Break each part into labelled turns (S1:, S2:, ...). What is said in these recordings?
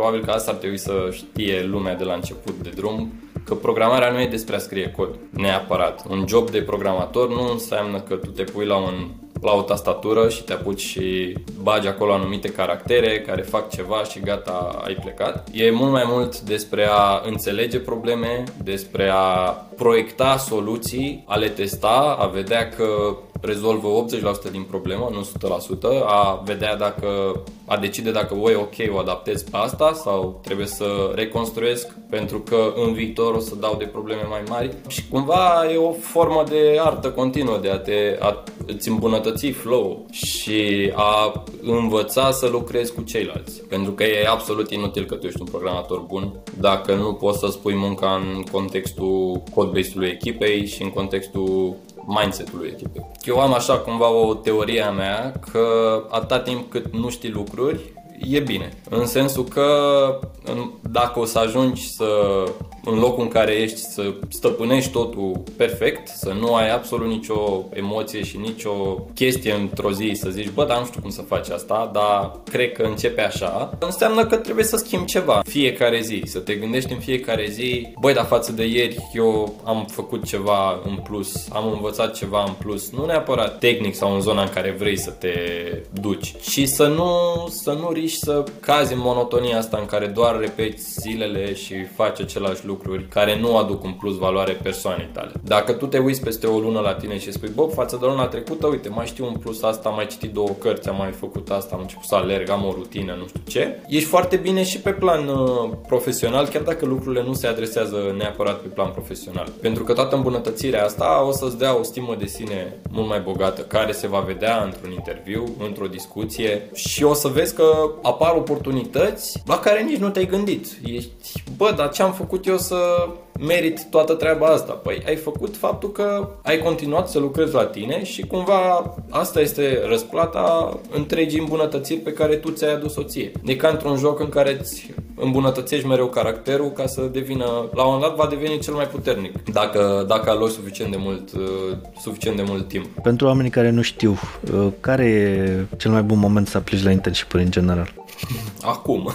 S1: probabil că asta ar trebui să știe lumea de la început de drum, că programarea nu e despre a scrie cod, neapărat. Un job de programator nu înseamnă că tu te pui la un la o tastatură și te apuci și bagi acolo anumite caractere care fac ceva și gata, ai plecat. E mult mai mult despre a înțelege probleme, despre a proiecta soluții, a le testa, a vedea că rezolvă 80% din problemă, nu 100%, a vedea dacă, a decide dacă voi ok, o adaptez pe asta sau trebuie să reconstruiesc pentru că în viitor o să dau de probleme mai mari și cumva e o formă de artă continuă de a te a, îți îmbunătăți flow și a învăța să lucrezi cu ceilalți. Pentru că e absolut inutil că tu ești un programator bun dacă nu poți să spui munca în contextul codebase-ului echipei și în contextul mindset-ului echipei. Eu am așa cumva o teorie a mea că atâta timp cât nu știi lucruri, e bine. În sensul că dacă o să ajungi să în locul în care ești să stăpânești totul perfect, să nu ai absolut nicio emoție și nicio chestie într-o zi să zici, bă, dar nu știu cum să faci asta, dar cred că începe așa, înseamnă că trebuie să schimbi ceva fiecare zi, să te gândești în fiecare zi, băi, dar față de ieri eu am făcut ceva în plus, am învățat ceva în plus, nu neapărat tehnic sau în zona în care vrei să te duci, și să nu, să nu riști să cazi în monotonia asta în care doar repeți zilele și faci același lucruri care nu aduc un plus valoare persoanei tale. Dacă tu te uiți peste o lună la tine și spui, bă, față de luna trecută, uite, mai știu un plus asta, am mai citit două cărți, am mai făcut asta, am început să alerg, am o rutină, nu știu ce, ești foarte bine și pe plan uh, profesional, chiar dacă lucrurile nu se adresează neapărat pe plan profesional. Pentru că toată îmbunătățirea asta o să-ți dea o stimă de sine mult mai bogată, care se va vedea într-un interviu, într-o discuție și o să vezi că apar oportunități la care nici nu te-ai gândit. Ești, bă, dar ce am făcut eu să merit toată treaba asta? Păi ai făcut faptul că ai continuat să lucrezi la tine și cumva asta este răsplata întregii îmbunătățiri pe care tu ți-ai adus-o ție. E ca într-un joc în care îți îmbunătățești mereu caracterul ca să devină, la un dat va deveni cel mai puternic dacă, dacă aloci suficient de mult, uh, suficient de mult timp.
S2: Pentru oamenii care nu știu, uh, care e cel mai bun moment să aplici la internship în general?
S1: Acum.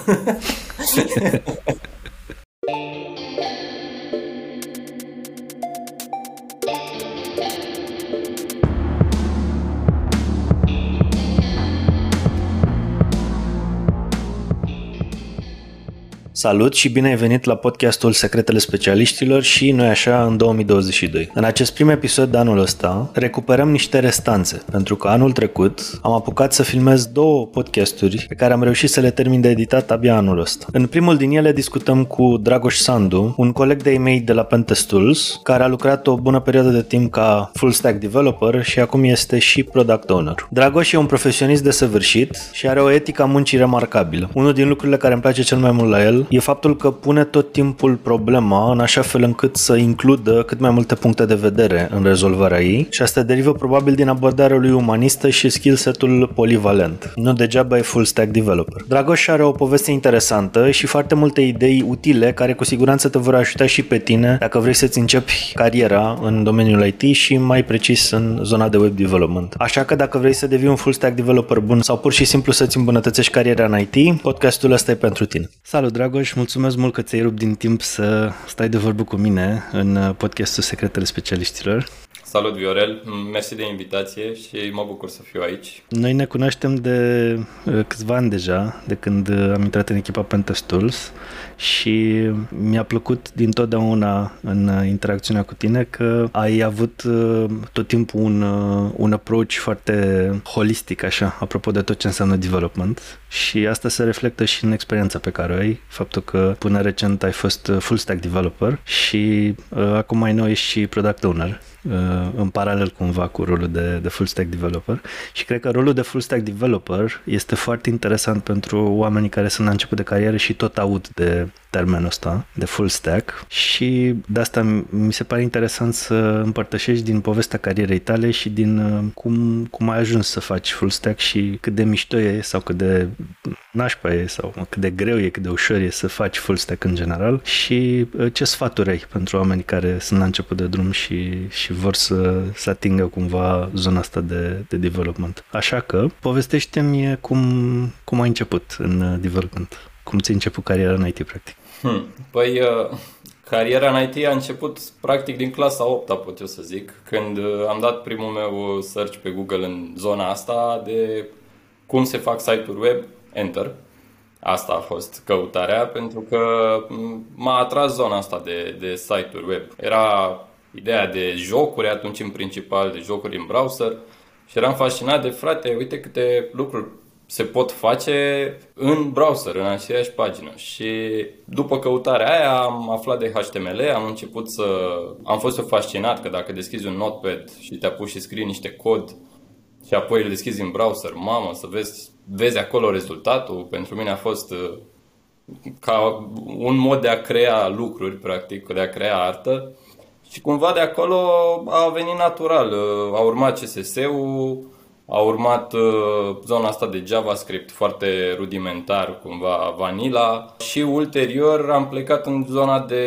S2: Salut și bine ai venit la podcastul Secretele Specialiștilor și noi așa în 2022. În acest prim episod de anul ăsta recuperăm niște restanțe, pentru că anul trecut am apucat să filmez două podcasturi pe care am reușit să le termin de editat abia anul ăsta. În primul din ele discutăm cu Dragoș Sandu, un coleg de e de la Pentest Tools, care a lucrat o bună perioadă de timp ca full stack developer și acum este și product owner. Dragoș e un profesionist desăvârșit și are o etică a muncii remarcabilă. Unul din lucrurile care îmi place cel mai mult la el e faptul că pune tot timpul problema în așa fel încât să includă cât mai multe puncte de vedere în rezolvarea ei și asta derivă probabil din abordarea lui umanistă și skillset-ul polivalent. Nu degeaba e full stack developer. Dragoș are o poveste interesantă și foarte multe idei utile care cu siguranță te vor ajuta și pe tine dacă vrei să-ți începi cariera în domeniul IT și mai precis în zona de web development. Așa că dacă vrei să devii un full stack developer bun sau pur și simplu să-ți îmbunătățești cariera în IT, podcastul ăsta e pentru tine. Salut Dragoș! Dragoș, mulțumesc mult că ți-ai rupt din timp să stai de vorbă cu mine în podcastul Secretele Specialiștilor.
S1: Salut Viorel, mersi de invitație și mă bucur să fiu aici.
S2: Noi ne cunoaștem de uh, câțiva ani deja, de când uh, am intrat în echipa Pentest Tools și mi-a plăcut din totdeauna în uh, interacțiunea cu tine că ai avut tot timpul un, un approach foarte holistic, așa, apropo de tot ce înseamnă development. Și asta se reflectă și în experiența pe care o ai, faptul că până recent ai fost full stack developer și uh, acum mai nou ești și product owner. uh, în paralel cumva cu rolul de, de full stack developer. Și cred că rolul de full stack developer este foarte interesant pentru oamenii care sunt la început de carieră și tot aud de termenul ăsta de full stack și de asta mi se pare interesant să împărtășești din povestea carierei tale și din uh, cum, cum ai ajuns să faci full stack și cât de mișto e sau cât de nașpa e sau cât de greu e, cât de ușor e să faci full stack în general și uh, ce sfaturi ai pentru oamenii care sunt la început de drum și, și vor să, să atingă cumva zona asta de, de development. Așa că povestește-mi cum, cum ai început în uh, development. cum ți-ai început cariera în IT, practic?
S1: Hmm. Păi, uh, cariera în IT a început practic din clasa 8 pot eu să zic, când uh, am dat primul meu search pe Google în zona asta de cum se fac site-uri web, enter. Asta a fost căutarea, pentru că m-a atras zona asta de, de site-uri web. Era ideea de jocuri atunci în principal, de jocuri în browser și eram fascinat de frate, uite câte lucruri se pot face în browser, în aceeași pagină. Și după căutarea aia am aflat de HTML, am început să... Am fost fascinat că dacă deschizi un notepad și te apuci și scrii niște cod și apoi îl deschizi în browser, mamă, să vezi, vezi acolo rezultatul, pentru mine a fost uh, ca un mod de a crea lucruri, practic, de a crea artă. Și cumva de acolo a venit natural. Uh, a urmat CSS-ul, a urmat uh, zona asta de JavaScript foarte rudimentar, cumva vanilla și ulterior am plecat în zona de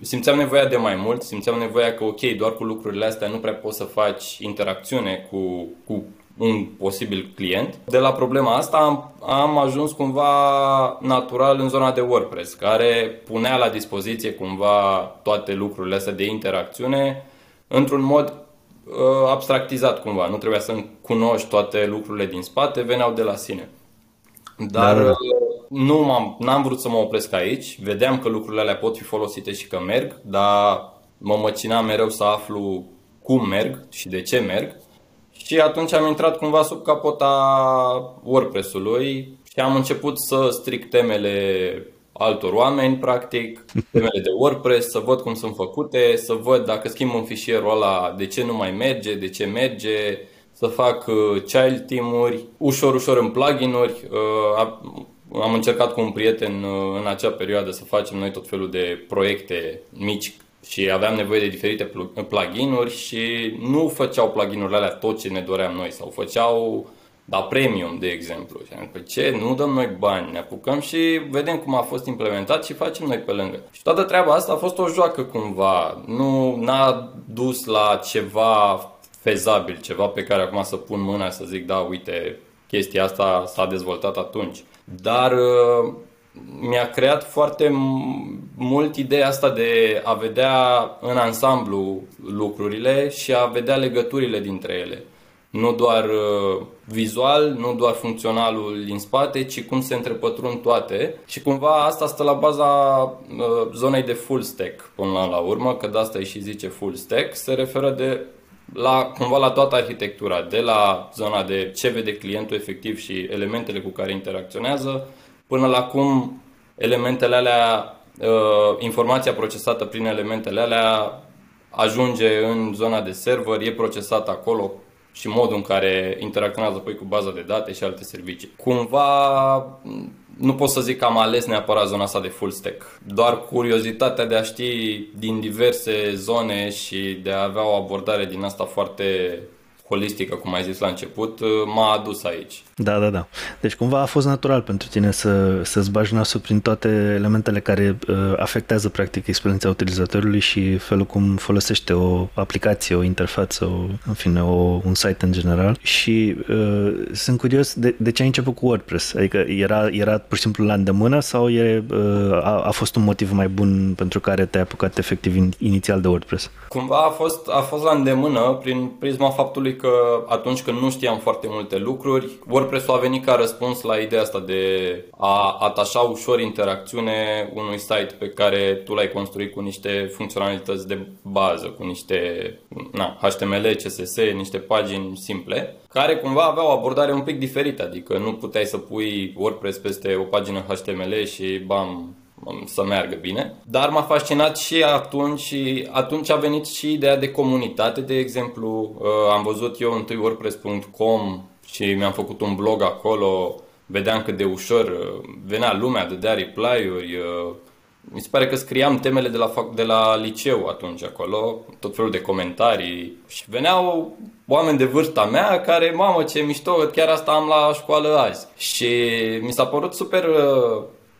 S1: simțeam nevoia de mai mult, simțeam nevoia că ok, doar cu lucrurile astea nu prea poți să faci interacțiune cu, cu un posibil client. De la problema asta am, am ajuns cumva natural în zona de WordPress, care punea la dispoziție cumva toate lucrurile astea de interacțiune într-un mod uh, abstractizat cumva. Nu trebuia să cunoști toate lucrurile din spate, veneau de la sine. Dar da, da. Uh, nu m-am, n-am vrut să mă opresc aici. Vedeam că lucrurile alea pot fi folosite și că merg, dar mă măcina mereu să aflu cum merg și de ce merg. Și atunci am intrat cumva sub capota WordPress-ului și am început să stric temele altor oameni, practic, temele de WordPress, să văd cum sunt făcute, să văd dacă schimb un fișierul ăla, de ce nu mai merge, de ce merge, să fac uh, child team-uri, ușor, ușor în plugin-uri. Uh, am încercat cu un prieten uh, în acea perioadă să facem noi tot felul de proiecte mici și aveam nevoie de diferite plugin-uri și nu făceau plugin-urile alea tot ce ne doream noi sau făceau da premium, de exemplu. Și am zis, păi ce, nu dăm noi bani, ne apucăm și vedem cum a fost implementat și facem noi pe lângă. Și toată treaba asta a fost o joacă cumva, nu n-a dus la ceva fezabil, ceva pe care acum să pun mâna să zic, da, uite, chestia asta s-a dezvoltat atunci. Dar uh, mi-a creat foarte mult ideea asta de a vedea în ansamblu lucrurile și a vedea legăturile dintre ele. Nu doar uh, vizual, nu doar funcționalul din spate, ci cum se întrepătrund toate. Și cumva asta stă la baza uh, zonei de full stack până la, la urmă, că de asta îi și zice full stack, se referă de la, cumva la toată arhitectura, de la zona de ce vede clientul efectiv și elementele cu care interacționează, până la cum elementele alea, uh, informația procesată prin elementele alea ajunge în zona de server, e procesată acolo și modul în care interacționează apoi cu baza de date și alte servicii. Cumva nu pot să zic că am ales neapărat zona asta de full stack. Doar curiozitatea de a ști din diverse zone și de a avea o abordare din asta foarte holistică, cum ai zis la început, uh, m-a adus aici.
S2: Da, da, da. Deci cumva a fost natural pentru tine să, să-ți bagi nasul prin toate elementele care uh, afectează practic experiența utilizatorului și felul cum folosește o aplicație, o interfață, o, în fine, o, un site în general. Și uh, sunt curios de, de ce ai început cu WordPress? Adică era, era pur și simplu la îndemână sau e, uh, a, a fost un motiv mai bun pentru care te-ai apucat efectiv in, inițial de WordPress?
S1: Cumva a fost, a fost la îndemână prin prisma faptului că atunci când nu știam foarte multe lucruri, WordPress-ul a venit ca răspuns la ideea asta de a atașa ușor interacțiune unui site pe care tu l-ai construit cu niște funcționalități de bază, cu niște na, HTML, CSS, niște pagini simple, care cumva aveau o abordare un pic diferită, adică nu puteai să pui WordPress peste o pagină HTML și bam, să meargă bine. Dar m-a fascinat și atunci și atunci a venit și ideea de comunitate, de exemplu. Uh, am văzut eu întâi wordpress.com și mi-am făcut un blog acolo, vedeam cât de ușor uh, venea lumea, dădea reply-uri, uh, mi se pare că scriam temele de la, de la liceu atunci acolo, tot felul de comentarii și veneau oameni de vârsta mea care, mamă ce mișto, chiar asta am la școală azi. Și mi s-a părut super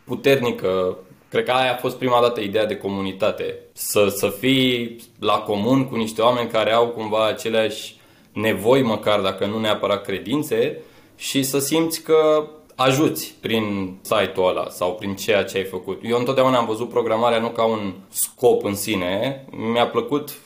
S1: puternică Cred că aia a fost prima dată ideea de comunitate. Să, să fii la comun cu niște oameni care au cumva aceleași nevoi, măcar dacă nu neapărat credințe, și să simți că ajuți prin site-ul ăla sau prin ceea ce ai făcut. Eu întotdeauna am văzut programarea nu ca un scop în sine, mi-a plăcut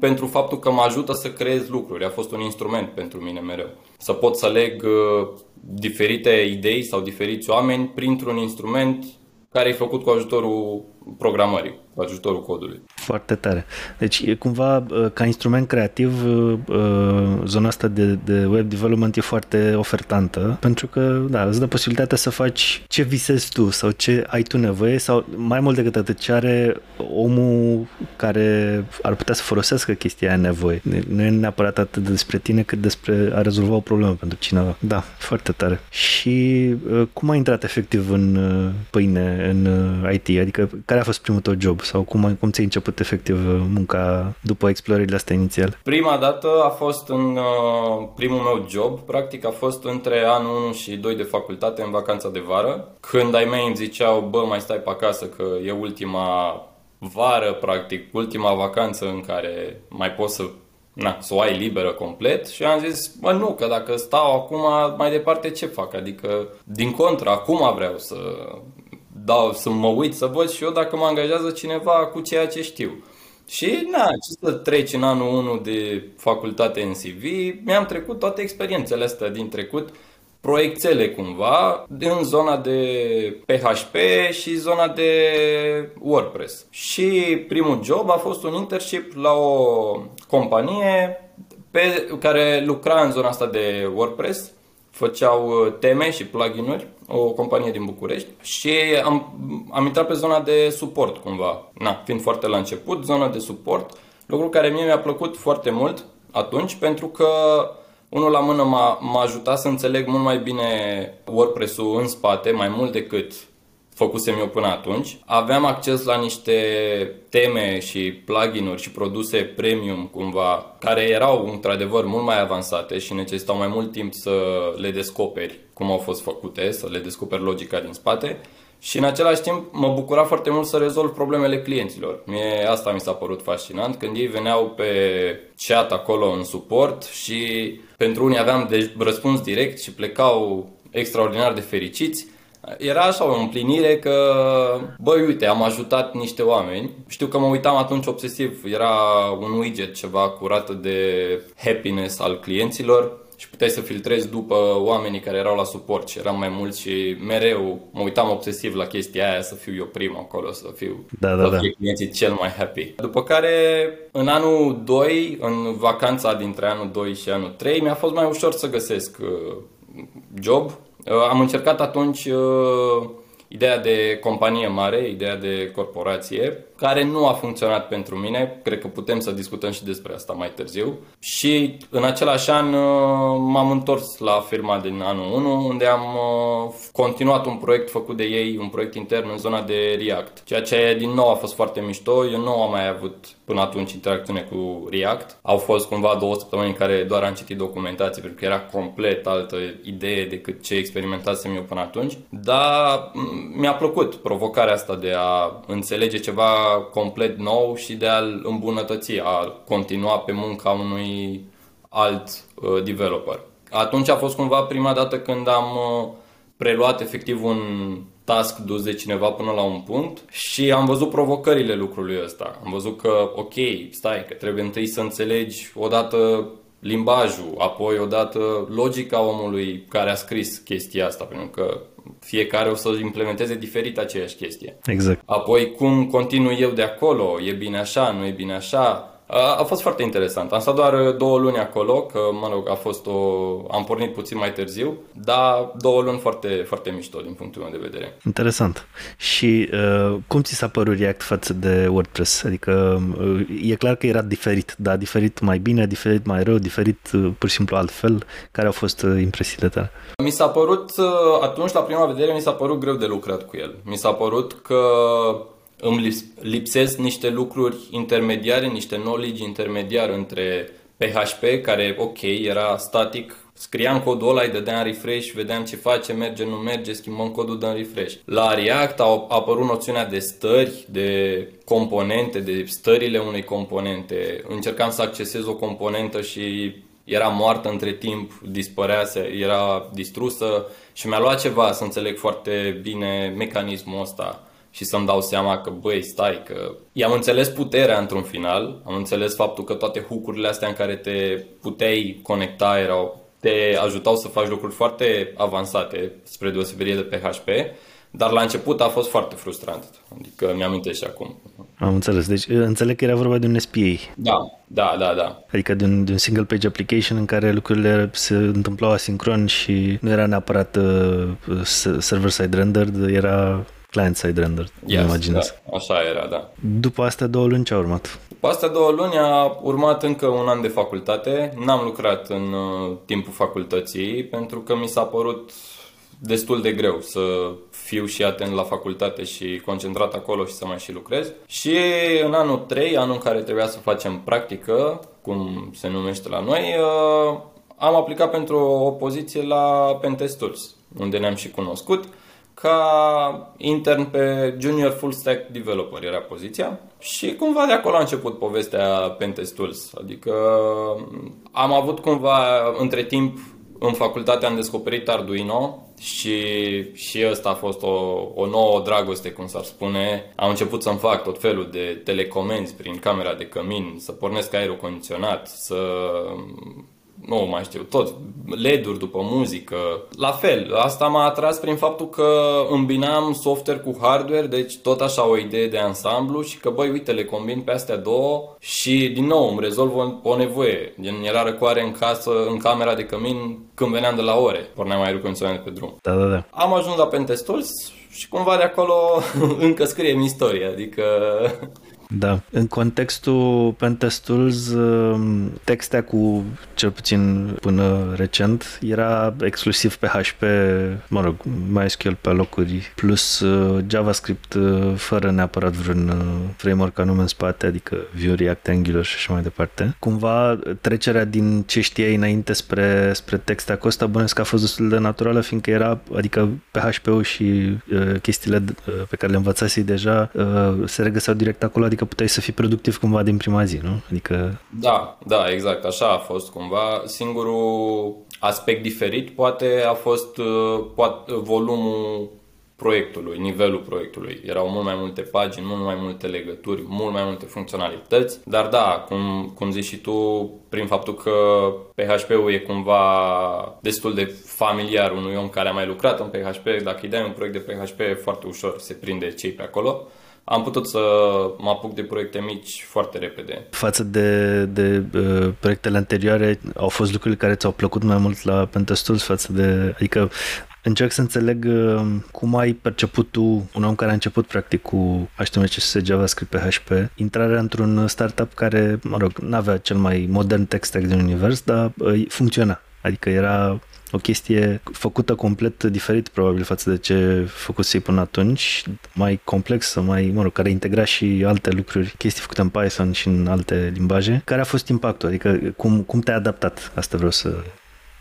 S1: pentru faptul că mă ajută să creez lucruri. A fost un instrument pentru mine mereu. Să pot să leg uh, diferite idei sau diferiți oameni printr-un instrument care e făcut cu ajutorul programării, cu ajutorul codului.
S2: Foarte tare. Deci, e cumva, uh, ca instrument creativ, uh, uh, zona asta de, de web development e foarte ofertantă, pentru că, da, îți dă posibilitatea să faci ce visezi tu sau ce ai tu nevoie sau, mai mult decât atât, ce are omul care ar putea să folosească chestia aia nevoie. Nu e neapărat atât despre tine, cât despre a rezolva o problemă pentru cineva. Da, foarte tare. Și cum ai intrat efectiv în pâine, în IT? Adică, care a fost primul tău job sau cum, cum ți-ai început efectiv munca după explorările astea inițial?
S1: Prima dată a fost în uh, primul meu job, practic a fost între anul 1 și 2 de facultate în vacanța de vară, când ai mei îmi ziceau, bă, mai stai pe acasă că e ultima vară, practic, ultima vacanță în care mai poți să na, să o ai liberă complet și am zis, mă nu, că dacă stau acum mai departe ce fac? Adică, din contră, acum vreau să dau, să mă uit să văd și eu dacă mă angajează cineva cu ceea ce știu. Și, na, ce să treci în anul 1 de facultate în CV, mi-am trecut toate experiențele astea din trecut, proiectele cumva, în zona de PHP și zona de WordPress. Și primul job a fost un internship la o companie pe care lucra în zona asta de WordPress făceau uh, teme și plugin-uri, o companie din București și am, am intrat pe zona de suport cumva, na, fiind foarte la început, zona de suport, lucru care mie mi-a plăcut foarte mult atunci pentru că unul la mână m-a, m-a ajutat să înțeleg mult mai bine WordPress-ul în spate, mai mult decât făcusem eu până atunci. Aveam acces la niște teme și plugin-uri și produse premium cumva, care erau într-adevăr mult mai avansate și necesitau mai mult timp să le descoperi cum au fost făcute, să le descoperi logica din spate. Și în același timp mă bucura foarte mult să rezolv problemele clienților. Mie asta mi s-a părut fascinant când ei veneau pe chat acolo în suport și pentru unii aveam de răspuns direct și plecau extraordinar de fericiți era așa o împlinire că, băi, uite, am ajutat niște oameni. Știu că mă uitam atunci obsesiv, era un widget ceva curat de happiness al clienților și puteai să filtrezi după oamenii care erau la suport și eram mai mulți și mereu mă uitam obsesiv la chestia aia să fiu eu primul acolo, să fiu
S2: da, da,
S1: să fie da. clienții cel mai happy. După care, în anul 2, în vacanța dintre anul 2 și anul 3, mi-a fost mai ușor să găsesc uh, job Uh, am încercat atunci uh, ideea de companie mare, ideea de corporație, care nu a funcționat pentru mine. Cred că putem să discutăm și despre asta mai târziu. Și în același an uh, m-am întors la firma din anul 1, unde am continuat un proiect făcut de ei, un proiect intern în zona de React. Ceea ce din nou a fost foarte mișto. Eu nu am mai avut până atunci interacțiune cu React. Au fost cumva două săptămâni în care doar am citit documentații pentru că era complet altă idee decât ce experimentasem eu până atunci. Dar mi-a plăcut provocarea asta de a înțelege ceva complet nou și de a-l îmbunătăți, a continua pe munca unui alt uh, developer. Atunci a fost cumva prima dată când am uh, preluat efectiv un task dus de cineva până la un punct și am văzut provocările lucrului ăsta. Am văzut că, ok, stai, că trebuie întâi să înțelegi odată limbajul, apoi odată logica omului care a scris chestia asta, pentru că fiecare o să implementeze diferit aceeași chestie.
S2: Exact.
S1: Apoi cum continui eu de acolo, e bine așa, nu e bine așa, a, a fost foarte interesant. Am stat doar uh, două luni acolo, că, mă rog, a fost o... am pornit puțin mai târziu, dar două luni foarte, foarte mișto din punctul meu de vedere.
S2: Interesant. Și uh, cum ți s-a părut React față de WordPress? Adică uh, e clar că era diferit, dar diferit mai bine, diferit mai rău, diferit uh, pur și simplu altfel. Care au fost uh, impresiile tale?
S1: Mi s-a părut, uh, atunci, la prima vedere, mi s-a părut greu de lucrat cu el. Mi s-a părut că îmi lipsesc niște lucruri intermediare, niște knowledge intermediar între PHP, care, ok, era static, scriam codul ăla, îi dădeam refresh, vedeam ce face, merge, nu merge, schimbăm codul, dăm refresh. La React a apărut noțiunea de stări, de componente, de stările unei componente. Încercam să accesez o componentă și era moartă între timp, dispărease, era distrusă și mi-a luat ceva să înțeleg foarte bine mecanismul ăsta și să-mi dau seama că, băi, stai, că i-am înțeles puterea într-un final, am înțeles faptul că toate hucurile astea în care te puteai conecta erau, te ajutau să faci lucruri foarte avansate, spre deosebire de PHP, dar la început a fost foarte frustrant, adică mi-am și acum.
S2: Am înțeles, deci înțeleg că era vorba de un SPA.
S1: Da, da, da, da.
S2: Adică de un, de un single page application în care lucrurile se întâmplau asincron și nu era neapărat uh, server-side rendered, era client-side render, yes, imaginez.
S1: Da, așa era, da.
S2: După astea două luni ce a urmat?
S1: După astea două luni a urmat încă un an de facultate. N-am lucrat în uh, timpul facultății pentru că mi s-a părut destul de greu să fiu și atent la facultate și concentrat acolo și să mai și lucrez. Și în anul 3, anul în care trebuia să facem practică, cum se numește la noi, uh, am aplicat pentru o poziție la Pentest Tools, unde ne-am și cunoscut ca intern pe Junior Full Stack Developer era poziția și cumva de acolo a început povestea Pentest Tools. Adică am avut cumva între timp în facultate am descoperit Arduino și, și ăsta a fost o, o nouă dragoste, cum s-ar spune. Am început să-mi fac tot felul de telecomenzi prin camera de cămin, să pornesc aerul condiționat, să nu mai știu, tot LED-uri după muzică. La fel, asta m-a atras prin faptul că îmbinam software cu hardware, deci tot așa o idee de ansamblu și că băi, uite, le combin pe astea două și din nou îmi rezolv o, o nevoie. Gen, era răcoare în casă, în camera de cămin când veneam de la ore, porneam aerul condiționat pe drum.
S2: Da, da, da.
S1: Am ajuns la Pentestools și cumva de acolo încă scriem istorie, adică
S2: da. În contextul Pentestools, um, textea cu, cel puțin până recent, era exclusiv PHP, mă rog, MySQL pe locuri, plus uh, JavaScript uh, fără neapărat vreun uh, framework anume în spate, adică Vue, React, Angular și așa mai departe. Cumva trecerea din ce știai înainte spre, spre textea cu ăsta bănesc a fost destul de naturală, fiindcă era, adică PHP-ul și uh, chestiile pe care le învățasei deja uh, se regăseau direct acolo, adică adică puteai să fii productiv cumva din prima zi, nu? Adică...
S1: Da, da, exact, așa a fost cumva. Singurul aspect diferit poate a fost uh, poate, volumul proiectului, nivelul proiectului. Erau mult mai multe pagini, mult mai multe legături, mult mai multe funcționalități, dar da, cum, cum zici și tu, prin faptul că PHP-ul e cumva destul de familiar unui om care a mai lucrat în PHP, dacă îi dai un proiect de PHP, e foarte ușor se prinde cei pe acolo am putut să mă apuc de proiecte mici foarte repede.
S2: Față de, de uh, proiectele anterioare, au fost lucruri care ți-au plăcut mai mult la Pentestools față de... Adică încerc să înțeleg uh, cum ai perceput tu, un om care a început practic cu HTML, CSS, JavaScript, PHP, intrarea într-un startup care, mă rog, nu avea cel mai modern tech stack din univers, dar uh, funcționa. Adică era o chestie făcută complet diferit probabil față de ce făcusei până atunci, mai complexă, mai, mă rog, care integra și alte lucruri, chestii făcute în Python și în alte limbaje. Care a fost impactul? Adică cum, cum te-ai adaptat? Asta vreau să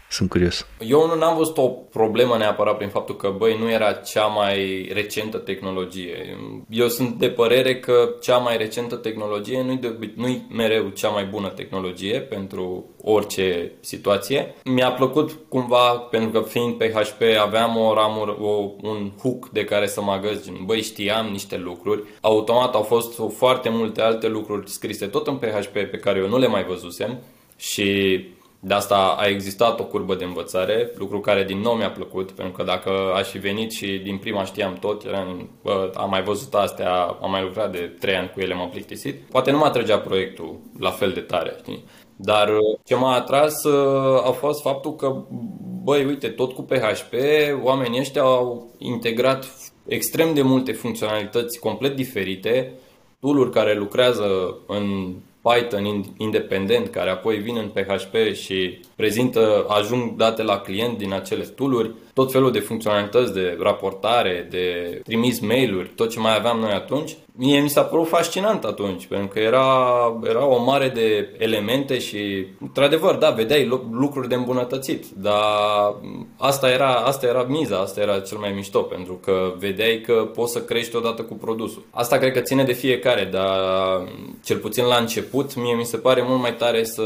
S2: sunt curios.
S1: Eu nu am văzut o problemă neapărat prin faptul că, băi, nu era cea mai recentă tehnologie. Eu sunt de părere că cea mai recentă tehnologie nu-i, de, nu-i mereu cea mai bună tehnologie pentru orice situație. Mi-a plăcut cumva, pentru că fiind PHP aveam o ramură, o, un hook de care să mă agăs, băi, știam niște lucruri. Automat au fost foarte multe alte lucruri scrise tot în PHP pe care eu nu le mai văzusem și de asta a existat o curbă de învățare, lucru care din nou mi-a plăcut, pentru că dacă aș fi venit și din prima știam tot, eram, bă, am mai văzut astea, am mai lucrat de 3 ani cu ele, m-am plictisit, poate nu mă atrăgea proiectul la fel de tare, știi? Dar uh, ce m-a atras uh, a fost faptul că, băi, uite, tot cu PHP, oamenii ăștia au integrat extrem de multe funcționalități complet diferite, tool care lucrează în Python independent care apoi vin în PHP și prezintă, ajung date la client din acele tooluri, tot felul de funcționalități de raportare, de trimis mail-uri, tot ce mai aveam noi atunci. mie mi s-a părut fascinant atunci, pentru că era, era o mare de elemente și, într-adevăr, da, vedeai lucruri de îmbunătățit, dar asta era, asta era miza, asta era cel mai mișto, pentru că vedeai că poți să crești odată cu produsul. Asta cred că ține de fiecare, dar cel puțin la început, mie mi se pare mult mai tare să,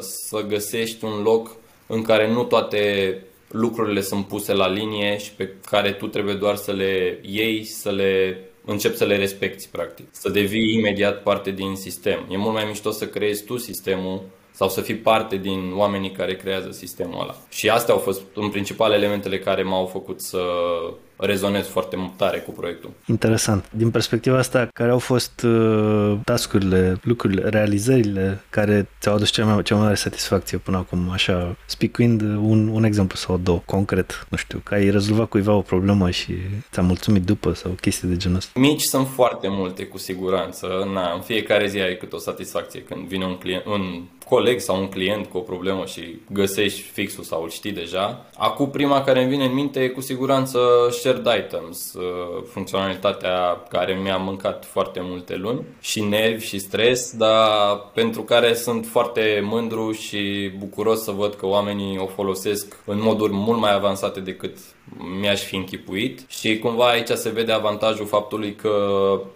S1: să găsești un loc în care nu toate lucrurile sunt puse la linie și pe care tu trebuie doar să le iei, să le începi să le respecti, practic. Să devii imediat parte din sistem. E mult mai mișto să creezi tu sistemul sau să fii parte din oamenii care creează sistemul ăla. Și astea au fost în principal elementele care m-au făcut să rezonez foarte tare cu proiectul.
S2: Interesant. Din perspectiva asta, care au fost uh, tascurile, lucrurile, realizările care ți-au adus cea mai, cea mai mare satisfacție până acum, așa, spicuind un, un exemplu sau două, concret, nu știu, că ai rezolvat cuiva o problemă și ți-a mulțumit după sau chestii de genul ăsta?
S1: Mici sunt foarte multe, cu siguranță. Na, în fiecare zi ai câte o satisfacție când vine un client, un coleg sau un client cu o problemă și găsești fixul sau îl știi deja. Acum prima care îmi vine în minte e cu siguranță shared items, uh, funcționalitatea care mi-a mâncat foarte multe luni și nervi și stres, dar pentru care sunt foarte mândru și bucuros să văd că oamenii o folosesc în moduri mult mai avansate decât mi-aș fi închipuit. Și cumva aici se vede avantajul faptului că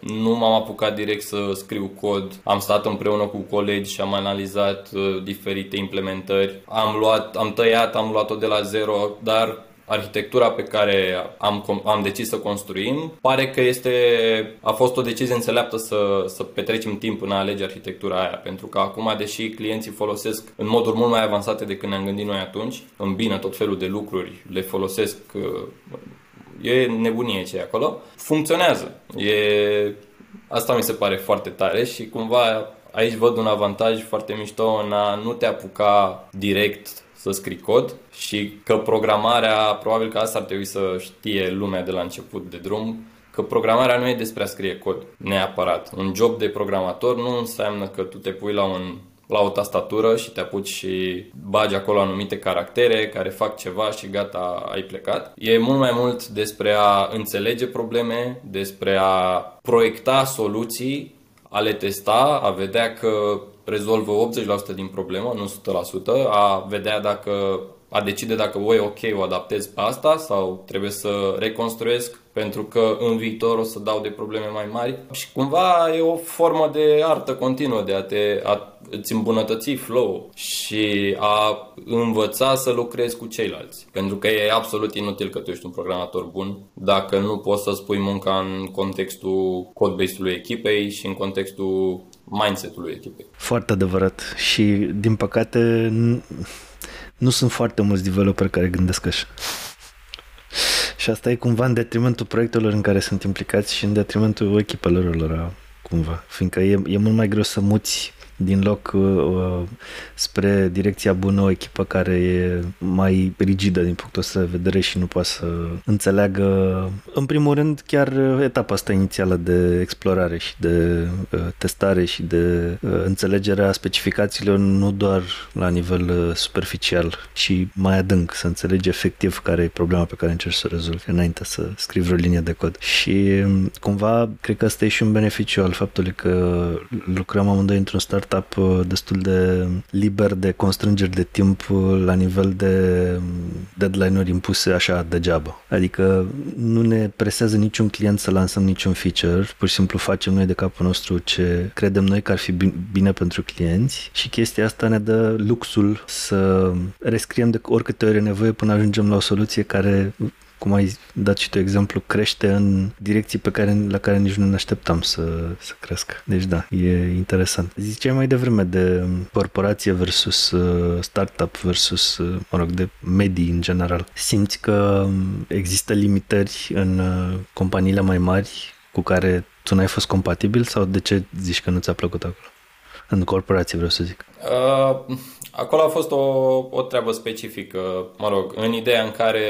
S1: nu m-am apucat direct să scriu cod, am stat împreună cu colegi și am analizat uh, diferite implementări, am luat, am tăiat, am luat-o de la zero, dar arhitectura pe care am, am decis să construim, pare că este, a fost o decizie înțeleaptă să, să petrecem timp în a alege arhitectura aia, pentru că acum, deși clienții folosesc în moduri mult mai avansate decât ne-am gândit noi atunci, îmbină tot felul de lucruri, le folosesc, e nebunie ce e acolo, funcționează. E, asta mi se pare foarte tare și cumva aici văd un avantaj foarte mișto în a nu te apuca direct să scrii cod și că programarea, probabil că asta ar trebui să știe lumea de la început de drum, că programarea nu e despre a scrie cod neapărat. Un job de programator nu înseamnă că tu te pui la un la o tastatură și te apuci și bagi acolo anumite caractere care fac ceva și gata, ai plecat. E mult mai mult despre a înțelege probleme, despre a proiecta soluții, a le testa, a vedea că rezolvă 80% din problemă, nu 100%, a vedea dacă a decide dacă voi ok, o adaptez pe asta sau trebuie să reconstruiesc pentru că în viitor o să dau de probleme mai mari și cumva e o formă de artă continuă de a te a îți îmbunătăți flow și a învăța să lucrezi cu ceilalți. Pentru că e absolut inutil că tu ești un programator bun dacă nu poți să spui munca în contextul codebase-ului echipei și în contextul mindset-ului echipei.
S2: Foarte adevărat și din păcate nu sunt foarte mulți developeri care gândesc așa. Și asta e cumva în detrimentul proiectelor în care sunt implicați și în detrimentul echipelor lor, cumva. Fiindcă e, e mult mai greu să muți din loc uh, uh, spre direcția bună o echipă care e mai rigidă din punctul ăsta de vedere și nu poate să înțeleagă, în primul rând, chiar etapa asta inițială de explorare și de uh, testare și de uh, înțelegerea specificațiilor nu doar la nivel uh, superficial, ci mai adânc, să înțelegi efectiv care e problema pe care încerci să o rezolvi înainte să scrii vreo linie de cod. Și um, cumva, cred că asta e și un beneficiu al faptului că lucrăm amândoi într-un start startup uh, destul de liber de constrângeri de timp uh, la nivel de um, deadline-uri impuse așa degeaba. Adică nu ne presează niciun client să lansăm niciun feature, pur și simplu facem noi de capul nostru ce credem noi că ar fi bine pentru clienți și chestia asta ne dă luxul să rescriem de oricâte ori e nevoie până ajungem la o soluție care cum ai dat și tu exemplu, crește în direcții pe care, la care nici nu ne așteptam să, să crească. Deci da, e interesant. Ziceai mai devreme de corporație versus uh, startup versus, uh, mă rog, de medii în general. Simți că există limitări în uh, companiile mai mari cu care tu n-ai fost compatibil sau de ce zici că nu ți-a plăcut acolo? În corporație, vreau să zic.
S1: Uh, acolo a fost o, o treabă specifică, mă rog, în ideea în care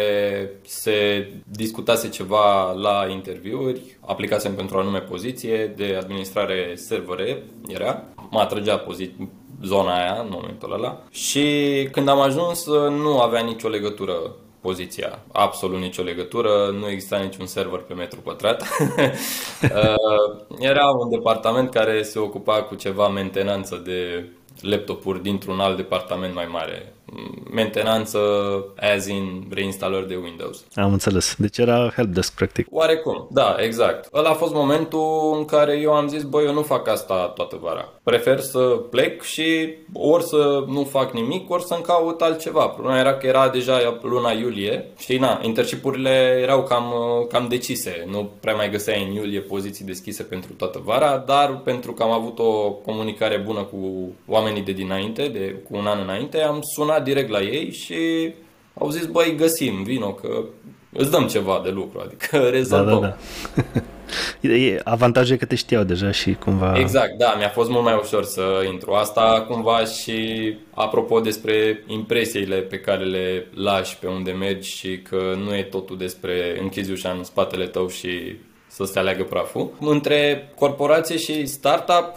S1: se discutase ceva la interviuri, aplicasem pentru o anume poziție de administrare servere, era, mă atrăgea pozi- zona aia în momentul ăla și când am ajuns nu avea nicio legătură poziția. Absolut nicio legătură, nu exista niciun server pe metru pătrat. Era un departament care se ocupa cu ceva mentenanță de laptopuri dintr-un alt departament mai mare mentenanță as in reinstalări de Windows.
S2: Am înțeles. Deci era helpdesk practic.
S1: Oarecum, da, exact. Ăla a fost momentul în care eu am zis, băi, eu nu fac asta toată vara. Prefer să plec și ori să nu fac nimic, ori să-mi caut altceva. Problema era că era deja luna iulie și na, internship-urile erau cam, cam decise. Nu prea mai găseai în iulie poziții deschise pentru toată vara, dar pentru că am avut o comunicare bună cu oamenii de dinainte, de, cu un an înainte, am sunat direct la ei și au zis, băi, găsim, vino, că îți dăm ceva de lucru, adică rezolvăm. Da, da,
S2: da. Avantajul e că te știau deja și cumva...
S1: Exact, da, mi-a fost mult mai ușor să intru. Asta cumva și apropo despre impresiile pe care le lași pe unde mergi și că nu e totul despre închizi ușa în spatele tău și să se aleagă praful. Între corporație și startup,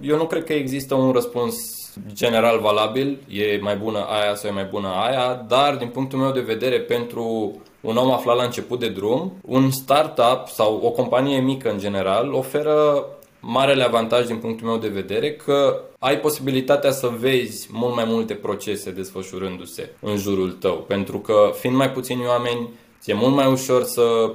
S1: eu nu cred că există un răspuns general valabil, e mai bună aia sau e mai bună aia, dar din punctul meu de vedere pentru un om aflat la început de drum, un startup sau o companie mică în general oferă marele avantaj din punctul meu de vedere că ai posibilitatea să vezi mult mai multe procese desfășurându-se în jurul tău, pentru că fiind mai puțini oameni, ți-e mult mai ușor să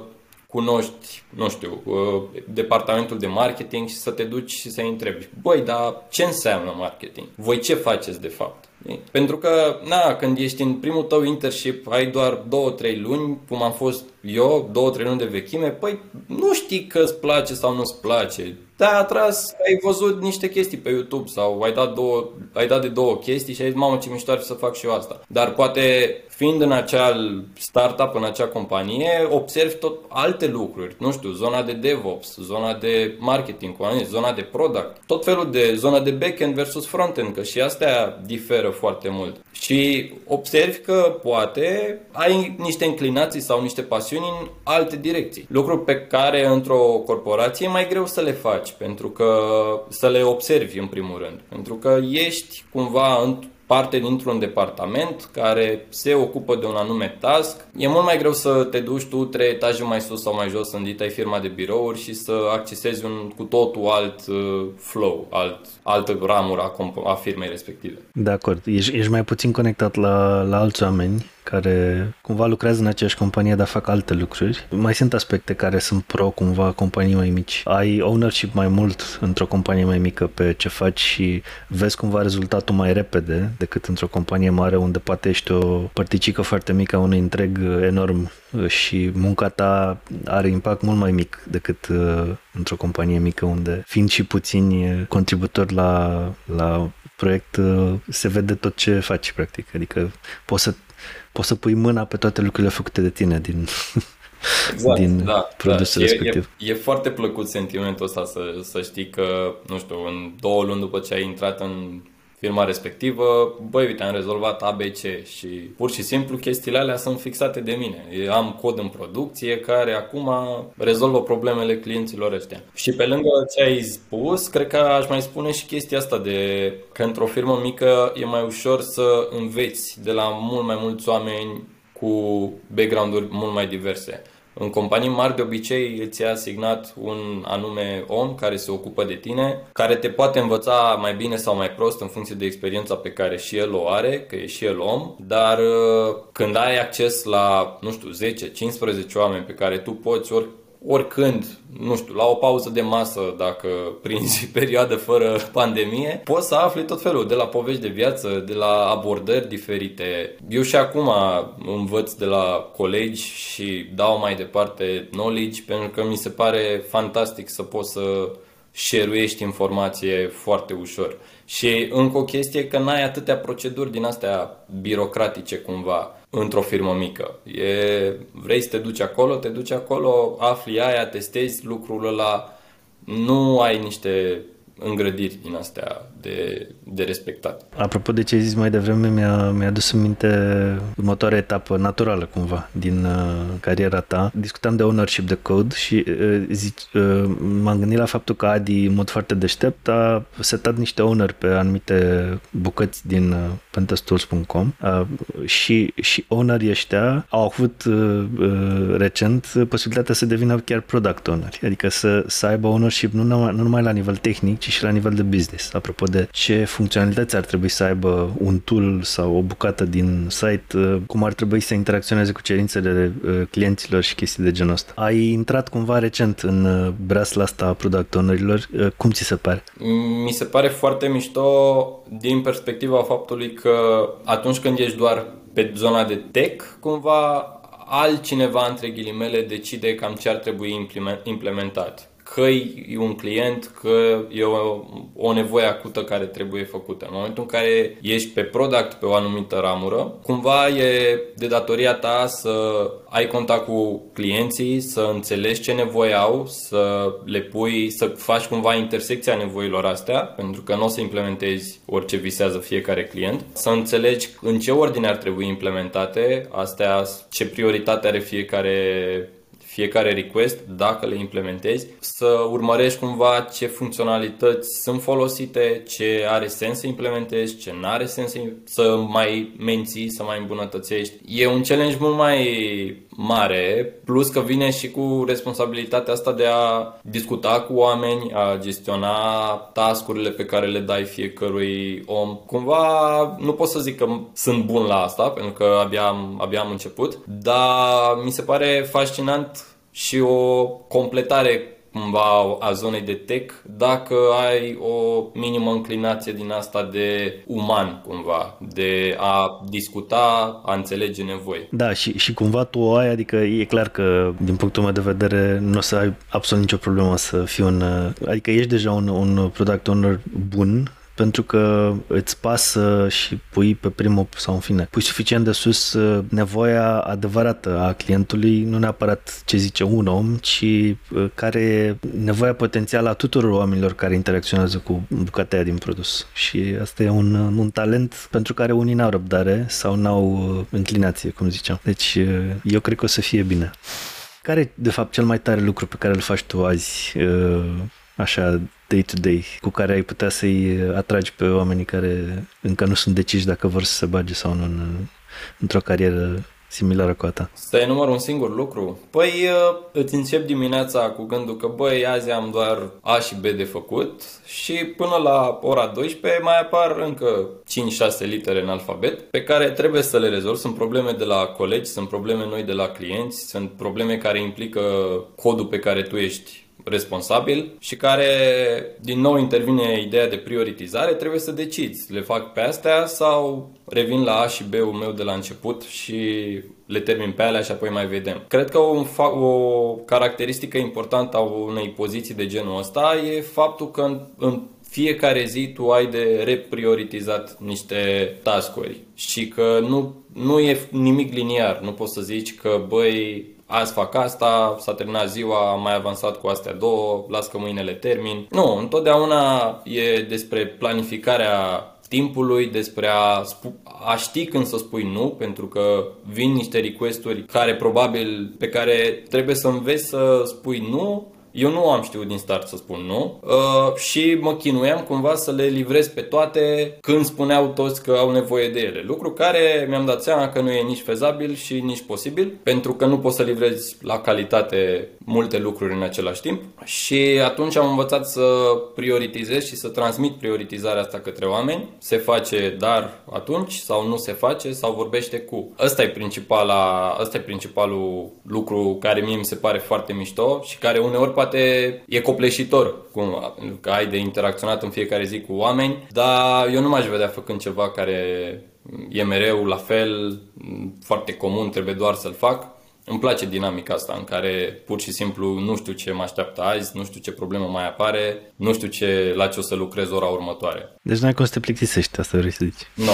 S1: cunoști, nu știu, uh, departamentul de marketing și să te duci și să-i întrebi, băi, dar ce înseamnă marketing? Voi ce faceți de fapt? Pentru că, na, când ești în primul tău internship, ai doar 2-3 luni, cum am fost eu, 2-3 luni de vechime, păi nu știi că îți place sau nu îți place. Te-ai atras, ai văzut niște chestii pe YouTube sau ai dat, două, ai dat de două chestii și ai zis, mamă, ce mișto ar fi să fac și eu asta. Dar poate fiind în acel startup, în acea companie, observi tot alte lucruri. Nu știu, zona de DevOps, zona de marketing, zona de product, tot felul de zona de backend versus frontend, că și astea diferă foarte mult. Și observi că poate ai niște inclinații sau niște pasiuni în alte direcții. Lucruri pe care într-o corporație e mai greu să le faci, pentru că să le observi în primul rând. Pentru că ești cumva parte dintr-un departament care se ocupă de un anume task. E mult mai greu să te duci tu trei etaje mai sus sau mai jos în dita firma de birouri și să accesezi un cu totul alt uh, flow, alt, altă ramură a, comp- a firmei respective.
S2: De acord. Ești, ești mai puțin conectat la, la alți oameni care cumva lucrează în aceeași companie, dar fac alte lucruri. Mai sunt aspecte care sunt pro cumva companii mai mici. Ai ownership mai mult într-o companie mai mică pe ce faci și vezi cumva rezultatul mai repede decât într-o companie mare unde poate ești o părticică foarte mică a unui întreg enorm și munca ta are impact mult mai mic decât uh, într-o companie mică unde fiind și puțini contributori la, la proiect uh, se vede tot ce faci practic. Adică poți să poți să pui mâna pe toate lucrurile făcute de tine din, exact, din da, produsul da. respectiv.
S1: E, e, e foarte plăcut sentimentul ăsta să, să știi că, nu știu, în două luni după ce ai intrat în firma respectivă, băi, uite, am rezolvat ABC și pur și simplu chestiile alea sunt fixate de mine. Eu am cod în producție care acum rezolvă problemele clienților ăștia. Și pe lângă ce ai spus, cred că aș mai spune și chestia asta de că într-o firmă mică e mai ușor să înveți de la mult mai mulți oameni cu background-uri mult mai diverse. În companii mari de obicei îți e asignat un anume om care se ocupă de tine, care te poate învăța mai bine sau mai prost în funcție de experiența pe care și el o are, că e și el om, dar uh, când ai acces la, nu știu, 10-15 oameni pe care tu poți ori oricând, nu știu, la o pauză de masă, dacă prinzi perioadă fără pandemie, poți să afli tot felul, de la povești de viață, de la abordări diferite. Eu și acum învăț de la colegi și dau mai departe knowledge pentru că mi se pare fantastic să poți să șeruiești informație foarte ușor. Și încă o chestie că n-ai atâtea proceduri din astea birocratice cumva într-o firmă mică. E, vrei să te duci acolo, te duci acolo, afli aia, testezi lucrul ăla, nu ai niște îngrădiri din astea de, de respectat.
S2: Apropo de ce ai zis mai devreme, mi-a, mi-a adus în minte următoarea etapă naturală cumva din uh, cariera ta. Discutam de ownership de code și uh, zic, uh, m-am gândit la faptul că Adi, în mod foarte deștept, a setat niște owner pe anumite bucăți din uh, pentestools.com uh, și, și ownerii ăștia au avut uh, uh, recent posibilitatea să devină chiar product owner, adică să, să aibă ownership nu numai, nu numai la nivel tehnic, ci și la nivel de business. Apropo de ce funcționalități ar trebui să aibă un tool sau o bucată din site, uh, cum ar trebui să interacționeze cu cerințele uh, clienților și chestii de genul ăsta. Ai intrat cumva recent în uh, breasla asta a product ownerilor. Cum ți se pare?
S1: Mi se pare foarte mișto din perspectiva faptului că atunci când ești doar pe zona de tech, cumva altcineva, între ghilimele, decide cam ce ar trebui implementat că e un client, că e o, o nevoie acută care trebuie făcută. În momentul în care ești pe product pe o anumită ramură, cumva e de datoria ta să ai contact cu clienții, să înțelegi ce nevoie au, să le pui, să faci cumva intersecția nevoilor astea, pentru că nu o să implementezi orice visează fiecare client, să înțelegi în ce ordine ar trebui implementate astea, ce prioritate are fiecare fiecare request, dacă le implementezi, să urmărești cumva ce funcționalități sunt folosite, ce are sens să implementezi, ce nu are sens să mai menții, să mai îmbunătățești. E un challenge mult mai mare, plus că vine și cu responsabilitatea asta de a discuta cu oameni, a gestiona tascurile pe care le dai fiecărui om. Cumva nu pot să zic că sunt bun la asta, pentru că abia am, abia am început, dar mi se pare fascinant și o completare cumva a zonei de tech dacă ai o minimă înclinație din asta de uman cumva, de a discuta, a înțelege nevoi.
S2: Da, și, și cumva tu o ai, adică e clar că din punctul meu de vedere nu o să ai absolut nicio problemă să fii un, adică ești deja un, un product owner bun pentru că îți pasă și pui pe primul sau în fine, pui suficient de sus uh, nevoia adevărată a clientului, nu neapărat ce zice un om, ci uh, care e nevoia potențială a tuturor oamenilor care interacționează cu bucata din produs. Și asta e un, uh, un talent pentru care unii n-au răbdare sau n-au înclinație, cum ziceam. Deci eu cred că o să fie bine. Care e, de fapt, cel mai tare lucru pe care îl faci tu azi, așa, day-to-day cu care ai putea să-i atragi pe oamenii care încă nu sunt deciși dacă vor să se bage sau nu în, într-o carieră similară cu a ta?
S1: Să enumăr un singur lucru? Păi uh, îți încep dimineața cu gândul că băi, azi am doar A și B de făcut și până la ora 12 mai apar încă 5-6 litere în alfabet pe care trebuie să le rezolv. Sunt probleme de la colegi, sunt probleme noi de la clienți, sunt probleme care implică codul pe care tu ești responsabil și care din nou intervine ideea de prioritizare, trebuie să decizi, le fac pe astea sau revin la A și B-ul meu de la început și le termin pe alea și apoi mai vedem. Cred că o, o caracteristică importantă a unei poziții de genul ăsta e faptul că în, în fiecare zi tu ai de reprioritizat niște taskuri și că nu, nu e nimic liniar. Nu poți să zici că, băi, azi fac asta, s-a terminat ziua, am mai avansat cu astea două, las că mâine le termin. Nu, întotdeauna e despre planificarea timpului, despre a, spu- a ști când să spui nu, pentru că vin niște requesturi care probabil pe care trebuie să înveți să spui nu eu nu am știut din start să spun nu uh, și mă chinuiam cumva să le livrez pe toate când spuneau toți că au nevoie de ele. Lucru care mi-am dat seama că nu e nici fezabil și nici posibil pentru că nu poți să livrezi la calitate multe lucruri în același timp și atunci am învățat să prioritizez și să transmit prioritizarea asta către oameni. Se face dar atunci sau nu se face sau vorbește cu. Ăsta e, principala, ăsta e principalul lucru care mie mi se pare foarte mișto și care uneori poate poate e copleșitor cumva, pentru că ai de interacționat în fiecare zi cu oameni, dar eu nu m-aș vedea făcând ceva care e mereu la fel, foarte comun, trebuie doar să-l fac. Îmi place dinamica asta în care pur și simplu nu știu ce mă așteaptă azi, nu știu ce problemă mai apare, nu știu ce, la ce o să lucrez ora următoare.
S2: Deci n-ai cum să te plictisești, asta vrei să zici.
S1: Nu,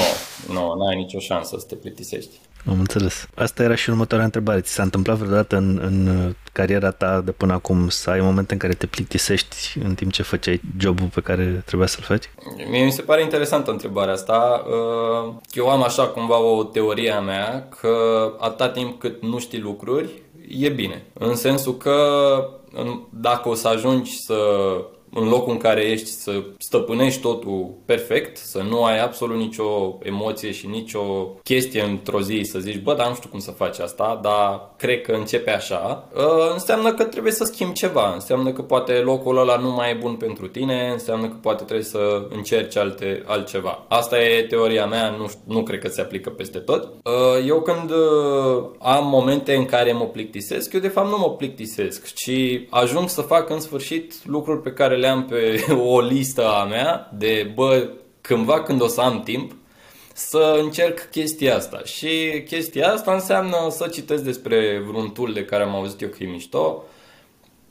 S1: no, nu, n-ai nicio șansă să te plictisești.
S2: Am înțeles. Asta era și următoarea întrebare. Ți s-a întâmplat vreodată în, în cariera ta de până acum să ai momente în care te plictisești în timp ce făceai jobul pe care trebuia să-l faci?
S1: Mie mi se pare interesantă întrebarea asta. Uh, eu am așa cumva o teorie a mea că atâta timp cât nu știi lucruri, e bine. În sensul că dacă o să ajungi să în locul în care ești să stăpânești totul perfect, să nu ai absolut nicio emoție și nicio chestie într-o zi să zici, bă, dar nu știu cum să faci asta, dar cred că începe așa, ă, înseamnă că trebuie să schimbi ceva, înseamnă că poate locul ăla nu mai e bun pentru tine, înseamnă că poate trebuie să încerci alte, altceva. Asta e teoria mea, nu, nu cred că se aplică peste tot. Ă, eu când ă, am momente în care mă plictisesc, eu de fapt nu mă plictisesc, ci ajung să fac în sfârșit lucruri pe care le am pe o listă a mea de, bă, cândva când o să am timp, să încerc chestia asta. Și chestia asta înseamnă să citesc despre vreun tool de care am auzit eu că e mișto,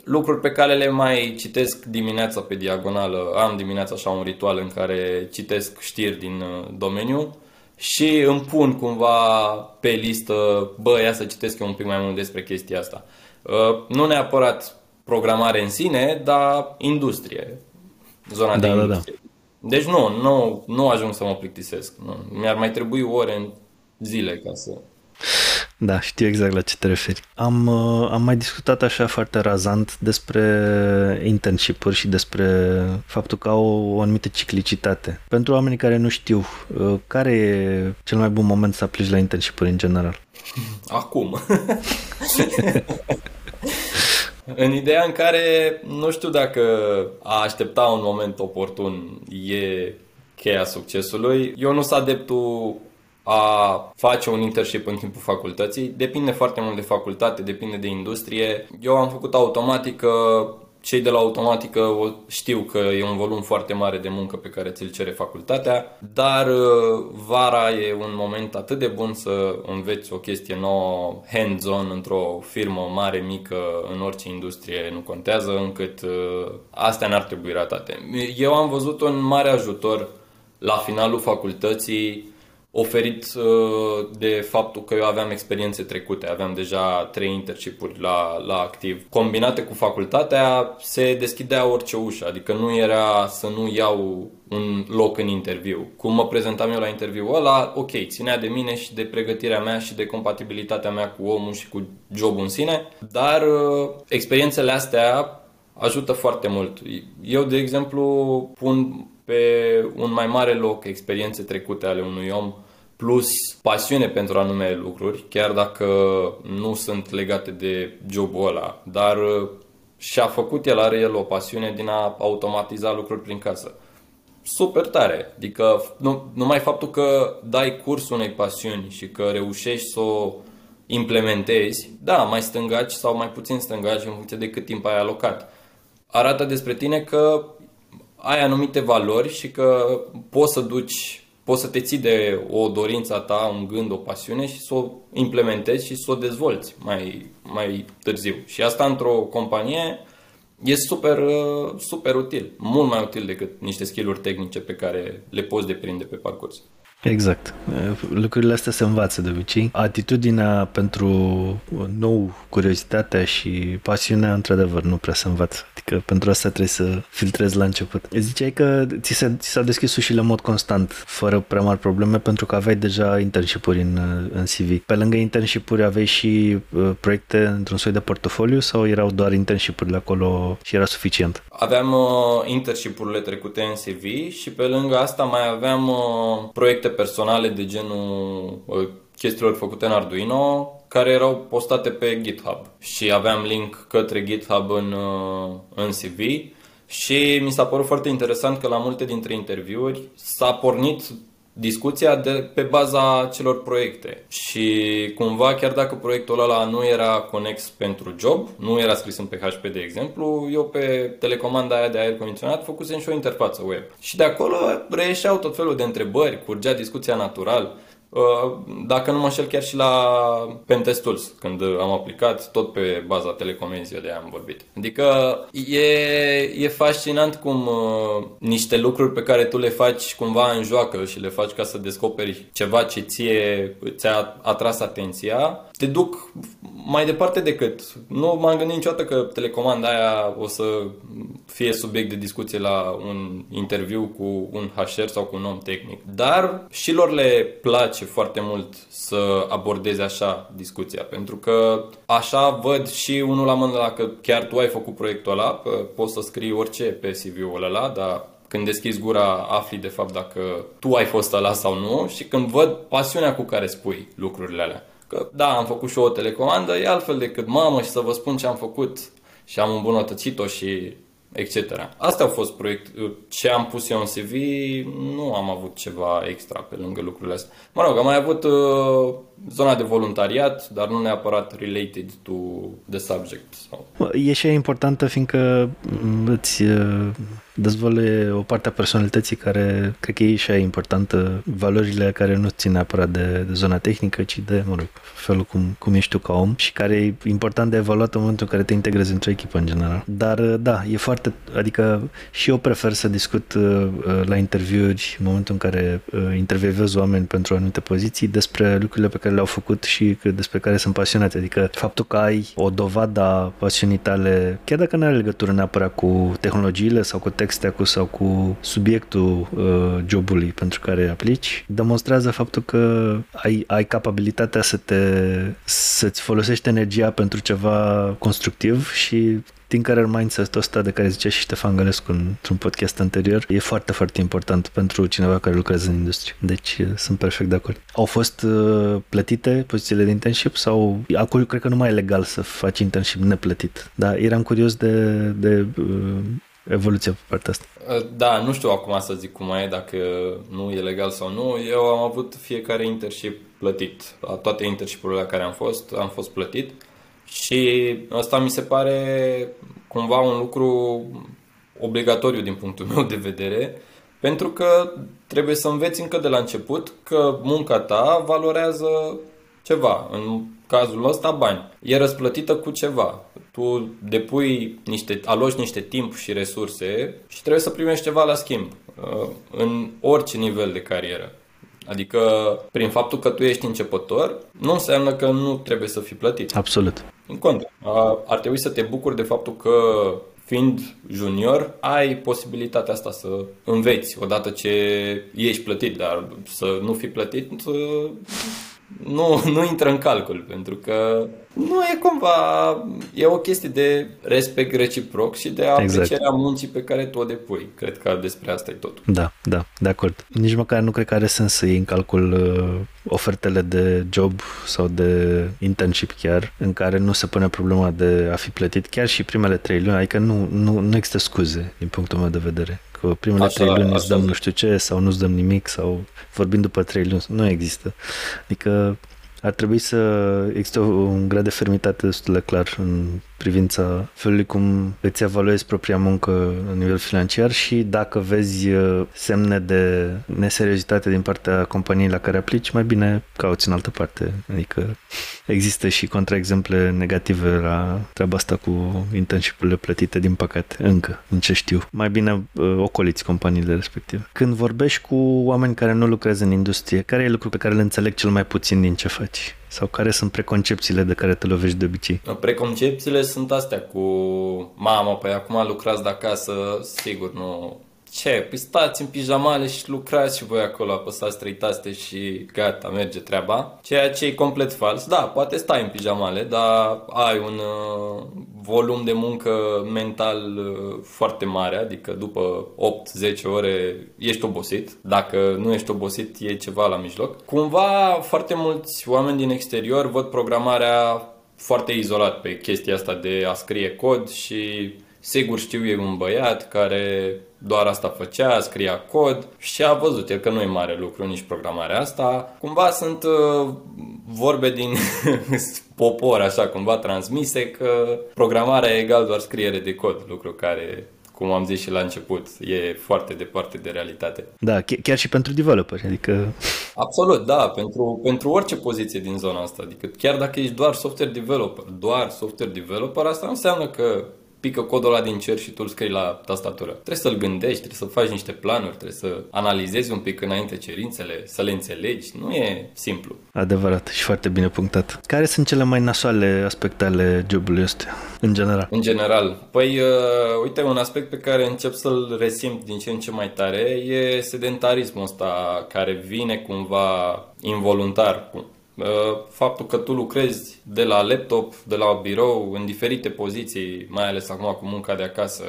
S1: lucruri pe care le mai citesc dimineața pe diagonală. Am dimineața așa un ritual în care citesc știri din uh, domeniu și îmi pun cumva pe listă, bă, ia să citesc eu un pic mai mult despre chestia asta. Uh, nu neapărat programare în sine, dar industrie. Zona da, de da, industrie. Da. Deci nu, nu, nu ajung să mă plictisesc. Nu. Mi-ar mai trebui ore în zile ca să...
S2: Da, știu exact la ce te referi. Am, uh, am mai discutat așa foarte razant despre internship-uri și despre faptul că au o anumită ciclicitate. Pentru oamenii care nu știu, uh, care e cel mai bun moment să aplici la internship-uri în general?
S1: Acum. În ideea în care nu știu dacă a aștepta un moment oportun e cheia succesului. Eu nu sunt adeptul a face un internship în timpul facultății. Depinde foarte mult de facultate, depinde de industrie. Eu am făcut automatică cei de la automatică știu că e un volum foarte mare de muncă pe care ți-l cere facultatea, dar uh, vara e un moment atât de bun să înveți o chestie nouă hands-on într-o firmă mare, mică, în orice industrie, nu contează, încât uh, astea n-ar trebui ratate. Eu am văzut un mare ajutor la finalul facultății oferit uh, de faptul că eu aveam experiențe trecute, aveam deja trei internship la, la activ. Combinate cu facultatea, se deschidea orice ușă, adică nu era să nu iau un loc în interviu. Cum mă prezentam eu la interviu ăla, ok, ținea de mine și de pregătirea mea și de compatibilitatea mea cu omul și cu jobul în sine, dar uh, experiențele astea ajută foarte mult. Eu, de exemplu, pun pe un mai mare loc experiențe trecute ale unui om plus pasiune pentru anume lucruri, chiar dacă nu sunt legate de jobul ăla, dar uh, și-a făcut el, are el o pasiune din a automatiza lucruri prin casă. Super tare, adică nu, numai faptul că dai curs unei pasiuni și că reușești să o implementezi, da, mai stângaci sau mai puțin stângaci în funcție de cât timp ai alocat. Arată despre tine că ai anumite valori și că poți să duci, poți să te ții de o dorință a ta, un gând, o pasiune și să o implementezi și să o dezvolți mai, mai târziu. Și asta într-o companie e super, super util, mult mai util decât niște skill-uri tehnice pe care le poți deprinde pe parcurs.
S2: Exact. Lucrurile astea se învață de obicei. Atitudinea pentru nou, curiozitatea și pasiunea, într-adevăr, nu prea se învață. Adică pentru asta trebuie să filtrezi la început. Ziceai că ți s-a, ți s-a deschis ușile în mod constant, fără prea mari probleme, pentru că aveai deja internship-uri în, în CV. Pe lângă internship-uri aveai și uh, proiecte într-un soi de portofoliu sau erau doar internship-urile acolo și era suficient?
S1: Aveam uh, internship-urile trecute în CV și pe lângă asta mai aveam uh, proiecte personale de genul uh, chestiilor făcute în Arduino care erau postate pe GitHub. Și aveam link către GitHub în, uh, în CV și mi s-a părut foarte interesant că la multe dintre interviuri s-a pornit discuția de, pe baza celor proiecte și cumva chiar dacă proiectul ăla nu era conex pentru job, nu era scris în PHP de exemplu, eu pe telecomanda aia de aer condiționat făcusem și o interfață web. Și de acolo reieșeau tot felul de întrebări, curgea discuția natural Uh, dacă nu mă înșel chiar și la Pentest Tools, când am aplicat, tot pe baza telecomenzii de am vorbit. Adică e, e fascinant cum uh, niște lucruri pe care tu le faci cumva în joacă și le faci ca să descoperi ceva ce ție ți-a atras atenția, te duc mai departe decât. Nu m-am gândit niciodată că telecomanda aia o să fie subiect de discuție la un interviu cu un HR sau cu un om tehnic. Dar și lor le place foarte mult să abordeze așa discuția, pentru că așa văd și unul la mână dacă chiar tu ai făcut proiectul ăla, poți să scrii orice pe CV-ul ăla, dar când deschizi gura afli de fapt dacă tu ai fost ăla sau nu și când văd pasiunea cu care spui lucrurile alea. Că da, am făcut și o telecomandă, e altfel decât mamă și să vă spun ce am făcut și am îmbunătățit-o și etc. Astea au fost proiecte. Ce am pus eu în CV, nu am avut ceva extra pe lângă lucrurile astea. Mă rog, am mai avut uh, zona de voluntariat, dar nu neapărat related to the subject. Sau...
S2: E și importantă fiindcă îți uh, dezvăluie o parte a personalității care cred că e și importantă, valorile care nu țin neapărat de, de zona tehnică, ci de, mă rog, felul cum, cum ești tu ca om și care e important de evaluat în momentul în care te integrezi într-o echipă în general. Dar uh, da, e foarte, adică și eu prefer să discut uh, la interviuri în momentul în care intervievez oameni pentru anumite poziții despre lucrurile pe care care le-au făcut și despre care sunt pasionați. Adică faptul că ai o dovadă a pasiunii tale, chiar dacă nu are legătură neapărat cu tehnologiile sau cu texte sau cu subiectul uh, jobului pentru care aplici, demonstrează faptul că ai, ai capabilitatea să te, să-ți folosești energia pentru ceva constructiv și din care mindset ăsta de care zicea și Ștefan Gălescu într-un podcast anterior e foarte, foarte important pentru cineva care lucrează în industrie. Deci uh, sunt perfect de acord. Au fost uh, plătite pozițiile de internship sau acolo cred că nu mai e legal să faci internship neplătit. Dar eram curios de, de uh, evoluția pe partea asta.
S1: Uh, da, nu știu acum să zic cum e, dacă nu e legal sau nu. Eu am avut fiecare internship plătit. La toate internshipurile la care am fost, am fost plătit. Și asta mi se pare cumva un lucru obligatoriu din punctul meu de vedere, pentru că trebuie să înveți încă de la început că munca ta valorează ceva, în cazul ăsta bani. E răsplătită cu ceva. Tu depui niște, aloci niște timp și resurse și trebuie să primești ceva la schimb uh, în orice nivel de carieră. Adică, prin faptul că tu ești începător, nu înseamnă că nu trebuie să fii plătit.
S2: Absolut.
S1: În cont. Ar trebui să te bucuri de faptul că fiind junior, ai posibilitatea asta să înveți odată ce ești plătit, dar să nu fii plătit nu, nu intră în calcul, pentru că nu e cumva, e o chestie de respect reciproc și de aprecierea exact. muncii pe care tu o depui. Cred că despre asta e totul.
S2: Da, da, de acord. Nici măcar nu cred că are sens să iei în calcul uh, ofertele de job sau de internship chiar, în care nu se pune problema de a fi plătit chiar și primele trei luni, adică nu, nu, nu există scuze din punctul meu de vedere că primele așa, trei luni îți dăm nu știu ce sau nu-ți dăm nimic sau vorbim după trei luni. Nu există. Adică ar trebui să există un grad de fermitate destul de clar în privința felului cum îți evaluezi propria muncă la nivel financiar și dacă vezi uh, semne de neseriozitate din partea companiei la care aplici, mai bine cauți în altă parte. Adică există și contraexemple negative la treaba asta cu internship plătite, din păcate, încă, în ce știu. Mai bine uh, ocoliți companiile respective. Când vorbești cu oameni care nu lucrează în industrie, care e lucrul pe care le înțeleg cel mai puțin din ce faci? Sau care sunt preconcepțiile de care te lovești de obicei?
S1: Preconcepțiile sunt astea cu mamă, păi acum lucrați de acasă, sigur nu ce? Păi stați în pijamale și lucrați și voi acolo, apăsați trei taste și gata, merge treaba. Ceea ce e complet fals. Da, poate stai în pijamale, dar ai un uh, volum de muncă mental uh, foarte mare, adică după 8-10 ore ești obosit. Dacă nu ești obosit, e ceva la mijloc. Cumva foarte mulți oameni din exterior văd programarea foarte izolat pe chestia asta de a scrie cod și sigur știu eu un băiat care doar asta făcea, scria cod și a văzut el că nu e mare lucru nici programarea asta. Cumva sunt uh, vorbe din popor așa cumva transmise că programarea e egal doar scriere de cod, lucru care cum am zis și la început, e foarte departe de realitate.
S2: Da, chiar și pentru developeri, adică...
S1: Absolut, da, pentru, pentru orice poziție din zona asta. Adică chiar dacă ești doar software developer, doar software developer, asta înseamnă că pică codul ăla din cer și tu îl scrii la tastatură. Trebuie să-l gândești, trebuie să faci niște planuri, trebuie să analizezi un pic înainte cerințele, să le înțelegi. Nu e simplu.
S2: Adevărat și foarte bine punctat. Care sunt cele mai nasoale aspecte ale jobului ăsta, în general?
S1: În general. Păi, uh, uite, un aspect pe care încep să-l resimt din ce în ce mai tare e sedentarismul ăsta care vine cumva involuntar Uh, faptul că tu lucrezi de la laptop, de la birou, în diferite poziții, mai ales acum cu munca de acasă,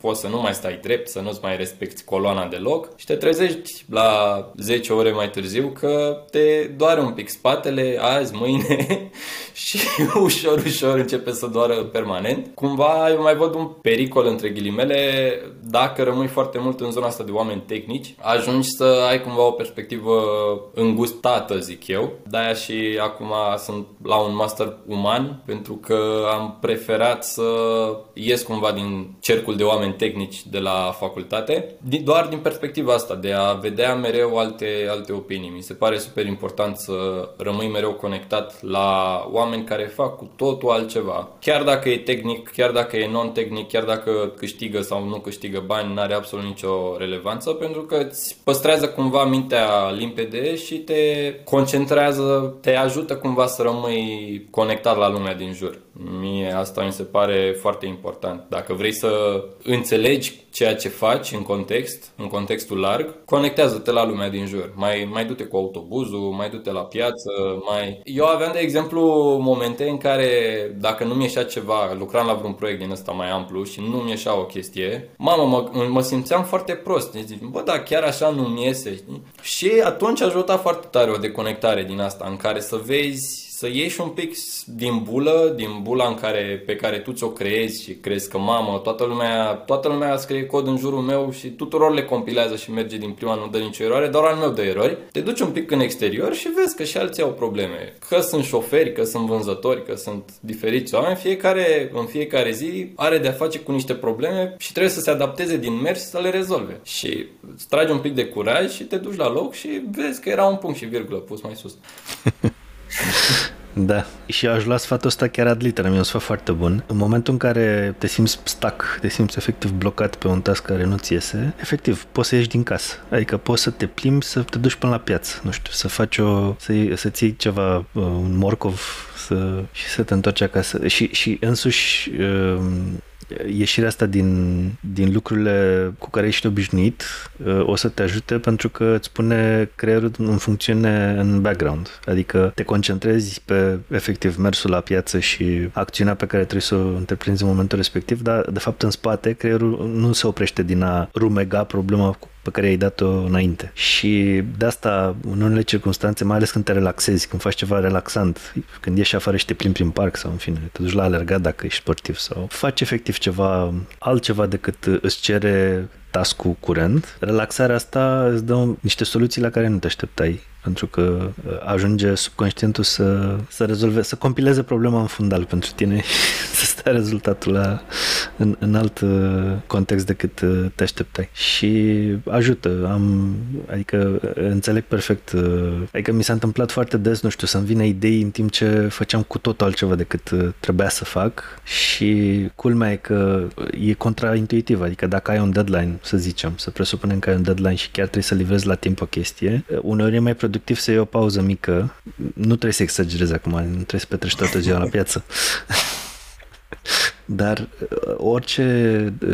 S1: poți să nu mai stai drept, să nu-ți mai respecti coloana deloc și te trezești la 10 ore mai târziu că te doare un pic spatele azi, mâine și ușor, ușor începe să doară permanent. Cumva eu mai văd un pericol între ghilimele dacă rămâi foarte mult în zona asta de oameni tehnici, ajungi să ai cumva o perspectivă îngustată, zic eu. De-aia și acum sunt la un master uman pentru că am preferat să ies cumva din cercul de oameni tehnici de la facultate, doar din perspectiva asta, de a vedea mereu alte, alte opinii. Mi se pare super important să rămâi mereu conectat la oameni care fac cu totul altceva. Chiar dacă e tehnic, chiar dacă e non-tehnic, chiar dacă câștigă sau nu câștigă bani, n-are absolut nicio relevanță pentru că îți păstrează cumva mintea limpede și te concentrează te ajută cumva să rămâi conectat la lumea din jur. Mie asta mi se pare foarte important. Dacă vrei să înțelegi ceea ce faci în context, în contextul larg, conectează-te la lumea din jur. Mai, mai du-te cu autobuzul, mai du-te la piață, mai... Eu aveam, de exemplu, momente în care, dacă nu mi ieșea ceva, lucram la vreun proiect din ăsta mai amplu și nu mi ieșea o chestie, mamă, mă, mă simțeam foarte prost. Zic, bă, da, chiar așa nu mi iese, știi? Și atunci ajuta foarte tare o deconectare din asta, în care să vezi să ieși un pic din bulă, din bula în care, pe care tu ți-o creezi și crezi că mamă, toată lumea, toată lumea scrie cod în jurul meu și tuturor le compilează și merge din prima, nu dă nicio eroare, doar al meu de erori. Te duci un pic în exterior și vezi că și alții au probleme. Că sunt șoferi, că sunt vânzători, că sunt diferiți oameni, fiecare în fiecare zi are de-a face cu niște probleme și trebuie să se adapteze din mers să le rezolve. Și îți tragi un pic de curaj și te duci la loc și vezi că era un punct și virgulă pus mai sus.
S2: Da, și aș lua sfatul ăsta chiar ad literam, e un sfat foarte bun. În momentul în care te simți stuck, te simți efectiv blocat pe un task care nu-ți iese, efectiv, poți să ieși din casă. Adică poți să te plimbi, să te duci până la piață, nu știu, să faci o, să, să-ți iei ceva, uh, un morcov să, și să te întorci acasă. Și, și însuși uh, ieșirea asta din, din lucrurile cu care ești obișnuit uh, o să te ajute pentru că îți pune creierul în funcțiune în background. Adică te concentrezi pe efectiv mersul la piață și acțiunea pe care trebuie să o întreprinzi în momentul respectiv, dar de fapt în spate creierul nu se oprește din a rumega problema cu pe care ai dat-o înainte. Și de asta, în unele circunstanțe, mai ales când te relaxezi, când faci ceva relaxant, când ieși afară și te plimbi prin parc sau în fine, te duci la alergat dacă ești sportiv sau faci efectiv ceva altceva decât îți cere task-ul curent, relaxarea asta îți dă niște soluții la care nu te așteptai pentru că uh, ajunge subconștientul să, să rezolve, să compileze problema în fundal pentru tine să stea rezultatul la, în, în alt uh, context decât uh, te așteptai. Și ajută, am, adică înțeleg perfect, adică mi s-a întâmplat foarte des, nu știu, să-mi vină idei în timp ce făceam cu totul altceva decât trebuia să fac și culmea e că e contraintuitiv, adică dacă ai un deadline, să zicem, să presupunem că ai un deadline și chiar trebuie să livrezi la timp o chestie, uneori e mai productiv productiv să iei o pauză mică. Nu trebuie să exagerezi acum, nu trebuie să petreci toată ziua la piață. Dar uh, orice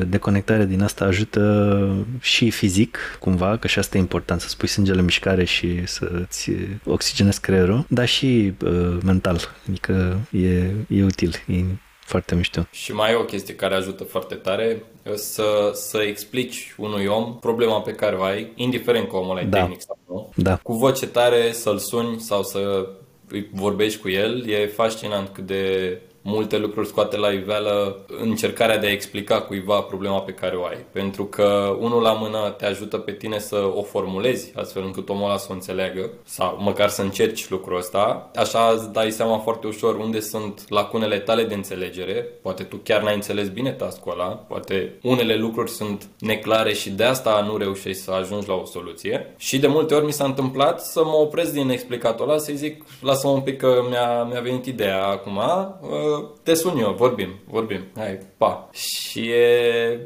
S2: deconectare din asta ajută și fizic, cumva, că și asta e important, să spui sângele în mișcare și să-ți oxigenezi creierul, dar și uh, mental, adică e, e util, e foarte mișto.
S1: Și mai e o chestie care ajută foarte tare, să, să explici unui om problema pe care o ai, indiferent că omul ai da. tehnic sau nu,
S2: da.
S1: cu voce tare să-l suni sau să vorbești cu el, e fascinant cât de multe lucruri scoate la iveală încercarea de a explica cuiva problema pe care o ai. Pentru că unul la mână te ajută pe tine să o formulezi astfel încât omul ăla să o înțeleagă sau măcar să încerci lucrul ăsta. Așa îți dai seama foarte ușor unde sunt lacunele tale de înțelegere. Poate tu chiar n-ai înțeles bine task-ul ăla, poate unele lucruri sunt neclare și de asta nu reușești să ajungi la o soluție. Și de multe ori mi s-a întâmplat să mă opresc din explicatul ăla, să-i zic, lasă-mă un pic că mi-a, mi-a venit ideea acum, uh, te sun eu, vorbim, vorbim, hai, pa. Și e,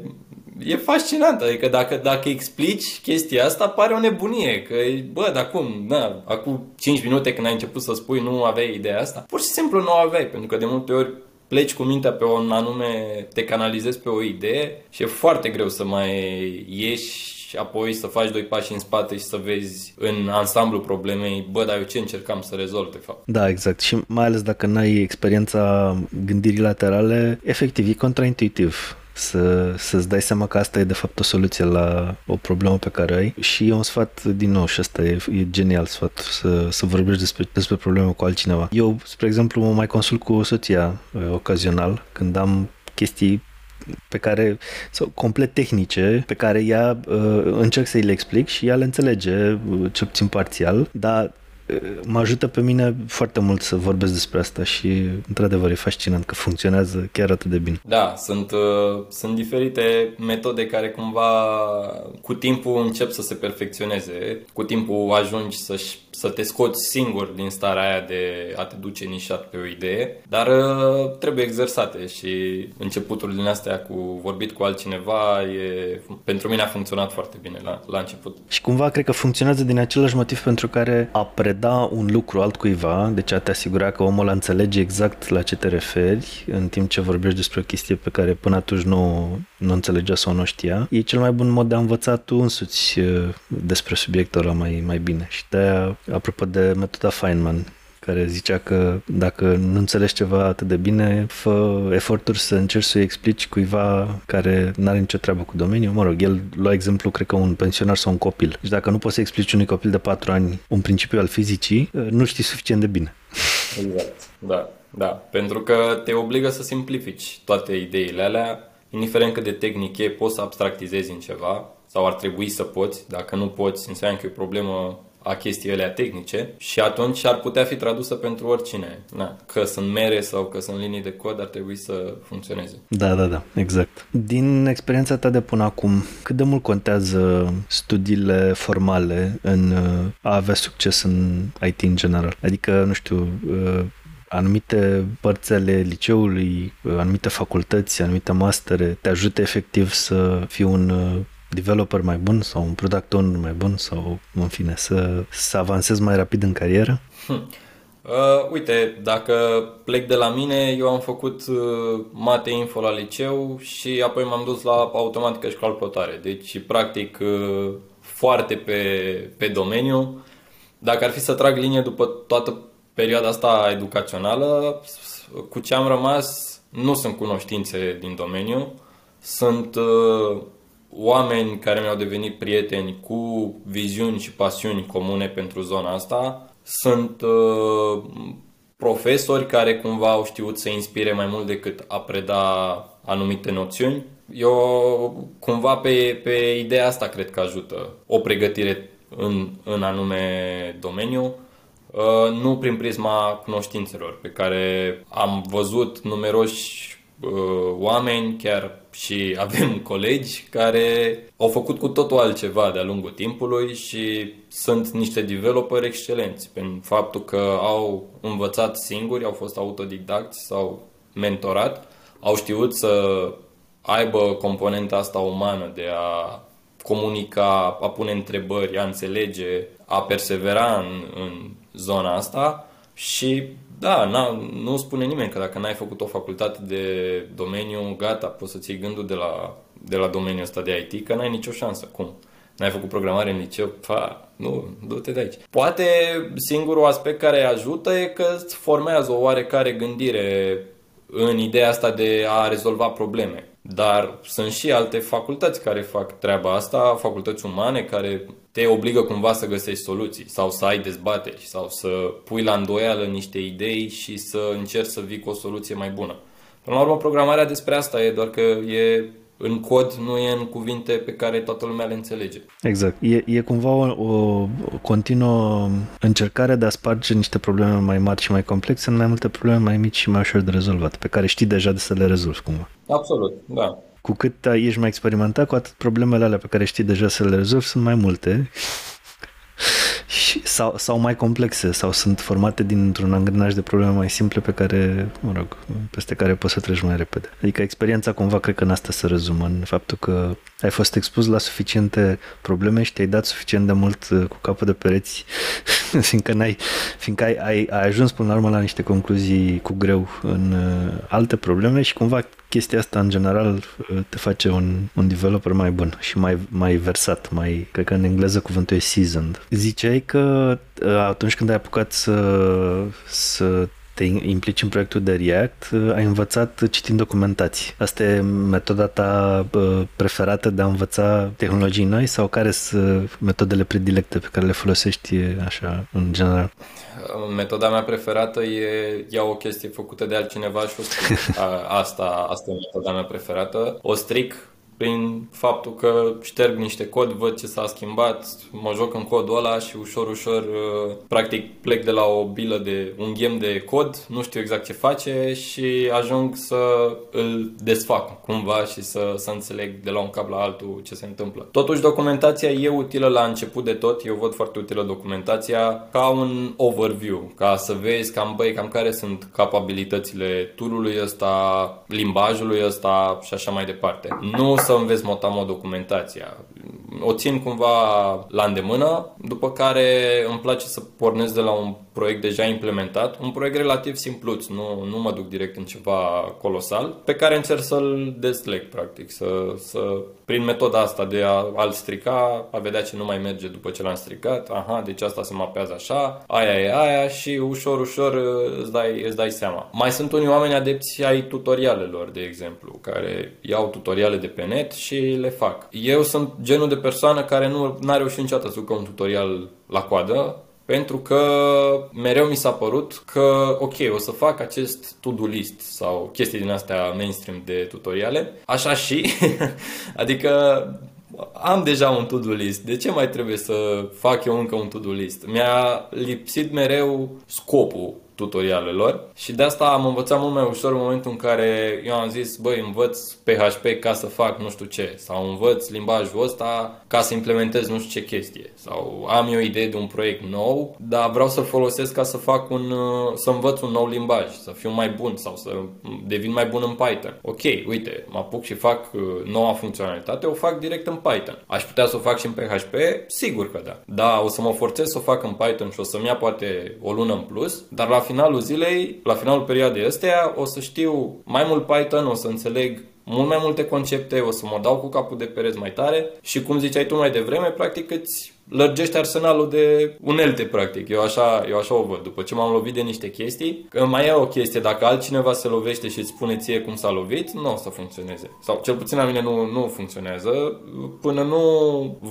S1: e fascinant, adică dacă, dacă explici chestia asta, pare o nebunie, că bă, dar cum, na, acum 5 minute când ai început să spui nu aveai ideea asta, pur și simplu nu o aveai, pentru că de multe ori pleci cu mintea pe un anume, te canalizezi pe o idee și e foarte greu să mai ieși și apoi să faci doi pași în spate și să vezi în ansamblu problemei, bă, dar eu ce încercam să rezolv de fapt.
S2: Da, exact. Și mai ales dacă n-ai experiența gândirii laterale, efectiv e contraintuitiv să, să-ți dai seama că asta e de fapt o soluție la o problemă pe care ai și e un sfat din nou și asta e, e genial sfat să, să vorbești despre, despre probleme cu altcineva. Eu, spre exemplu, mă mai consult cu soția uh, ocazional când am chestii pe care, sau complet tehnice, pe care ea uh, încerc să-i le explic și ea le înțelege, uh, cel puțin parțial, dar mă ajută pe mine foarte mult să vorbesc despre asta și într-adevăr e fascinant că funcționează chiar atât de bine.
S1: Da, sunt, uh, sunt diferite metode care cumva cu timpul încep să se perfecționeze, cu timpul ajungi să să te scoți singur din starea aia de a te duce nișat pe o idee, dar uh, trebuie exersate și începutul din astea cu vorbit cu altcineva e, pentru mine a funcționat foarte bine la, la început.
S2: Și cumva cred că funcționează din același motiv pentru care a preda un lucru altcuiva, deci a te asigura că omul înțelege exact la ce te referi în timp ce vorbești despre o chestie pe care până atunci nu, nu înțelegea sau nu știa, e cel mai bun mod de a învăța tu însuți uh, despre subiectul ăla mai, mai bine. Și de apropo de metoda Feynman, care zicea că dacă nu înțelegi ceva atât de bine, fă eforturi să încerci să-i explici cuiva care nu are nicio treabă cu domeniul. Mă rog, el lua exemplu, cred că un pensionar sau un copil. Deci dacă nu poți să explici unui copil de 4 ani un principiu al fizicii, nu știi suficient de bine.
S1: Exact. Da, da. Pentru că te obligă să simplifici toate ideile alea, indiferent cât de tehnic e, poți să abstractizezi în ceva sau ar trebui să poți. Dacă nu poți, înseamnă că e o problemă a chestiile tehnice și atunci ar putea fi tradusă pentru oricine. Na, că sunt mere sau că sunt linii de cod, ar trebui să funcționeze.
S2: Da, da, da, exact. Din experiența ta de până acum, cât de mult contează studiile formale în a avea succes în IT în general? Adică, nu știu, anumite părți ale liceului, anumite facultăți, anumite mastere te ajută efectiv să fii un developer mai bun sau un product owner mai bun sau, în fine, să, să avansezi mai rapid în carieră? Hm.
S1: Uh, uite, dacă plec de la mine, eu am făcut uh, mate info la liceu și apoi m-am dus la automatică și calculatoare. Deci, practic, uh, foarte pe, pe domeniu. Dacă ar fi să trag linie după toată perioada asta educațională, cu ce am rămas, nu sunt cunoștințe din domeniu, sunt uh, oameni care mi-au devenit prieteni cu viziuni și pasiuni comune pentru zona asta. Sunt uh, profesori care cumva au știut să inspire mai mult decât a preda anumite noțiuni. Eu cumva pe, pe ideea asta cred că ajută o pregătire în, în anume domeniu, uh, nu prin prisma cunoștințelor pe care am văzut numeroși uh, oameni, chiar și avem colegi care au făcut cu totul altceva de-a lungul timpului și sunt niște developeri excelenți prin faptul că au învățat singuri, au fost autodidacți sau mentorat, au știut să aibă componenta asta umană de a comunica, a pune întrebări, a înțelege, a persevera în, în zona asta și da, na, nu spune nimeni că dacă n-ai făcut o facultate de domeniu, gata, poți să-ți iei gândul de la, de la domeniul ăsta de IT, că n-ai nicio șansă. Cum? N-ai făcut programare în liceu? Pa, nu, du-te de aici. Poate singurul aspect care ajută e că îți formează o oarecare gândire în ideea asta de a rezolva probleme. Dar sunt și alte facultăți care fac treaba asta, facultăți umane care te obligă cumva să găsești soluții sau să ai dezbateri sau să pui la îndoială niște idei și să încerci să vii cu o soluție mai bună. Până la urmă, programarea despre asta e, doar că e în cod, nu e în cuvinte pe care toată lumea le înțelege.
S2: Exact. E, e cumva o, o continuă încercare de a sparge niște probleme mai mari și mai complexe în mai multe probleme mai mici și mai ușor de rezolvat, pe care știi deja de să le rezolvi cumva.
S1: Absolut, da.
S2: Cu cât ești mai experimentat, cu atât problemele alea pe care știi deja să le rezolvi sunt mai multe și, sau, sau mai complexe sau sunt formate dintr-un angrenaj de probleme mai simple pe care, mă rog, peste care poți să treci mai repede. Adică experiența cumva cred că în asta se rezumă, în faptul că ai fost expus la suficiente probleme și te-ai dat suficient de mult uh, cu capul de pereți, fiindcă, n-ai, fiindcă ai, ai, ai ajuns până la urmă la niște concluzii cu greu în uh, alte probleme și cumva chestia asta în general uh, te face un, un developer mai bun și mai, mai versat, mai, cred că în engleză cuvântul e seasoned. Ziceai că atunci când ai apucat să, să te implici în proiectul de React, uh, ai învățat citind documentații. Asta e metoda ta uh, preferată de a învăța tehnologii noi sau care sunt metodele predilecte pe care le folosești așa în general?
S1: Metoda mea preferată e iau o chestie făcută de altcineva și o stric. Asta, asta e metoda mea preferată. O stric prin faptul că șterg niște cod, văd ce s-a schimbat, mă joc în codul ăla și ușor, ușor, uh, practic plec de la o bilă de un ghem de cod, nu știu exact ce face și ajung să îl desfac cumva și să, să înțeleg de la un cap la altul ce se întâmplă. Totuși, documentația e utilă la început de tot, eu văd foarte utilă documentația ca un overview, ca să vezi cam, băi, cam care sunt capabilitățile toolului ăsta, limbajului ăsta și așa mai departe. Nu să înveți motamo documentația. O țin cumva la îndemână, după care îmi place să pornesc de la un proiect deja implementat, un proiect relativ simpluț, nu, nu mă duc direct în ceva colosal, pe care încerc să-l desleg, practic, să, să, prin metoda asta de a, a-l strica, a vedea ce nu mai merge după ce l-am stricat, aha, deci asta se mapează așa, aia e aia și ușor, ușor uh, îți dai, îți dai seama. Mai sunt unii oameni adepți ai tutorialelor, de exemplu, care iau tutoriale de pe net și le fac. Eu sunt genul de persoană care nu n-a reușit niciodată să ducă un tutorial la coadă, pentru că mereu mi s-a părut că, ok, o să fac acest to-do list sau chestii din astea mainstream de tutoriale, așa și, adică am deja un to-do list, de ce mai trebuie să fac eu încă un to-do list? Mi-a lipsit mereu scopul tutorialelor și de asta am învățat mult mai ușor în momentul în care eu am zis, băi, învăț PHP ca să fac nu știu ce sau învăț limbajul ăsta ca să implementez nu știu ce chestie sau am eu idee de un proiect nou, dar vreau să-l folosesc ca să fac un, să învăț un nou limbaj, să fiu mai bun sau să devin mai bun în Python. Ok, uite, mă apuc și fac uh, noua funcționalitate, o fac direct în Python. Aș putea să o fac și în PHP? Sigur că da. Da, o să mă forțez să o fac în Python și o să-mi ia poate o lună în plus, dar la finalul zilei, la finalul perioadei astea, o să știu mai mult Python, o să înțeleg mult mai multe concepte, o să mă dau cu capul de pereți mai tare. Și cum ziceai tu mai devreme, practic îți lărgește arsenalul de unelte, practic. Eu așa, eu așa o văd. După ce m-am lovit de niște chestii, că mai e o chestie, dacă altcineva se lovește și îți spune ție cum s-a lovit, nu o să funcționeze. Sau cel puțin la mine nu, nu funcționează, până nu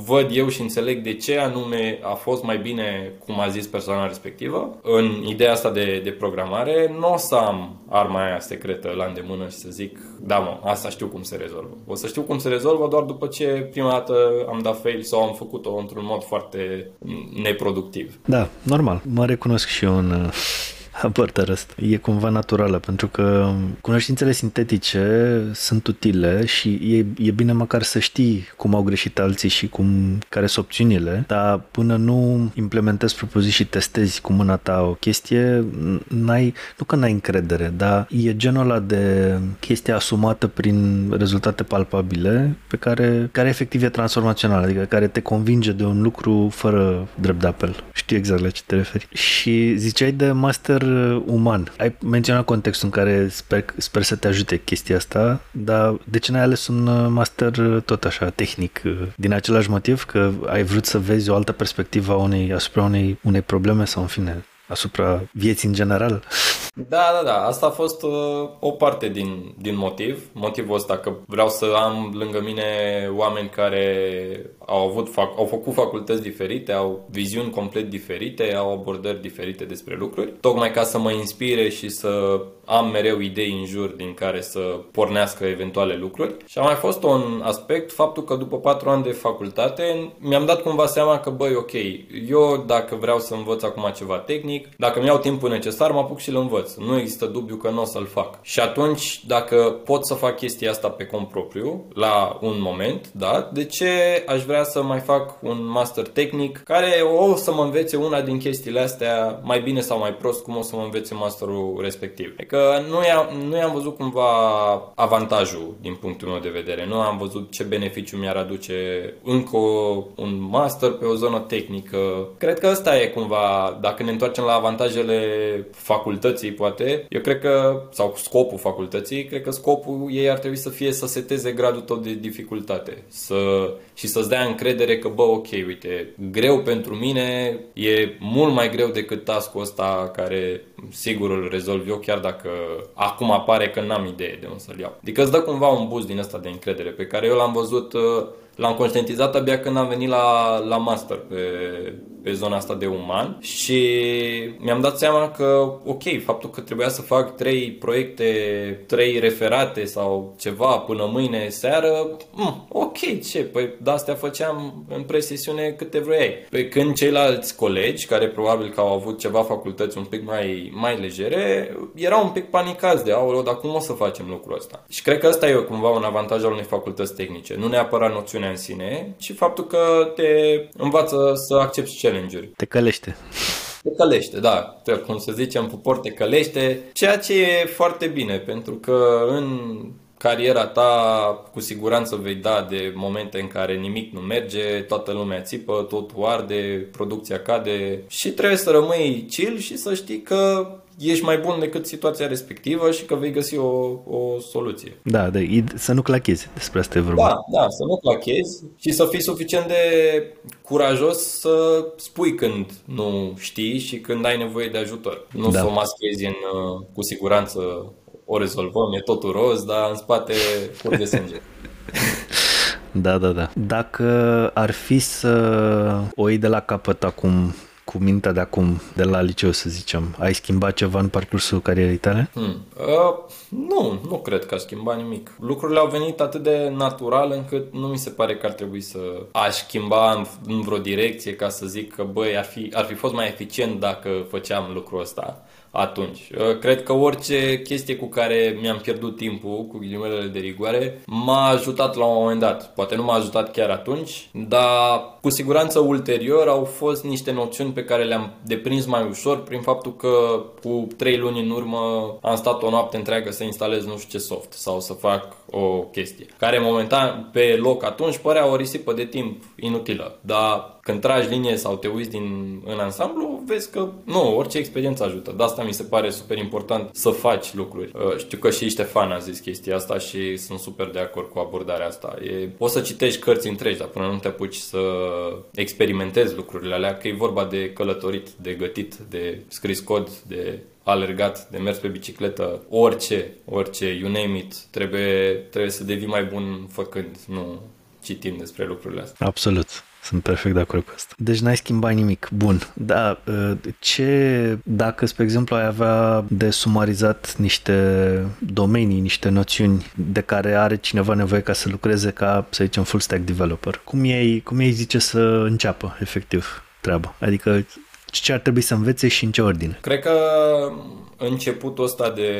S1: văd eu și înțeleg de ce anume a fost mai bine cum a zis persoana respectivă. În ideea asta de, de programare, nu o să am arma aia secretă la îndemână și să zic, da mă, asta știu cum se rezolvă. O să știu cum se rezolvă doar după ce prima dată am dat fail sau am făcut-o într-un mod foarte neproductiv.
S2: Da, normal. Mă recunosc și eu în Părtărăst. E cumva naturală, pentru că cunoștințele sintetice sunt utile și e, e bine măcar să știi cum au greșit alții și cum, care sunt opțiunile, dar până nu implementezi propoziții și testezi cu mâna ta o chestie, n-ai, nu că n-ai încredere, dar e genul ăla de chestie asumată prin rezultate palpabile pe care, care efectiv e transformațional, adică care te convinge de un lucru fără drept de apel. Știi exact la ce te referi. Și ziceai de master Uh, uman. Ai menționat contextul în care sper, sper să te ajute chestia asta, dar de ce n-ai ales un uh, master uh, tot așa tehnic? Din același motiv că ai vrut să vezi o altă perspectivă a unei, asupra unei, unei probleme sau în fine asupra vieții în general?
S1: Da, da, da. Asta a fost uh, o parte din, din motiv. Motivul ăsta că vreau să am lângă mine oameni care au, avut, fac, au făcut facultăți diferite, au viziuni complet diferite, au abordări diferite despre lucruri, tocmai ca să mă inspire și să am mereu idei în jur din care să pornească eventuale lucruri. Și a mai fost un aspect, faptul că după patru ani de facultate mi-am dat cumva seama că, băi, ok, eu dacă vreau să învăț acum ceva tehnic, dacă mi iau timpul necesar, mă apuc și îl învăț. Nu există dubiu că nu o să-l fac. Și atunci, dacă pot să fac chestia asta pe cont propriu, la un moment, da, de ce aș vrea să mai fac un master tehnic care o să mă învețe una din chestiile astea mai bine sau mai prost cum o să mă învețe masterul respectiv. Adică că nu i-am, nu i-am văzut cumva avantajul din punctul meu de vedere. Nu am văzut ce beneficiu mi-ar aduce încă un master pe o zonă tehnică. Cred că ăsta e cumva, dacă ne întoarcem la avantajele facultății, poate, eu cred că, sau scopul facultății, cred că scopul ei ar trebui să fie să seteze gradul tot de dificultate să, și să-ți dea încredere că, bă, ok, uite, greu pentru mine e mult mai greu decât task-ul ăsta care sigur îl rezolv eu, chiar dacă acum apare că n-am idee de unde să-l iau. Adică îți dă cumva un boost din ăsta de încredere pe care eu l-am văzut, uh, l-am conștientizat abia când am venit la, la master pe, pe zona asta de uman și mi-am dat seama că, ok, faptul că trebuia să fac trei proiecte, trei referate sau ceva până mâine seară, mm, ok, ce, păi de astea făceam în presesiune câte vrei. Pe când ceilalți colegi, care probabil că au avut ceva facultăți un pic mai, mai legere, erau un pic panicați de, aoleu, dar cum o să facem lucrul ăsta? Și cred că ăsta e cumva un avantaj al unei facultăți tehnice. Nu neapărat noțiunea în sine, ci faptul că te învață să accepti cele challenge-uri.
S2: Te călește.
S1: Te călește, da. Cum să zicem, popor te călește, ceea ce e foarte bine, pentru că în cariera ta cu siguranță vei da de momente în care nimic nu merge, toată lumea țipă, tot arde, producția cade și trebuie să rămâi chill și să știi că ești mai bun decât situația respectivă și că vei găsi o, o soluție.
S2: Da, da, să nu clachezi, despre asta e vorba.
S1: Da, da, să nu clachezi și să fii suficient de curajos să spui când nu știi și când ai nevoie de ajutor. Nu da. să o maschezi în, cu siguranță o rezolvăm, e totul roz, dar în spate curge sânge.
S2: Da, da, da. Dacă ar fi să o iei de la capăt acum cu mintea de acum, de la liceu, să zicem? Ai schimbat ceva în parcursul carierei tale?
S1: Hmm. Uh, nu, nu cred că aș schimba nimic. Lucrurile au venit atât de natural încât nu mi se pare că ar trebui să aș schimba în, în vreo direcție ca să zic că, băi, ar fi, ar fi fost mai eficient dacă făceam lucrul ăsta atunci. Uh, cred că orice chestie cu care mi-am pierdut timpul, cu ghilimelele de rigoare, m-a ajutat la un moment dat. Poate nu m-a ajutat chiar atunci, dar cu siguranță ulterior au fost niște noțiuni pe care le-am deprins mai ușor prin faptul că cu trei luni în urmă am stat o noapte întreagă să instalez nu știu ce soft sau să fac o chestie. Care momentan pe loc atunci părea o risipă de timp inutilă. Dar când tragi linie sau te uiți din, în ansamblu, vezi că nu, orice experiență ajută. De asta mi se pare super important să faci lucruri. Uh, știu că și Ștefan a zis chestia asta și sunt super de acord cu abordarea asta. E, poți să citești cărți întregi, dar până nu te apuci să experimentezi lucrurile alea, că e vorba de călătorit, de gătit, de scris cod, de alergat, de mers pe bicicletă, orice, orice, you name it, trebuie, trebuie să devii mai bun făcând, nu citind despre lucrurile astea.
S2: Absolut. Sunt perfect de acord cu asta. Deci n-ai schimbat nimic. Bun. Da, ă, ce dacă, spre exemplu, ai avea de sumarizat niște domenii, niște noțiuni de care are cineva nevoie ca să lucreze ca, să zicem, full stack developer, cum ei, cum ei zice să înceapă, efectiv, treaba? Adică ce ar trebui să învețe și în ce ordine?
S1: Cred că începutul ăsta de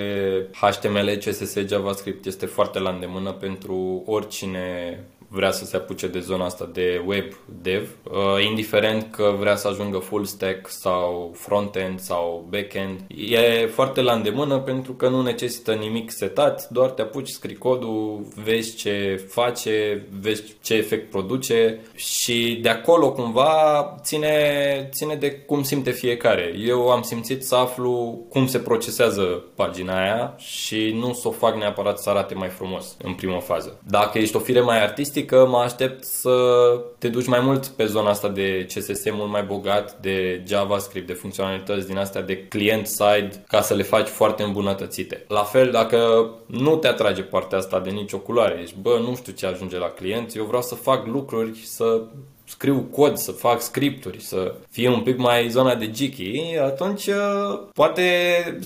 S1: HTML, CSS, JavaScript este foarte la îndemână pentru oricine vrea să se apuce de zona asta de web dev, uh, indiferent că vrea să ajungă full stack sau front-end sau back-end. E foarte la îndemână pentru că nu necesită nimic setat, doar te apuci, scrii codul, vezi ce face, vezi ce efect produce și de acolo cumva ține, ține de cum simte fiecare. Eu am simțit să aflu cum se procesează pagina aia și nu să o fac neapărat să arate mai frumos în prima fază. Dacă ești o fire mai artistică, că mă aștept să te duci mai mult pe zona asta de CSS mult mai bogat, de JavaScript, de funcționalități din astea de client-side, ca să le faci foarte îmbunătățite. La fel, dacă nu te atrage partea asta de nicio culoare, ești, bă, nu știu ce ajunge la client, eu vreau să fac lucruri, să scriu cod, să fac scripturi, să fie un pic mai zona de geeky, atunci uh, poate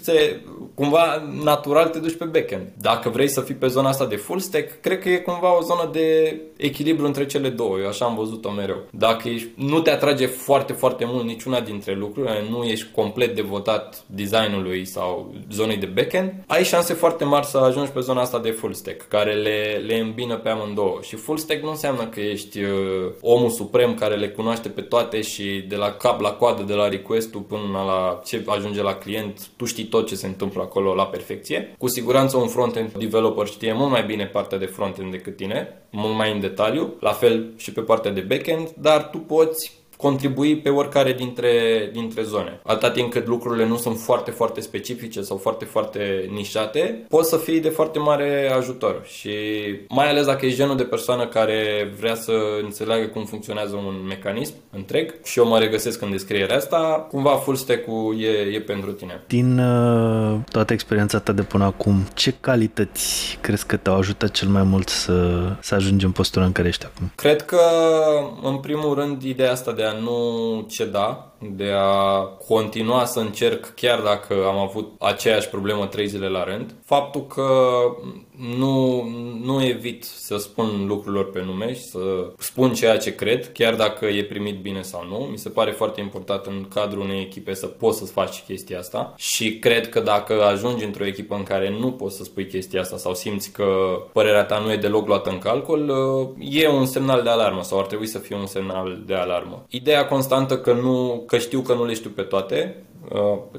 S1: se, cumva natural te duci pe backend. Dacă vrei să fii pe zona asta de full stack, cred că e cumva o zonă de echilibru între cele două. Eu așa am văzut-o mereu. Dacă ești, nu te atrage foarte, foarte mult niciuna dintre lucruri, nu ești complet devotat designului sau zonei de backend, ai șanse foarte mari să ajungi pe zona asta de full stack, care le, le îmbină pe amândouă. Și full stack nu înseamnă că ești uh, omul suprem care le cunoaște pe toate și de la cap la coadă, de la request-ul până la ce ajunge la client, tu știi tot ce se întâmplă acolo la perfecție. Cu siguranță un front-end developer știe mult mai bine partea de front-end decât tine, mult mai în detaliu, la fel și pe partea de back-end, dar tu poți contribui pe oricare dintre, dintre zone. Atâta timp cât lucrurile nu sunt foarte, foarte specifice sau foarte, foarte nișate, poți să fii de foarte mare ajutor și mai ales dacă ești genul de persoană care vrea să înțeleagă cum funcționează un mecanism întreg și eu mă regăsesc în descrierea asta, cumva full stack-ul e, e pentru tine.
S2: Din uh, toată experiența ta de până acum, ce calități crezi că te-au ajutat cel mai mult să, să ajungi în postura în care ești acum?
S1: Cred că, în primul rând, ideea asta de a nu ceda de a continua să încerc chiar dacă am avut aceeași problemă trei zile la rând. Faptul că nu, nu evit să spun lucrurilor pe nume și să spun ceea ce cred, chiar dacă e primit bine sau nu. Mi se pare foarte important în cadrul unei echipe să poți să faci chestia asta și cred că dacă ajungi într-o echipă în care nu poți să spui chestia asta sau simți că părerea ta nu e deloc luată în calcul, e un semnal de alarmă sau ar trebui să fie un semnal de alarmă. Ideea constantă că nu că știu că nu le știu pe toate, Uh,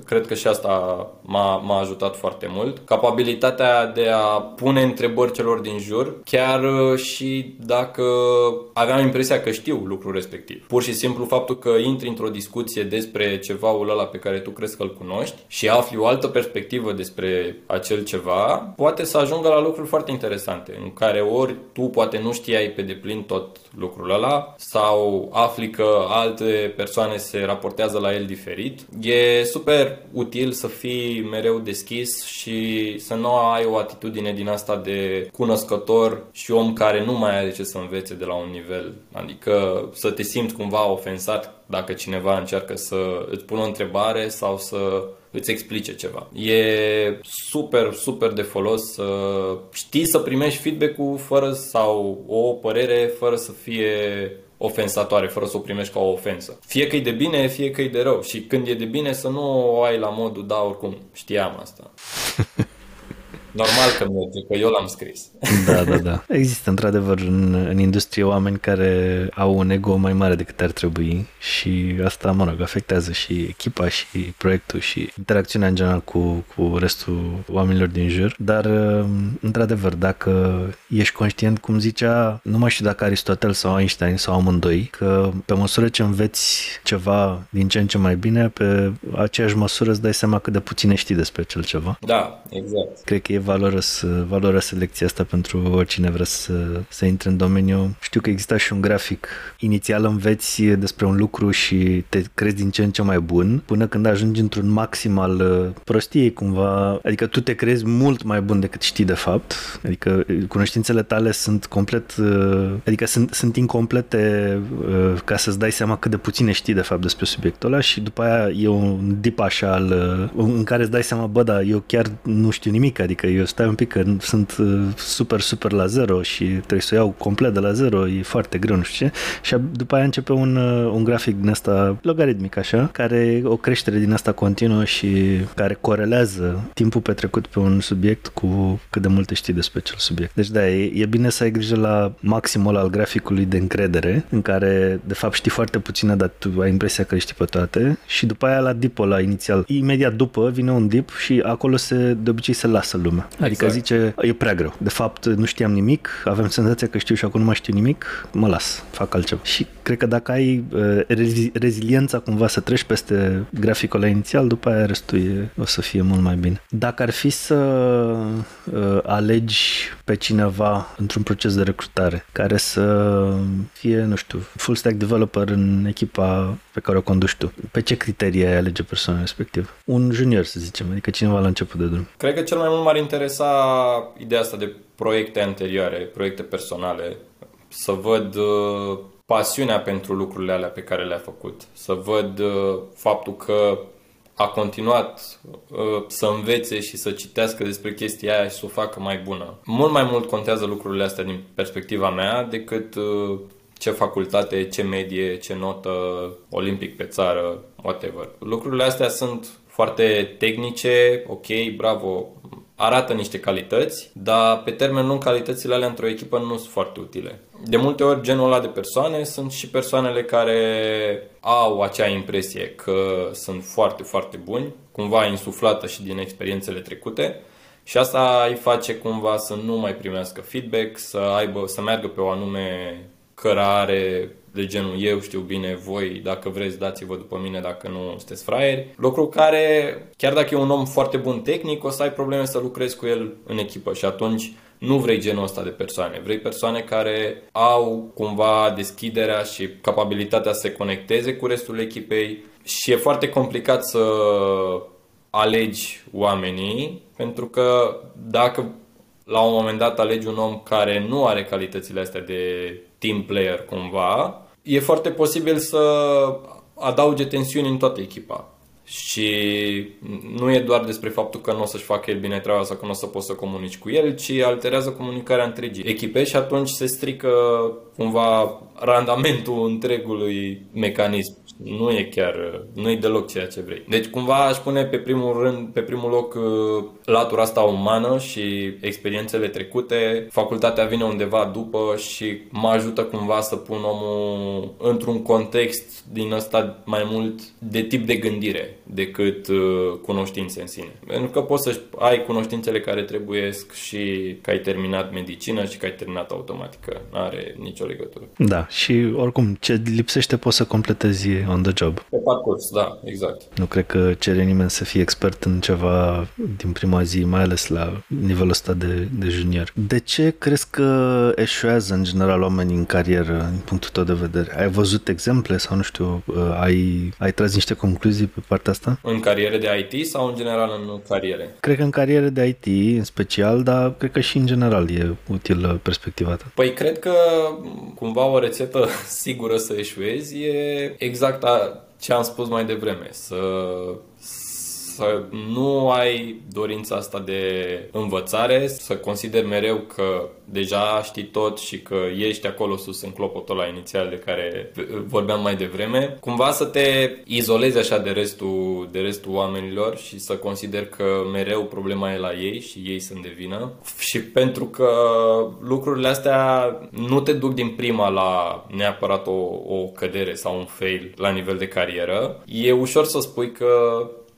S1: cred că și asta m-a, m-a ajutat foarte mult. Capabilitatea de a pune întrebări celor din jur, chiar uh, și dacă aveam impresia că știu lucrul respectiv. Pur și simplu faptul că intri într-o discuție despre cevaul ăla pe care tu crezi că îl cunoști și afli o altă perspectivă despre acel ceva, poate să ajungă la lucruri foarte interesante, în care ori tu poate nu știai pe deplin tot lucrul ăla sau afli că alte persoane se raportează la el diferit. E super util să fii mereu deschis și să nu ai o atitudine din asta de cunoscător și om care nu mai are ce să învețe de la un nivel. Adică să te simți cumva ofensat dacă cineva încearcă să îți pună o întrebare sau să îți explice ceva. E super, super de folos să știi să primești feedback-ul fără sau o părere fără să fie ofensatoare, fără să o primești ca o ofensă. Fie că e de bine, fie că e de rău. Și când e de bine să nu o ai la modul, da, oricum, știam asta. Normal că merge, că eu l-am scris.
S2: Da, da, da. Există într-adevăr în, în industrie oameni care au un ego mai mare decât ar trebui și asta, mă rog, afectează și echipa și proiectul și interacțiunea în general cu, cu restul oamenilor din jur. Dar, um, într-adevăr, dacă ești conștient, cum zicea, nu mai știu dacă Aristotel sau Einstein sau amândoi, că pe măsură ce înveți ceva din ce în ce mai bine, pe aceeași măsură îți dai seama cât de puține știi despre cel ceva.
S1: Da, exact.
S2: Cred că e valoros, valoros lecția asta pentru oricine vrea să, să intre în domeniu. Știu că exista și un grafic. Inițial înveți despre un lucru și te crezi din ce în ce mai bun, până când ajungi într-un maxim al uh, prostiei cumva. Adică tu te crezi mult mai bun decât știi de fapt. Adică uh, cunoștințele tale sunt complet, uh, adică sunt, sunt incomplete ca să-ți dai seama cât de puține știi de fapt despre subiectul ăla și după aia e un dip așa al, în care îți dai seama, bă, da, eu chiar nu știu nimic, adică eu stai un pic că sunt uh, super, super la zero și trebuie să o iau complet de la zero, e foarte greu, nu știu ce. Și după aia începe un, uh, un grafic din asta logaritmic așa, care o creștere din asta continuă și care corelează timpul petrecut pe un subiect cu cât de multe știi despre acel subiect. Deci da, e, e bine să ai grijă la maximul al graficului de încredere, în care de fapt știi foarte puține, dar tu ai impresia că știi pe toate și după aia la dip la inițial. Imediat după vine un dip și acolo se, de obicei se lasă lumea lumea. Adică exact. zice, e prea greu. De fapt, nu știam nimic, avem senzația că știu și acum nu mai știu nimic, mă las, fac altceva. Și cred că dacă ai uh, rezi- reziliența cumva să treci peste graficul ăla inițial, după aia restul e, o să fie mult mai bine. Dacă ar fi să uh, alegi pe cineva într-un proces de recrutare care să fie, nu știu, full stack developer în echipa pe care o conduci tu, pe ce criterii ai alege persoana respectivă? Un junior, să zicem, adică cineva la început de drum.
S1: Cred că cel mai mult m-ar interesa ideea asta de proiecte anterioare, proiecte personale, să văd uh, pasiunea pentru lucrurile alea pe care le-a făcut, să văd uh, faptul că a continuat uh, să învețe și să citească despre chestia aia și să o facă mai bună. Mult mai mult contează lucrurile astea din perspectiva mea decât uh, ce facultate, ce medie, ce notă, olimpic pe țară, whatever. Lucrurile astea sunt foarte tehnice, ok, bravo, arată niște calități, dar pe termen lung calitățile alea într-o echipă nu sunt foarte utile. De multe ori genul ăla de persoane sunt și persoanele care au acea impresie că sunt foarte, foarte buni, cumva insuflată și din experiențele trecute și asta îi face cumva să nu mai primească feedback, să aibă, să meargă pe o anume cărare de genul eu știu bine, voi dacă vreți dați-vă după mine dacă nu sunteți fraieri. Lucru care, chiar dacă e un om foarte bun tehnic, o să ai probleme să lucrezi cu el în echipă și atunci nu vrei genul ăsta de persoane. Vrei persoane care au cumva deschiderea și capabilitatea să se conecteze cu restul echipei și e foarte complicat să alegi oamenii pentru că dacă la un moment dat alegi un om care nu are calitățile astea de team player cumva, e foarte posibil să adauge tensiuni în toată echipa. Și nu e doar despre faptul că nu o să-și facă el bine treaba sau că nu o să poți să comunici cu el, ci alterează comunicarea întregii echipe și atunci se strică cumva randamentul întregului mecanism nu e chiar, nu e deloc ceea ce vrei. Deci cumva aș pune pe primul rând, pe primul loc uh, latura asta umană și experiențele trecute. Facultatea vine undeva după și mă ajută cumva să pun omul într-un context din ăsta mai mult de tip de gândire decât uh, cunoștințe în sine. Pentru că poți să ai cunoștințele care trebuie și că ai terminat medicină și că ai terminat automatică. Nu are nicio legătură.
S2: Da, și oricum ce lipsește poți să completezi on the job.
S1: Pe parcurs, da, exact.
S2: Nu cred că cere nimeni să fie expert în ceva din prima zi, mai ales la nivelul ăsta de, de junior. De ce crezi că eșuează în general oamenii în carieră, din punctul tău de vedere? Ai văzut exemple sau, nu știu, uh, ai, ai tras niște concluzii pe partea asta?
S1: În cariere de IT sau în general în cariere?
S2: Cred că în cariere de IT în special, dar cred că și în general e util perspectiva ta.
S1: Păi cred că cumva o rețetă sigură să eșuezi e exact exact ce am spus mai devreme, să să nu ai dorința asta de învățare, să consideri mereu că deja știi tot și că ești acolo sus în clopotul la inițial de care vorbeam mai devreme, cumva să te izolezi așa de restul, de restul oamenilor și să consideri că mereu problema e la ei și ei sunt de vină. Și pentru că lucrurile astea nu te duc din prima la neapărat o, o cădere sau un fail la nivel de carieră, e ușor să spui că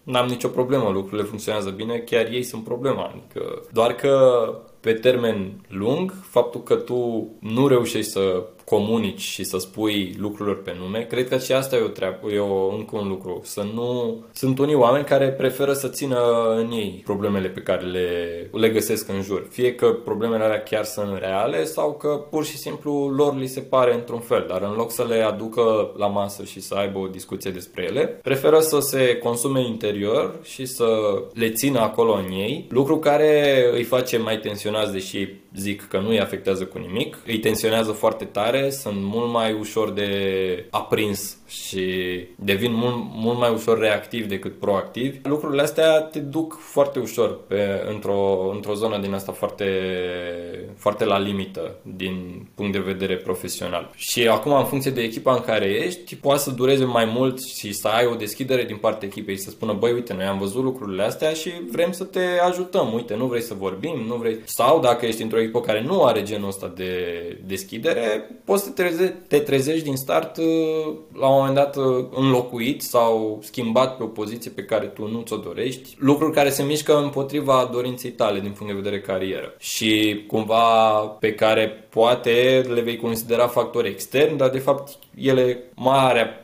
S1: n-am nicio problemă, lucrurile funcționează bine, chiar ei sunt problema. Adică doar că pe termen lung, faptul că tu nu reușești să comunici și să spui lucrurilor pe nume, cred că și asta e o treabă, e o, încă un lucru. Să nu... Sunt unii oameni care preferă să țină în ei problemele pe care le, le găsesc în jur. Fie că problemele alea chiar sunt reale sau că pur și simplu lor li se pare într-un fel, dar în loc să le aducă la masă și să aibă o discuție despre ele, preferă să se consume interior și să le țină acolo în ei, lucru care îi face mai tensionați, deși zic că nu îi afectează cu nimic, îi tensionează foarte tare, sunt mult mai ușor de aprins și devin mult, mult mai ușor reactiv decât proactiv. Lucrurile astea te duc foarte ușor pe, într-o, într-o zonă din asta foarte, foarte la limită din punct de vedere profesional. Și acum, în funcție de echipa în care ești, poate să dureze mai mult și să ai o deschidere din partea echipei, să spună, băi, uite, noi am văzut lucrurile astea și vrem să te ajutăm, uite, nu vrei să vorbim, nu vrei... Sau dacă ești într-o echipă care nu are genul ăsta de deschidere, poți să te, treze, te trezești din start uh, la un moment dat uh, înlocuit sau schimbat pe o poziție pe care tu nu ți-o dorești, lucruri care se mișcă împotriva dorinței tale din punct de vedere carieră. Și cumva pe care poate le vei considera factori externi, dar de fapt ele marea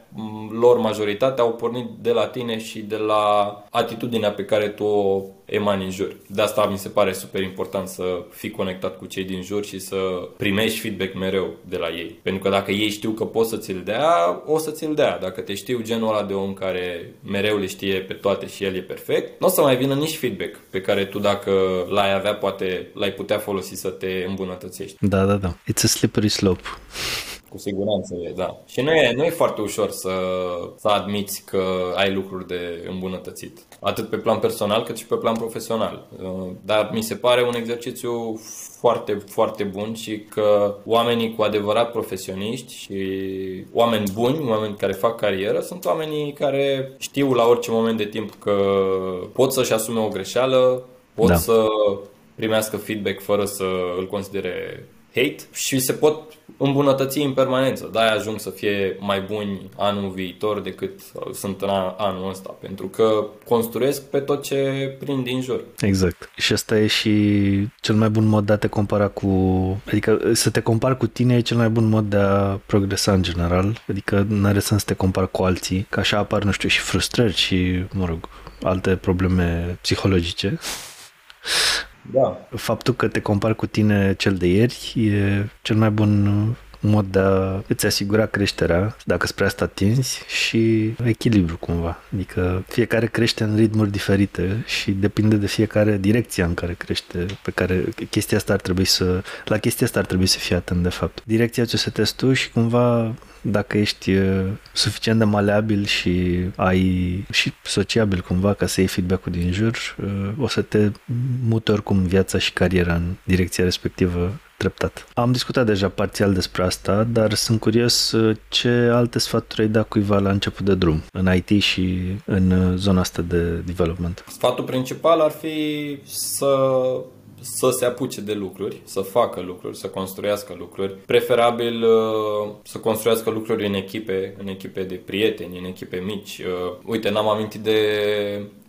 S1: lor majoritatea au pornit de la tine și de la atitudinea pe care tu o emani în jur. De asta mi se pare super important să fii conectat cu cei din jur și să primești feedback mereu de la ei. Pentru că dacă ei știu că poți să ți-l dea, o să ți-l dea. Dacă te știu genul ăla de om care mereu le știe pe toate și el e perfect, nu o să mai vină nici feedback pe care tu dacă l-ai avea, poate l-ai putea folosi să te îmbunătățești.
S2: Da, da, da. It's a slippery slope.
S1: Cu siguranță e, da. Și nu e, nu e foarte ușor să, să admiți că ai lucruri de îmbunătățit. Atât pe plan personal cât și pe plan profesional. Uh, dar mi se pare un exercițiu foarte, foarte bun și că oamenii cu adevărat profesioniști și oameni buni, oameni care fac carieră, sunt oamenii care știu la orice moment de timp că pot să-și asume o greșeală, pot da. să primească feedback fără să îl considere hate și se pot îmbunătăți în permanență. De-aia ajung să fie mai buni anul viitor decât sunt în anul ăsta, pentru că construiesc pe tot ce prind din jur.
S2: Exact. Și ăsta e și cel mai bun mod de a te compara cu... Adică să te compari cu tine e cel mai bun mod de a progresa în general. Adică nu are sens să te compari cu alții, că așa apar, nu știu, și frustrări și, mă rog, alte probleme psihologice.
S1: Da.
S2: Faptul că te compari cu tine cel de ieri e cel mai bun mod de a îți asigura creșterea, dacă spre asta tinzi, și echilibru cumva. Adică fiecare crește în ritmuri diferite și depinde de fiecare direcția în care crește, pe care chestia asta ar trebui să, la chestia asta ar trebui să fie atent de fapt. Direcția ce să testi tu și cumva dacă ești suficient de maleabil și ai și sociabil cumva ca să iei feedback-ul din jur, o să te muți oricum viața și cariera în direcția respectivă treptat. Am discutat deja parțial despre asta, dar sunt curios ce alte sfaturi ai da cuiva la început de drum, în IT și în zona asta de development.
S1: Sfatul principal ar fi să să se apuce de lucruri, să facă lucruri, să construiască lucruri. Preferabil uh, să construiască lucruri în echipe, în echipe de prieteni, în echipe mici. Uh, uite, n-am amintit de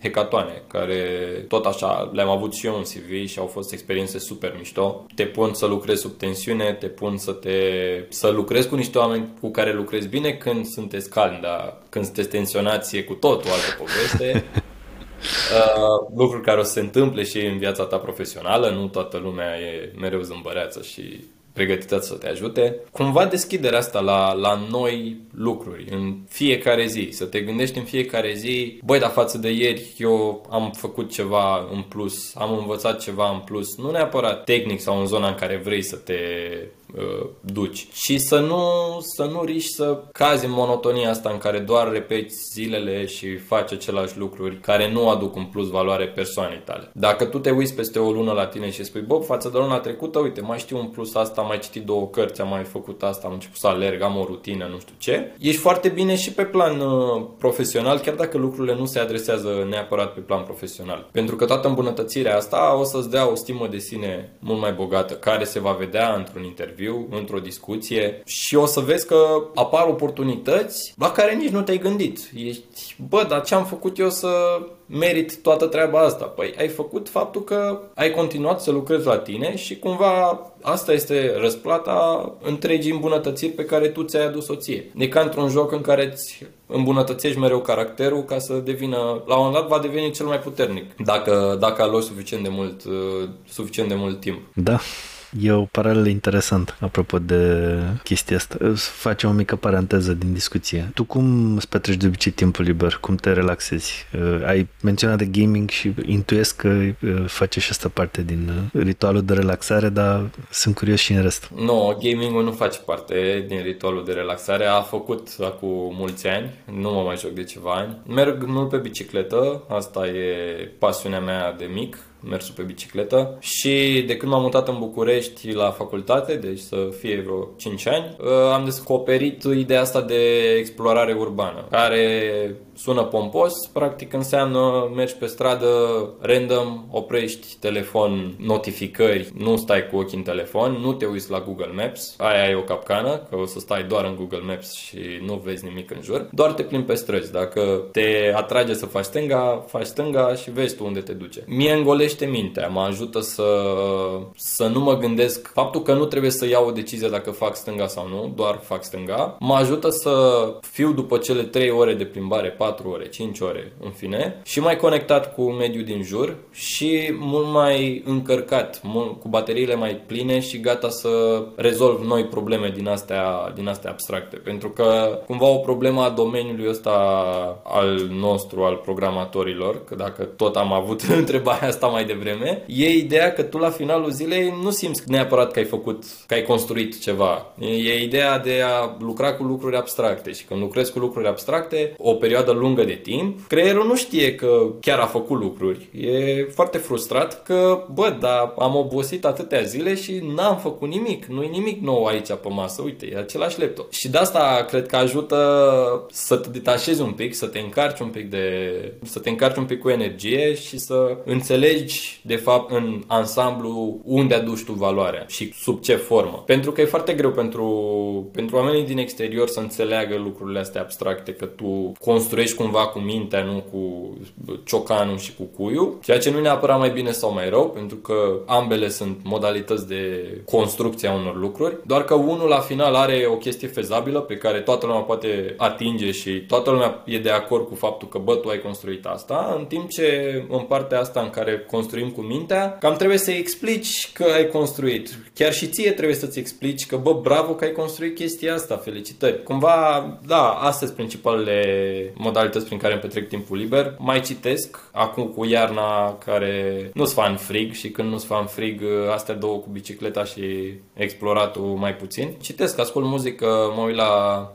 S1: hecatoane, care tot așa le-am avut și eu în CV și au fost experiențe super mișto. Te pun să lucrezi sub tensiune, te pun să te să lucrezi cu niște oameni cu care lucrezi bine când sunteți calmi, dar când sunteți tensionați e cu totul altă poveste. Uh, lucruri care o să se întâmple și în viața ta profesională, nu toată lumea e mereu zâmbăreață și pregătită să te ajute. Cumva deschiderea asta la, la noi lucruri în fiecare zi, să te gândești în fiecare zi, băi, dar față de ieri eu am făcut ceva în plus, am învățat ceva în plus, nu neapărat tehnic sau în zona în care vrei să te uh, duci. Și să nu, să nu riști să cazi în monotonia asta în care doar repeți zilele și faci același lucruri care nu aduc un plus valoare persoanei tale. Dacă tu te uiți peste o lună la tine și spui, bă, față de luna trecută, uite, mai știu un plus asta, am mai citit două cărți, am mai făcut asta, am început să alerg, am o rutină, nu știu ce. Ești foarte bine și pe plan uh, profesional, chiar dacă lucrurile nu se adresează neapărat pe plan profesional. Pentru că toată îmbunătățirea asta o să-ți dea o stimă de sine mult mai bogată, care se va vedea într-un interviu interviu, într-o discuție și o să vezi că apar oportunități la care nici nu te-ai gândit. Ești, bă, dar ce am făcut eu să merit toată treaba asta? Păi ai făcut faptul că ai continuat să lucrezi la tine și cumva asta este răsplata întregii îmbunătățiri pe care tu ți-ai adus-o ție. E ca într-un joc în care îți îmbunătățești mereu caracterul ca să devină, la un moment dat va deveni cel mai puternic dacă, dacă aloci suficient de mult, uh, suficient de mult timp.
S2: Da. E o paralelă interesantă apropo de chestia asta. Facem o mică paranteză din discuție. Tu cum îți petreci de obicei timpul liber? Cum te relaxezi? Uh, ai menționat de gaming și intuiesc că uh, face și asta parte din uh, ritualul de relaxare, dar sunt curios și în rest.
S1: Nu, no, gaming-ul nu face parte din ritualul de relaxare. A făcut acum mulți ani, nu mă mai joc de ceva ani. Merg mult pe bicicletă, asta e pasiunea mea de mic mersul pe bicicletă. Și de când m-am mutat în București la facultate, deci să fie vreo 5 ani, uh, am descoperit ideea asta de explorare urbană, care sună pompos, practic înseamnă mergi pe stradă random, oprești telefon, notificări, nu stai cu ochii în telefon, nu te uiți la Google Maps, aia e o capcană, că o să stai doar în Google Maps și nu vezi nimic în jur, doar te plimbi pe străzi. Dacă te atrage să faci stânga, faci stânga și vezi tu unde te duce. Mie îngolește mintea, mă ajută să, să nu mă gândesc faptul că nu trebuie să iau o decizie dacă fac stânga sau nu, doar fac stânga, mă ajută să fiu după cele 3 ore de plimbare, 4 ore, 5 ore, în fine, și mai conectat cu mediul din jur și mult mai încărcat, mult, cu bateriile mai pline și gata să rezolv noi probleme din astea, din astea abstracte. Pentru că cumva o problemă a domeniului ăsta al nostru, al programatorilor, că dacă tot am avut întrebarea asta mai devreme, e ideea că tu la finalul zilei nu simți neapărat că ai făcut, că ai construit ceva. E ideea de a lucra cu lucruri abstracte și când lucrezi cu lucruri abstracte, o perioadă lungă de timp, creierul nu știe că chiar a făcut lucruri. E foarte frustrat că, bă, dar am obosit atâtea zile și n-am făcut nimic. Nu-i nimic nou aici pe masă. Uite, e același laptop. Și de asta cred că ajută să te detașezi un pic, să te încarci un pic de... să te încarci un pic cu energie și să înțelegi, de fapt, în ansamblu unde aduci tu valoarea și sub ce formă. Pentru că e foarte greu pentru, pentru oamenii din exterior să înțeleagă lucrurile astea abstracte, că tu construiești cumva cu mintea, nu cu ciocanul și cu cuiu, ceea ce nu e neapărat mai bine sau mai rău, pentru că ambele sunt modalități de construcție a unor lucruri, doar că unul la final are o chestie fezabilă pe care toată lumea poate atinge și toată lumea e de acord cu faptul că bă, tu ai construit asta, în timp ce în partea asta în care construim cu mintea, cam trebuie să-i explici că ai construit. Chiar și ție trebuie să-ți explici că bă, bravo că ai construit chestia asta, felicitări. Cumva, da, astea sunt principalele modalități prin care îmi petrec timpul liber. Mai citesc, acum cu iarna care nu-ți fan frig și când nu-ți fan frig, astea două cu bicicleta și exploratul mai puțin. Citesc, ascult muzică, mă uit la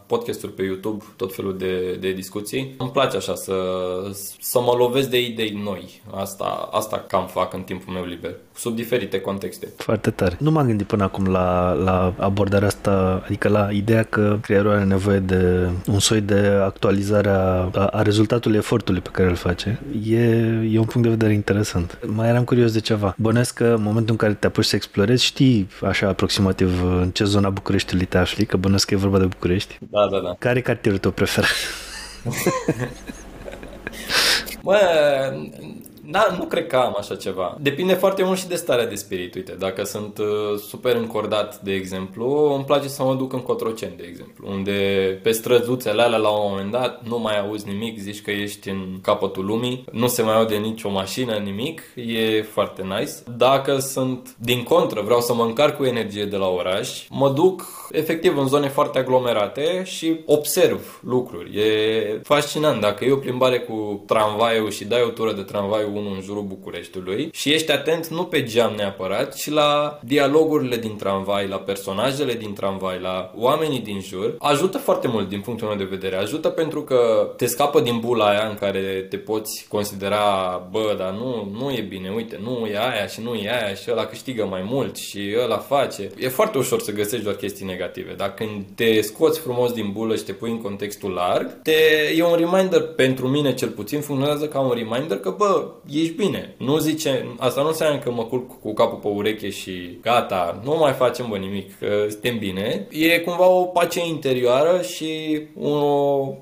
S1: podcasturi pe YouTube, tot felul de, de discuții. Îmi place așa să, să mă lovesc de idei noi. Asta, asta cam fac în timpul meu liber, sub diferite contexte.
S2: Foarte tare. Nu m-am gândit până acum la, la abordarea asta, adică la ideea că creierul are nevoie de un soi de actualizare a, a rezultatului efortului pe care îl face. E, e un punct de vedere interesant. Mai eram curios de ceva. Bănesc că în momentul în care te apuci să explorezi, știi așa aproximativ în ce zona Bucureștiului te afli, că bănesc că e vorba de București.
S1: Da, da, da.
S2: Care e cartierul tău preferat?
S1: Bă, Da, nu cred că am așa ceva. Depinde foarte mult și de starea de spirit. Uite, dacă sunt uh, super încordat, de exemplu, îmi place să mă duc în Cotroceni, de exemplu, unde pe străzuțele alea la un moment dat nu mai auzi nimic, zici că ești în capătul lumii, nu se mai aude nicio mașină, nimic, e foarte nice. Dacă sunt din contră, vreau să mă încarc cu energie de la oraș, mă duc efectiv în zone foarte aglomerate și observ lucruri. E fascinant. Dacă e o plimbare cu tramvaiul și dai o tură de tramvai unul în jurul Bucureștiului și ești atent nu pe geam neapărat, ci la dialogurile din tramvai, la personajele din tramvai, la oamenii din jur, ajută foarte mult din punctul meu de vedere. Ajută pentru că te scapă din bula aia în care te poți considera, bă, dar nu, nu e bine, uite, nu e aia și nu e aia și ăla câștigă mai mult și ăla face. E foarte ușor să găsești doar chestii negative. Dacă când te scoți frumos din bulă și te pui în contextul larg, te, e un reminder pentru mine cel puțin, funcționează ca un reminder că, bă, ești bine. Nu zice, asta nu înseamnă că mă culc cu capul pe ureche și gata, nu mai facem bă nimic, că suntem bine. E cumva o pace interioară și un,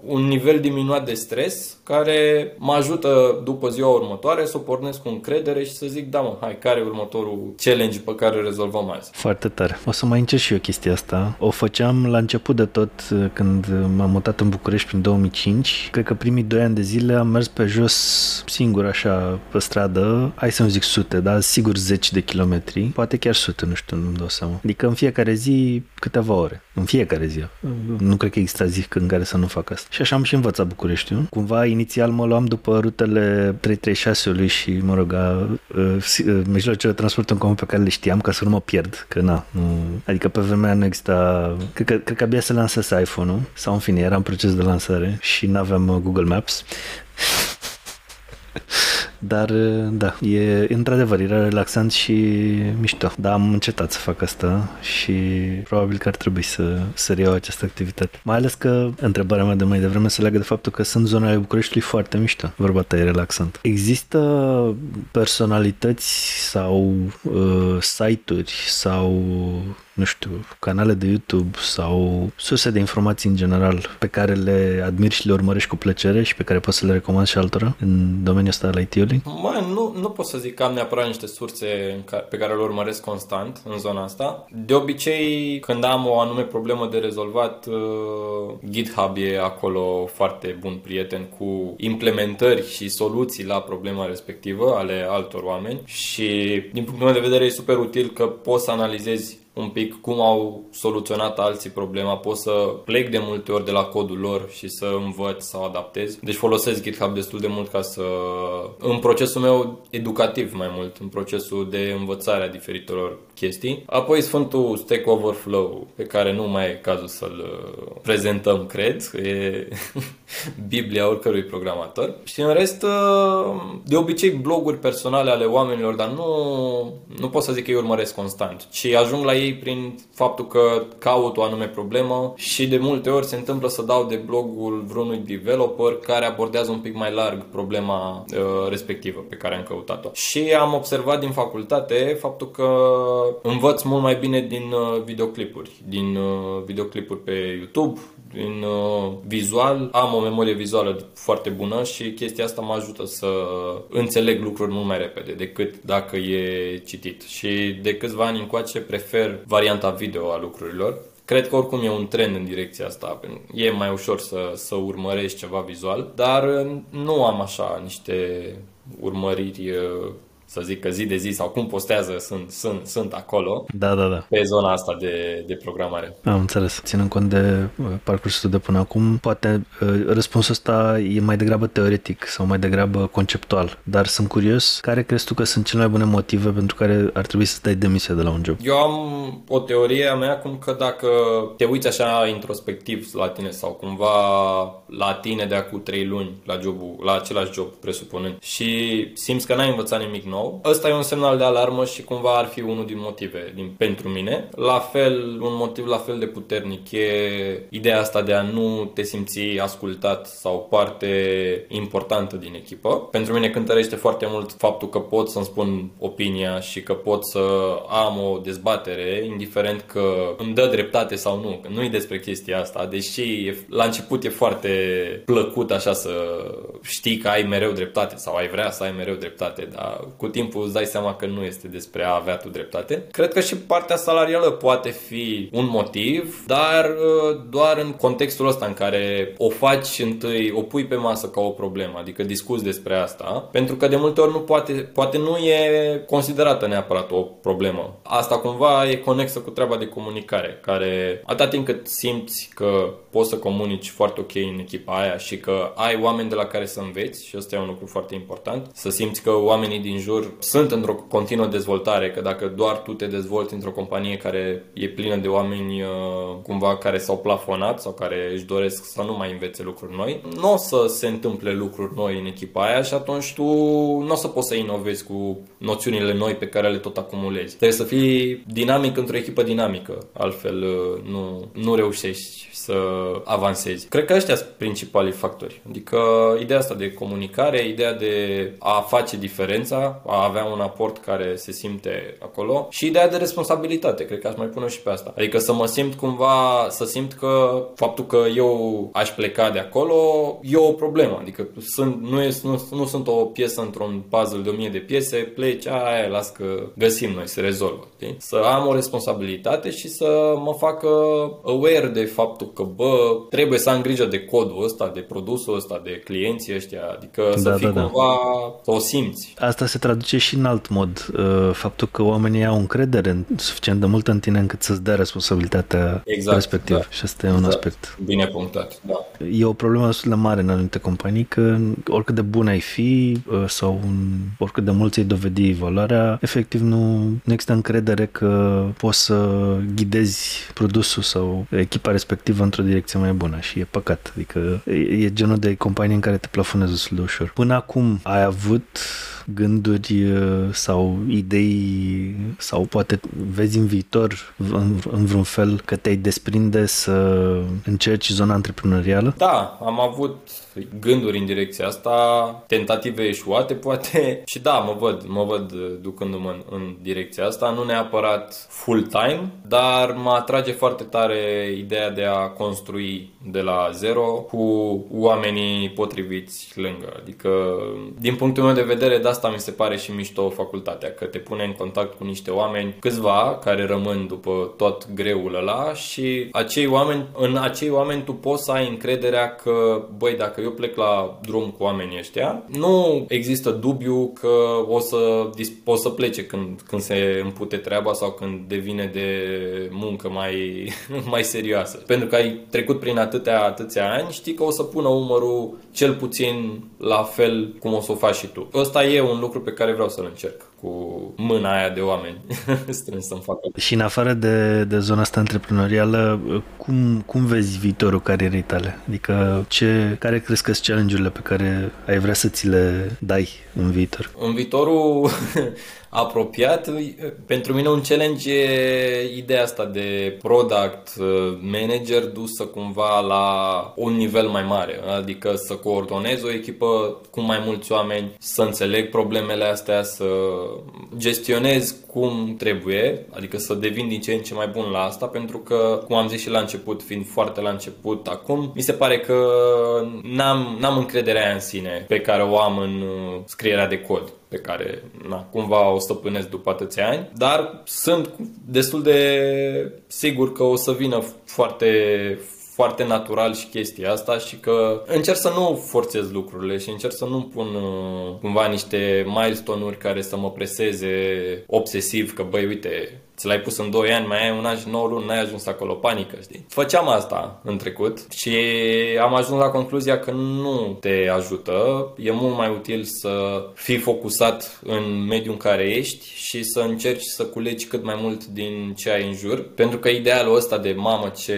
S1: un nivel diminuat de stres care mă ajută după ziua următoare să o pornesc cu încredere și să zic, da mă, hai, care e următorul challenge pe care îl rezolvăm azi?
S2: Foarte tare. O să mai încerc și eu chestia asta. O făceam la început de tot când m-am mutat în București prin 2005. Cred că primii doi ani de zile am mers pe jos singur așa pe stradă, hai să nu zic sute, dar sigur zeci de kilometri, poate chiar sute, nu știu, nu-mi dau seama. Adică în fiecare zi câteva ore, în fiecare zi. Nu cred că există zi în care să nu fac asta. Și așa am și învățat Bucureștiul. Cumva inițial mă luam după rutele 336-ului și, mă rog, a, mijloacele de transport în comun pe care le știam ca să nu mă pierd, că na, nu... Adică pe vremea nu exista... Cred că, cred că abia se lansase iPhone-ul, sau în fine, era în proces de lansare și nu aveam Google Maps. Dar, da, e într-adevăr, era relaxant și mișto. Da, am încetat să fac asta și probabil că ar trebui să, să reiau această activitate. Mai ales că întrebarea mea de mai devreme se leagă de faptul că sunt zone ale Bucureștiului foarte mișto. Vorba ta e relaxant. Există personalități sau uh, site-uri sau nu știu, canale de YouTube sau surse de informații în general pe care le admiri și le urmărești cu plăcere și pe care poți să le recomand și altora în domeniul ăsta al IT-ului?
S1: Mă, nu, nu pot să zic că am neapărat niște surse pe care le urmăresc constant în zona asta. De obicei, când am o anume problemă de rezolvat, uh, GitHub e acolo foarte bun prieten cu implementări și soluții la problema respectivă ale altor oameni și din punctul meu de vedere e super util că poți să analizezi un pic cum au soluționat alții problema, pot să plec de multe ori de la codul lor și să învăț sau adaptez. Deci folosesc GitHub destul de mult ca să în procesul meu educativ mai mult, în procesul de învățare a diferitelor chestii. Apoi Sfântul Stack Overflow, pe care nu mai e cazul să-l uh, prezentăm, cred, e Biblia oricărui programator. Și în rest, uh, de obicei bloguri personale ale oamenilor, dar nu, nu pot să zic că îi urmăresc constant, ci ajung la ei prin faptul că caut o anume problemă și de multe ori se întâmplă să dau de blogul vreunui developer care abordează un pic mai larg problema uh, respectivă pe care am căutat-o. Și am observat din facultate faptul că învăț mult mai bine din uh, videoclipuri, din uh, videoclipuri pe YouTube, din uh, vizual, am o memorie vizuală foarte bună și chestia asta mă ajută să înțeleg lucruri mult mai repede decât dacă e citit. Și de câțiva ani încoace prefer varianta video a lucrurilor. Cred că oricum e un trend în direcția asta. E mai ușor să, să urmărești ceva vizual, dar nu am așa niște urmăriri să zic că zi de zi sau cum postează sunt, sunt, sunt acolo
S2: da, da, da.
S1: pe zona asta de, de programare.
S2: Am înțeles. Ținând cont de uh, parcursul de până acum, poate uh, răspunsul ăsta e mai degrabă teoretic sau mai degrabă conceptual, dar sunt curios, care crezi tu că sunt cele mai bune motive pentru care ar trebui să dai demisia de la un job?
S1: Eu am o teorie a mea cum că dacă te uiți așa introspectiv la tine sau cumva la tine de acum trei luni la jobul, la același job, presupunând, și simți că n-ai învățat nimic nou, nou. Ăsta e un semnal de alarmă și cumva ar fi unul din motive din, pentru mine. La fel, un motiv la fel de puternic e ideea asta de a nu te simți ascultat sau parte importantă din echipă. Pentru mine cântărește foarte mult faptul că pot să-mi spun opinia și că pot să am o dezbatere, indiferent că îmi dă dreptate sau nu. Că nu e despre chestia asta, deși la început e foarte plăcut așa să știi că ai mereu dreptate sau ai vrea să ai mereu dreptate, dar cu timpul îți dai seama că nu este despre a avea tu dreptate. Cred că și partea salarială poate fi un motiv, dar uh, doar în contextul ăsta în care o faci întâi, o pui pe masă ca o problemă, adică discuți despre asta, pentru că de multe ori nu poate, poate nu e considerată neapărat o problemă. Asta cumva e conexă cu treaba de comunicare, care atât timp cât simți că poți să comunici foarte ok în echipa aia și că ai oameni de la care să înveți și ăsta e un lucru foarte important, să simți că oamenii din jur sunt într-o continuă dezvoltare, că dacă doar tu te dezvolți într-o companie care e plină de oameni uh, cumva care s-au plafonat sau care își doresc să nu mai învețe lucruri noi, nu o să se întâmple lucruri noi în echipa aia și atunci tu nu o să poți să inovezi cu noțiunile noi pe care le tot acumulezi. Trebuie să fii dinamic într-o echipă dinamică, altfel uh, nu, nu reușești să avansezi. Cred că ăștia sunt principalii factori. Adică ideea asta de comunicare, ideea de a face diferența, a avea un aport care se simte acolo și ideea de responsabilitate, cred că aș mai pune și pe asta. Adică să mă simt cumva, să simt că faptul că eu aș pleca de acolo e o problemă, adică sunt, nu, e, nu, nu sunt o piesă într-un puzzle de o mie de piese, pleci, aia, las că găsim noi, se rezolvă. Știi? Să am o responsabilitate și să mă facă aware de faptul că, bă, trebuie să am grijă de codul ăsta, de produsul ăsta, de clienții ăștia, adică da, să fii da, da. cumva, să o simți.
S2: Asta se traduce și în alt mod, uh, faptul că oamenii au încredere suficient de mult în tine încât să-ți dea responsabilitatea exact, respectivă. Da. Și asta e un exact. aspect.
S1: Bine punctat, da.
S2: e o problemă destul de mare în anumite companii că oricât de bun ai fi uh, sau oricât de mult ți-ai dovedi valoarea, efectiv nu, nu există încredere că poți să ghidezi produsul sau echipa respectivă într-o direcție mai bună și e păcat. Adică e, e genul de companie în care te plafonezi destul de ușor. Până acum ai avut gânduri uh, sau idei sau poate vezi în viitor în, în vreun fel că te-ai desprinde să încerci zona antreprenorială?
S1: Da, am avut gânduri în direcția asta, tentative eșuate poate și da, mă văd, mă văd ducându-mă în, în direcția asta, nu neapărat full-time, dar mă atrage foarte tare ideea de a construi de la zero cu oamenii potriviți lângă. Adică, din punctul meu de vedere, de asta mi se pare și mișto facultatea, că te pune în contact cu niște oameni, câțiva care rămân după tot greul ăla și acei oameni, în acei oameni tu poți să ai încrederea că, băi, dacă eu plec la drum cu oamenii ăștia, nu există dubiu că o să, o să plece când, când se împute treaba sau când devine de muncă mai, mai serioasă. Pentru că ai trecut prin atâtea, atâția ani, știi că o să pună umărul cel puțin la fel cum o să o faci și tu. Ăsta e un lucru pe care vreau să-l încerc cu mâna aia de oameni strâns să-mi facă.
S2: Și în afară de, de zona asta antreprenorială, cum, cum vezi viitorul carierei tale? Adică ce, care crezi că sunt challenge-urile pe care ai vrea să ți le dai în viitor?
S1: În viitorul apropiat, pentru mine un challenge e ideea asta de product manager dusă cumva la un nivel mai mare, adică să coordonez o echipă cu mai mulți oameni, să înțeleg problemele astea, să gestionez cum trebuie, adică să devin din ce în ce mai bun la asta, pentru că, cum am zis și la început, fiind foarte la început acum, mi se pare că n-am, n-am încrederea în sine pe care o am în uh, scrierea de cod pe care na, cumva o stăpânesc după atâția ani, dar sunt destul de sigur că o să vină foarte, foarte natural și chestia asta și că încerc să nu forțez lucrurile și încerc să nu pun uh, cumva niște milestone-uri care să mă preseze obsesiv că băi uite ți l-ai pus în 2 ani, mai ai un an și 9 luni, n-ai ajuns acolo, panică, știi? Făceam asta în trecut și am ajuns la concluzia că nu te ajută, e mult mai util să fii focusat în mediul în care ești și să încerci să culegi cât mai mult din ce ai în jur, pentru că idealul ăsta de mamă ce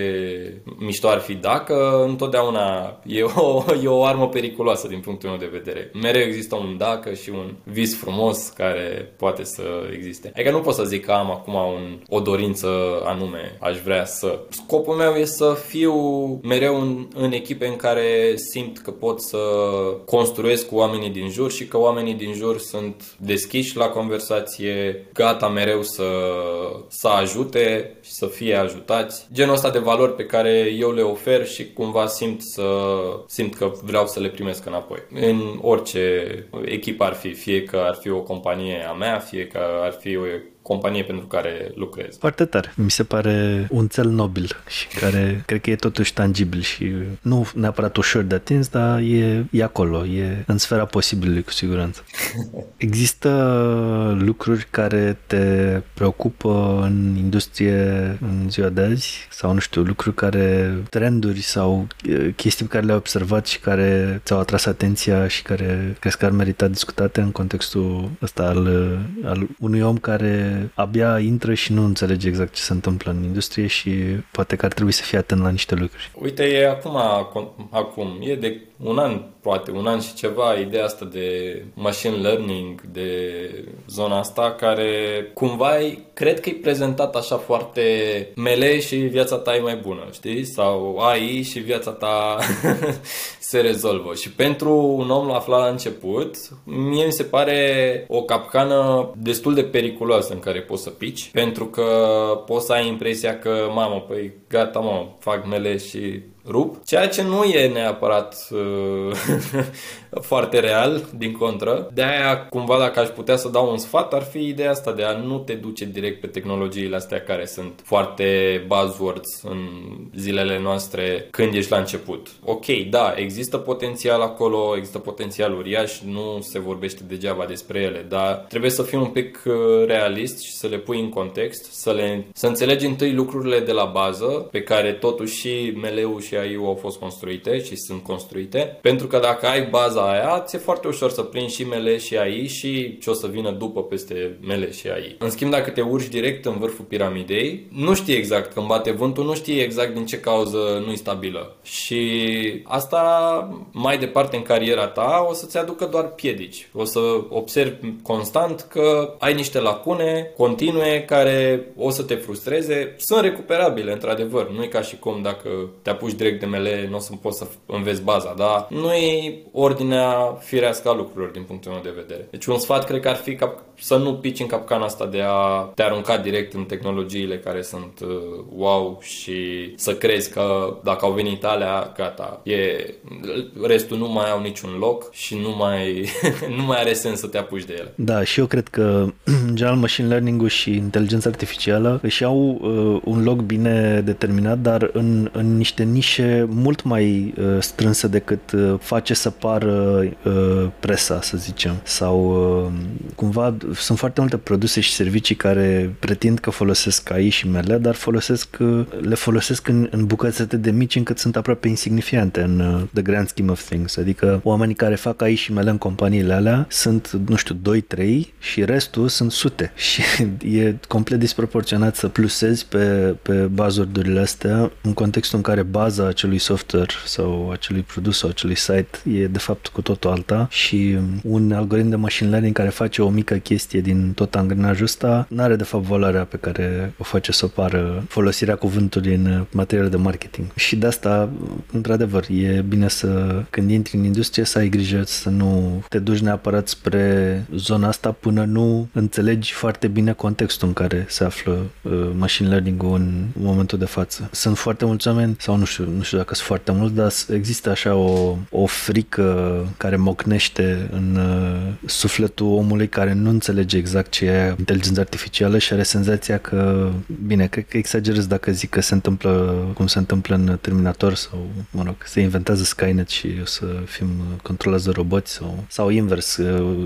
S1: mișto ar fi dacă, întotdeauna e o, e o armă periculoasă din punctul meu de vedere. Mereu există un dacă și un vis frumos care poate să existe. Adică nu pot să zic că am acum un, o dorință anume, aș vrea să... Scopul meu e să fiu mereu în, în echipe în care simt că pot să construiesc cu oamenii din jur și că oamenii din jur sunt deschiși la conversație, gata mereu să, să ajute și să fie ajutați. Genul ăsta de valori pe care eu le ofer și cumva simt să simt că vreau să le primesc înapoi. În orice echipă ar fi, fie că ar fi o companie a mea, fie că ar fi o companie pentru care lucrez.
S2: Foarte tare. Mi se pare un cel nobil și care cred că e totuși tangibil și nu neapărat ușor de atins, dar e, e acolo, e în sfera posibilului cu siguranță. Există lucruri care te preocupă în industrie în ziua de azi? Sau, nu știu, lucruri care, trenduri sau chestii pe care le-ai observat și care ți-au atras atenția și care crezi că ar merita discutate în contextul ăsta al, al unui om care abia intră și nu înțelege exact ce se întâmplă în industrie și poate că ar trebui să fie atent la niște lucruri.
S1: Uite, e acum, acum, e de un an, poate un an și ceva, ideea asta de machine learning, de zona asta, care cumva cred că e prezentat așa foarte mele și viața ta e mai bună, știi? Sau AI și viața ta se rezolvă. Și pentru un om aflat la început, mie mi se pare o capcană destul de periculoasă în care poți să pici, pentru că poți să ai impresia că, mamă, păi gata, mă, fac mele și rup, ceea ce nu e neapărat uh, foarte real, din contră. De aia, cumva, dacă aș putea să dau un sfat, ar fi ideea asta de a nu te duce direct pe tehnologiile astea care sunt foarte buzzwords în zilele noastre când ești la început. Ok, da, există potențial acolo, există potențial uriaș, nu se vorbește degeaba despre ele, dar trebuie să fii un pic uh, realist realist și să le pui în context, să, le, să înțelegi întâi lucrurile de la bază, pe care totuși și ML-ul și AI-ul au fost construite și sunt construite, pentru că dacă ai baza aia, ți-e foarte ușor să prinzi și ML și AI și ce o să vină după peste ML și AI. În schimb, dacă te urci direct în vârful piramidei, nu știi exact când bate vântul, nu știi exact din ce cauză nu e stabilă. Și asta mai departe în cariera ta o să-ți aducă doar piedici. O să observi constant că ai niște lacune continue care o să te frustreze. Sunt recuperabile, într-adevăr. Nu e ca și cum dacă te apuci direct de mele, nu o să poți să înveți baza, dar nu e ordinea firească a lucrurilor din punctul meu de vedere. Deci un sfat cred că ar fi ca să nu pici în capcana asta de a te arunca direct în tehnologiile care sunt uh, wow și să crezi că dacă au venit alea, gata, e, restul nu mai au niciun loc și nu mai, nu mai are sens să te apuci de ele.
S2: Da, și eu cred că în general machine learning-ul și inteligența artificială își au uh, un loc bine determinat, dar în, în niște nișe mult mai uh, strânse decât uh, face să pară uh, presa, să zicem, sau uh, cumva sunt foarte multe produse și servicii care pretind că folosesc AI și ML, dar folosesc, uh, le folosesc în, în bucăți atât de mici încât sunt aproape insignifiante în uh, the grand scheme of things. Adică oamenii care fac AI și ML în companiile alea sunt, nu știu, 2-3 și restul sunt sute și e complet disproporționat să plusezi pe, pe buzzword-urile astea în contextul în care baza acelui software sau acelui produs sau acelui site e de fapt cu totul alta și un algoritm de machine learning care face o mică chestie din tot angrenajul ăsta nu are de fapt valoarea pe care o face să pară folosirea cuvântului în materiale de marketing. Și de asta, într-adevăr, e bine să, când intri în industrie, să ai grijă să nu te duci neapărat spre zona asta până nu înțelegi foarte bine contextul în care se află uh, machine learning-ul în momentul de față. Sunt foarte mulți oameni, sau nu știu, nu știu dacă sunt foarte mulți, dar există așa o, o frică care mocnește în uh, sufletul omului care nu înțelege exact ce e inteligența artificială și are senzația că, bine, cred că exagerez dacă zic că se întâmplă cum se întâmplă în Terminator sau, mă rog, se inventează Skynet și o să fim controlați de roboți sau, sau invers,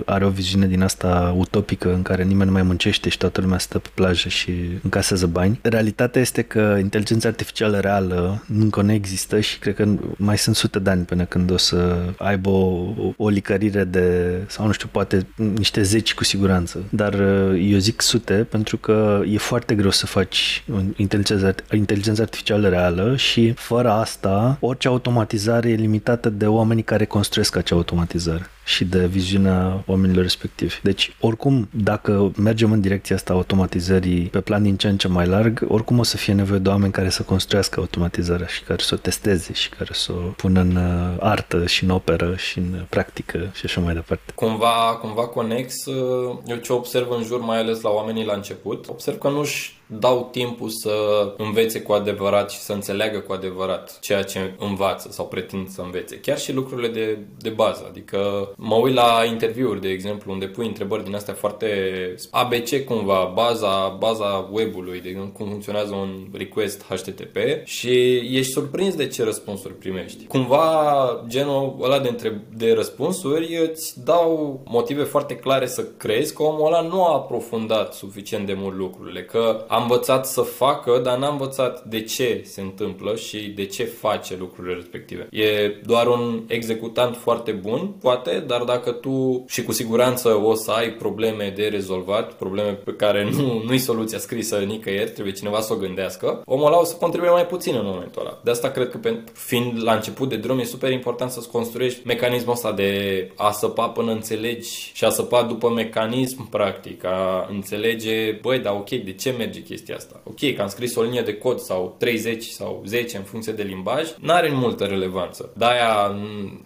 S2: are o viziune din asta utopică în care nimeni nu mai muncește și toată lumea stă pe plajă și încasează bani. Realitatea este că inteligența artificială reală încă nu există și cred că mai sunt sute de ani până când o să aibă o, o licărire de, sau nu știu, poate niște zeci cu siguranță. Dar eu zic sute pentru că e foarte greu să faci inteligența, inteligența artificială reală și fără asta orice automatizare e limitată de oamenii care construiesc acea automatizare și de viziunea oamenilor respectivi. Deci, oricum, dacă mergem în direcția asta automatizării pe plan din ce în ce mai larg, oricum o să fie nevoie de oameni care să construiască automatizarea și care să o testeze și care să o pună în uh, artă și în operă și în practică și așa mai departe.
S1: Cumva, cumva conex, uh, eu ce observ în jur, mai ales la oamenii la început, observ că nu-și dau timpul să învețe cu adevărat și să înțeleagă cu adevărat ceea ce învață sau pretind să învețe. Chiar și lucrurile de, de bază. Adică mă uit la interviuri, de exemplu, unde pui întrebări din astea foarte ABC cumva, baza, baza webului, de exemplu, cum funcționează un request HTTP și ești surprins de ce răspunsuri primești. Cumva genul ăla de, întreb- de răspunsuri îți dau motive foarte clare să crezi că omul ăla nu a aprofundat suficient de mult lucrurile, că a învățat să facă, dar n-a învățat de ce se întâmplă și de ce face lucrurile respective. E doar un executant foarte bun, poate, dar dacă tu și cu siguranță o să ai probleme de rezolvat, probleme pe care nu, nu-i soluția scrisă nicăieri, trebuie cineva să o gândească, omul ăla o să contribuie mai puțin în momentul ăla. De asta cred că fiind la început de drum e super important să-ți construiești mecanismul ăsta de a săpa până înțelegi și a săpa după mecanism practic, a înțelege, băi, dar ok, de ce merge chestia asta? Ok, că am scris o linie de cod sau 30 sau 10 în funcție de limbaj, n-are multă relevanță. De-aia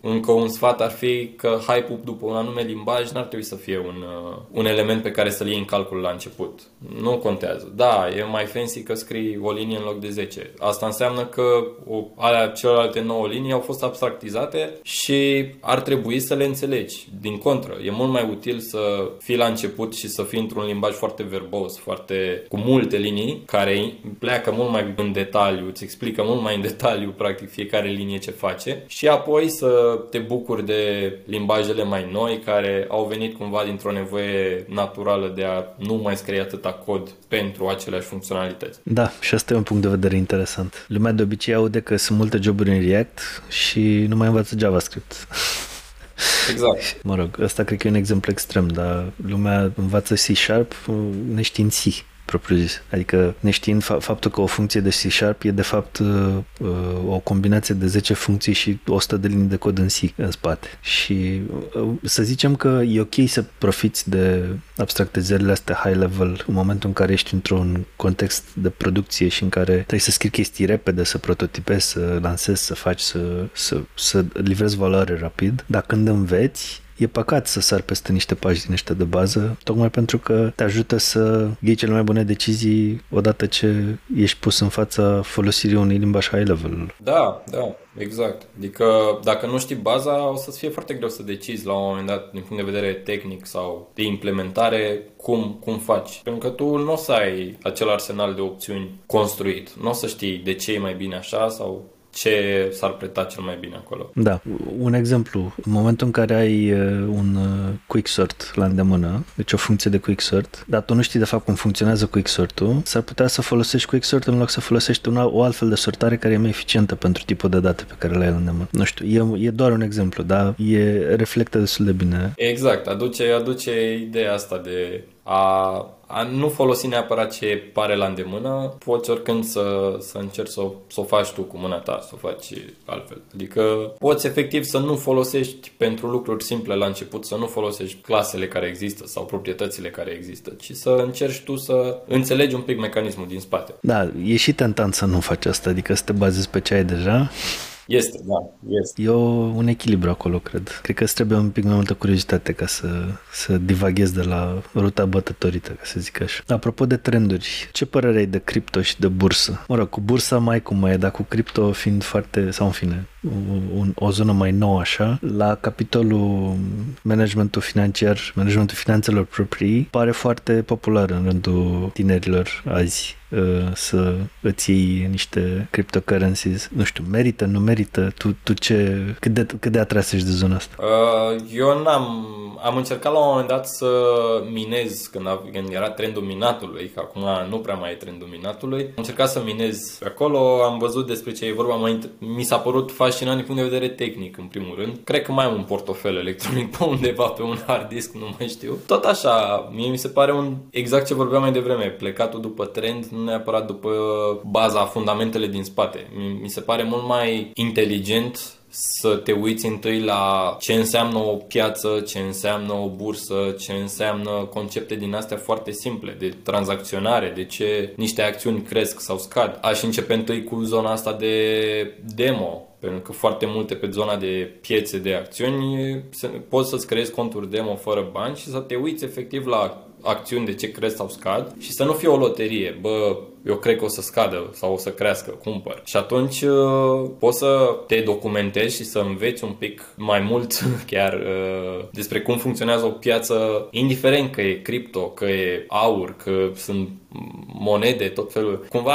S1: încă un sfat ar fi că hype-ul după un anume limbaj n-ar trebui să fie un, uh, un element pe care să-l iei în calcul la început. Nu contează. Da, e mai fancy că scrii o linie în loc de 10. Asta înseamnă că o, alea celelalte 9 linii au fost abstractizate și ar trebui să le înțelegi. Din contră, e mult mai util să fii la început și să fii într-un limbaj foarte verbos, foarte cu multe câte linii care pleacă mult mai în detaliu, îți explică mult mai în detaliu practic fiecare linie ce face și apoi să te bucuri de limbajele mai noi care au venit cumva dintr-o nevoie naturală de a nu mai scrie atâta cod pentru aceleași funcționalități.
S2: Da, și asta e un punct de vedere interesant. Lumea de obicei aude că sunt multe joburi în React și nu mai învață JavaScript.
S1: Exact.
S2: Mă rog, ăsta cred că e un exemplu extrem, dar lumea învață C-Sharp neștiind C propriu zis. Adică neștiind fa- faptul că o funcție de C-Sharp e de fapt uh, uh o combinație de 10 funcții și 100 de linii de cod în C în spate. Și uh, să zicem că e ok să profiți de abstractizările astea high level în momentul în care ești într-un context de producție și în care trebuie să scrii chestii repede, să prototipezi, să lansezi, să faci, să, să, să livrezi valoare rapid. Dar când înveți, e păcat să sar peste niște pagini ăștia de bază, tocmai pentru că te ajută să iei cele mai bune decizii odată ce ești pus în fața folosirii unui limbaj high level.
S1: Da, da, exact. Adică dacă nu știi baza, o să-ți fie foarte greu să decizi la un moment dat din punct de vedere tehnic sau de implementare cum, cum faci. Pentru că tu nu o să ai acel arsenal de opțiuni construit. Nu o să știi de ce e mai bine așa sau ce s-ar preta cel mai bine acolo.
S2: Da, un exemplu. În momentul în care ai uh, un uh, quicksort la îndemână, deci o funcție de quicksort, dar tu nu știi de fapt cum funcționează quicksort-ul, s-ar putea să folosești quicksort în loc să folosești una, o altfel de sortare care e mai eficientă pentru tipul de date pe care le ai la îndemână. Nu știu, e, e doar un exemplu, dar e, reflectă destul de bine.
S1: Exact, aduce, aduce ideea asta de a, a nu folosi neapărat ce pare la îndemână, poți oricând să, să încerci să, să o faci tu cu mâna ta, să o faci altfel. Adică poți efectiv să nu folosești pentru lucruri simple la început, să nu folosești clasele care există sau proprietățile care există, ci să încerci tu să înțelegi un pic mecanismul din spate.
S2: Da, e și tentant să nu faci asta, adică să te bazezi pe ce ai deja
S1: este, da, este.
S2: E o, un echilibru acolo, cred. Cred că îți trebuie un pic mai multă curiozitate ca să, să divaghezi de la ruta bătătorită, ca să zic așa. Apropo de trenduri, ce părere ai de cripto și de bursă? Mă rog, cu bursa mai cum mai e, dar cu cripto fiind foarte, sau în fine, un, o zonă mai nouă așa, la capitolul managementul financiar, managementul finanțelor proprii, pare foarte popular în rândul tinerilor azi Uh, să îți iei niște cryptocurrencies. Nu știu, merită, nu merită? Tu, tu ce, cât de, cât de atras ești de zona asta?
S1: Uh, eu n-am, am încercat la un moment dat să minez când, a, când era trendul minatului, că acum nu prea mai e trendul minatului. Am încercat să minez acolo, am văzut despre ce e vorba, mai, mi s-a părut fascinant din punct de vedere tehnic, în primul rând. Cred că mai am un portofel electronic pe undeva, pe un hard disk, nu mai știu. Tot așa, mie mi se pare un, exact ce vorbeam mai devreme, plecatul după trend, nu neapărat după baza, fundamentele din spate. Mi se pare mult mai inteligent să te uiți întâi la ce înseamnă o piață, ce înseamnă o bursă, ce înseamnă concepte din astea foarte simple, de tranzacționare, de ce niște acțiuni cresc sau scad. Aș începe întâi cu zona asta de demo, pentru că foarte multe pe zona de piețe de acțiuni poți să-ți creezi conturi demo fără bani și să te uiți efectiv la acțiuni de ce cresc sau scad și să nu fie o loterie. Bă, eu cred că o să scadă sau o să crească, cumpăr. Și atunci uh, poți să te documentezi și să înveți un pic mai mult chiar uh, despre cum funcționează o piață, indiferent că e cripto, că e aur, că sunt monede, tot felul. Cumva,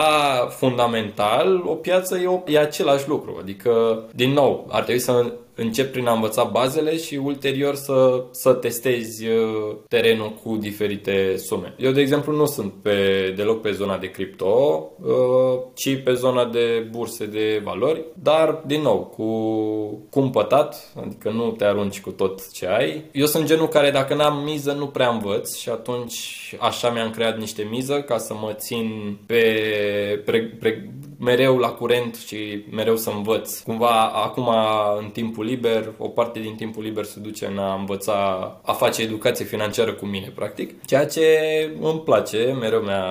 S1: fundamental, o piață e, o, e același lucru. Adică, din nou, ar trebui să încep prin a învăța bazele și ulterior să, să testezi uh, terenul cu diferite sume. Eu, de exemplu, nu sunt pe, deloc pe zona de cripto, uh, ci pe zona de burse de valori, dar, din nou, cu cumpătat, adică nu te arunci cu tot ce ai. Eu sunt genul care, dacă n-am miză, nu prea învăț și atunci așa mi-am creat niște miză ca să mă țin pe, pre, pre, mereu la curent și mereu să învăț. Cumva, acum, în timpul liber, o parte din timpul liber se duce în a învăța a face educație financiară cu mine, practic. Ceea ce îmi place, mereu mi-a,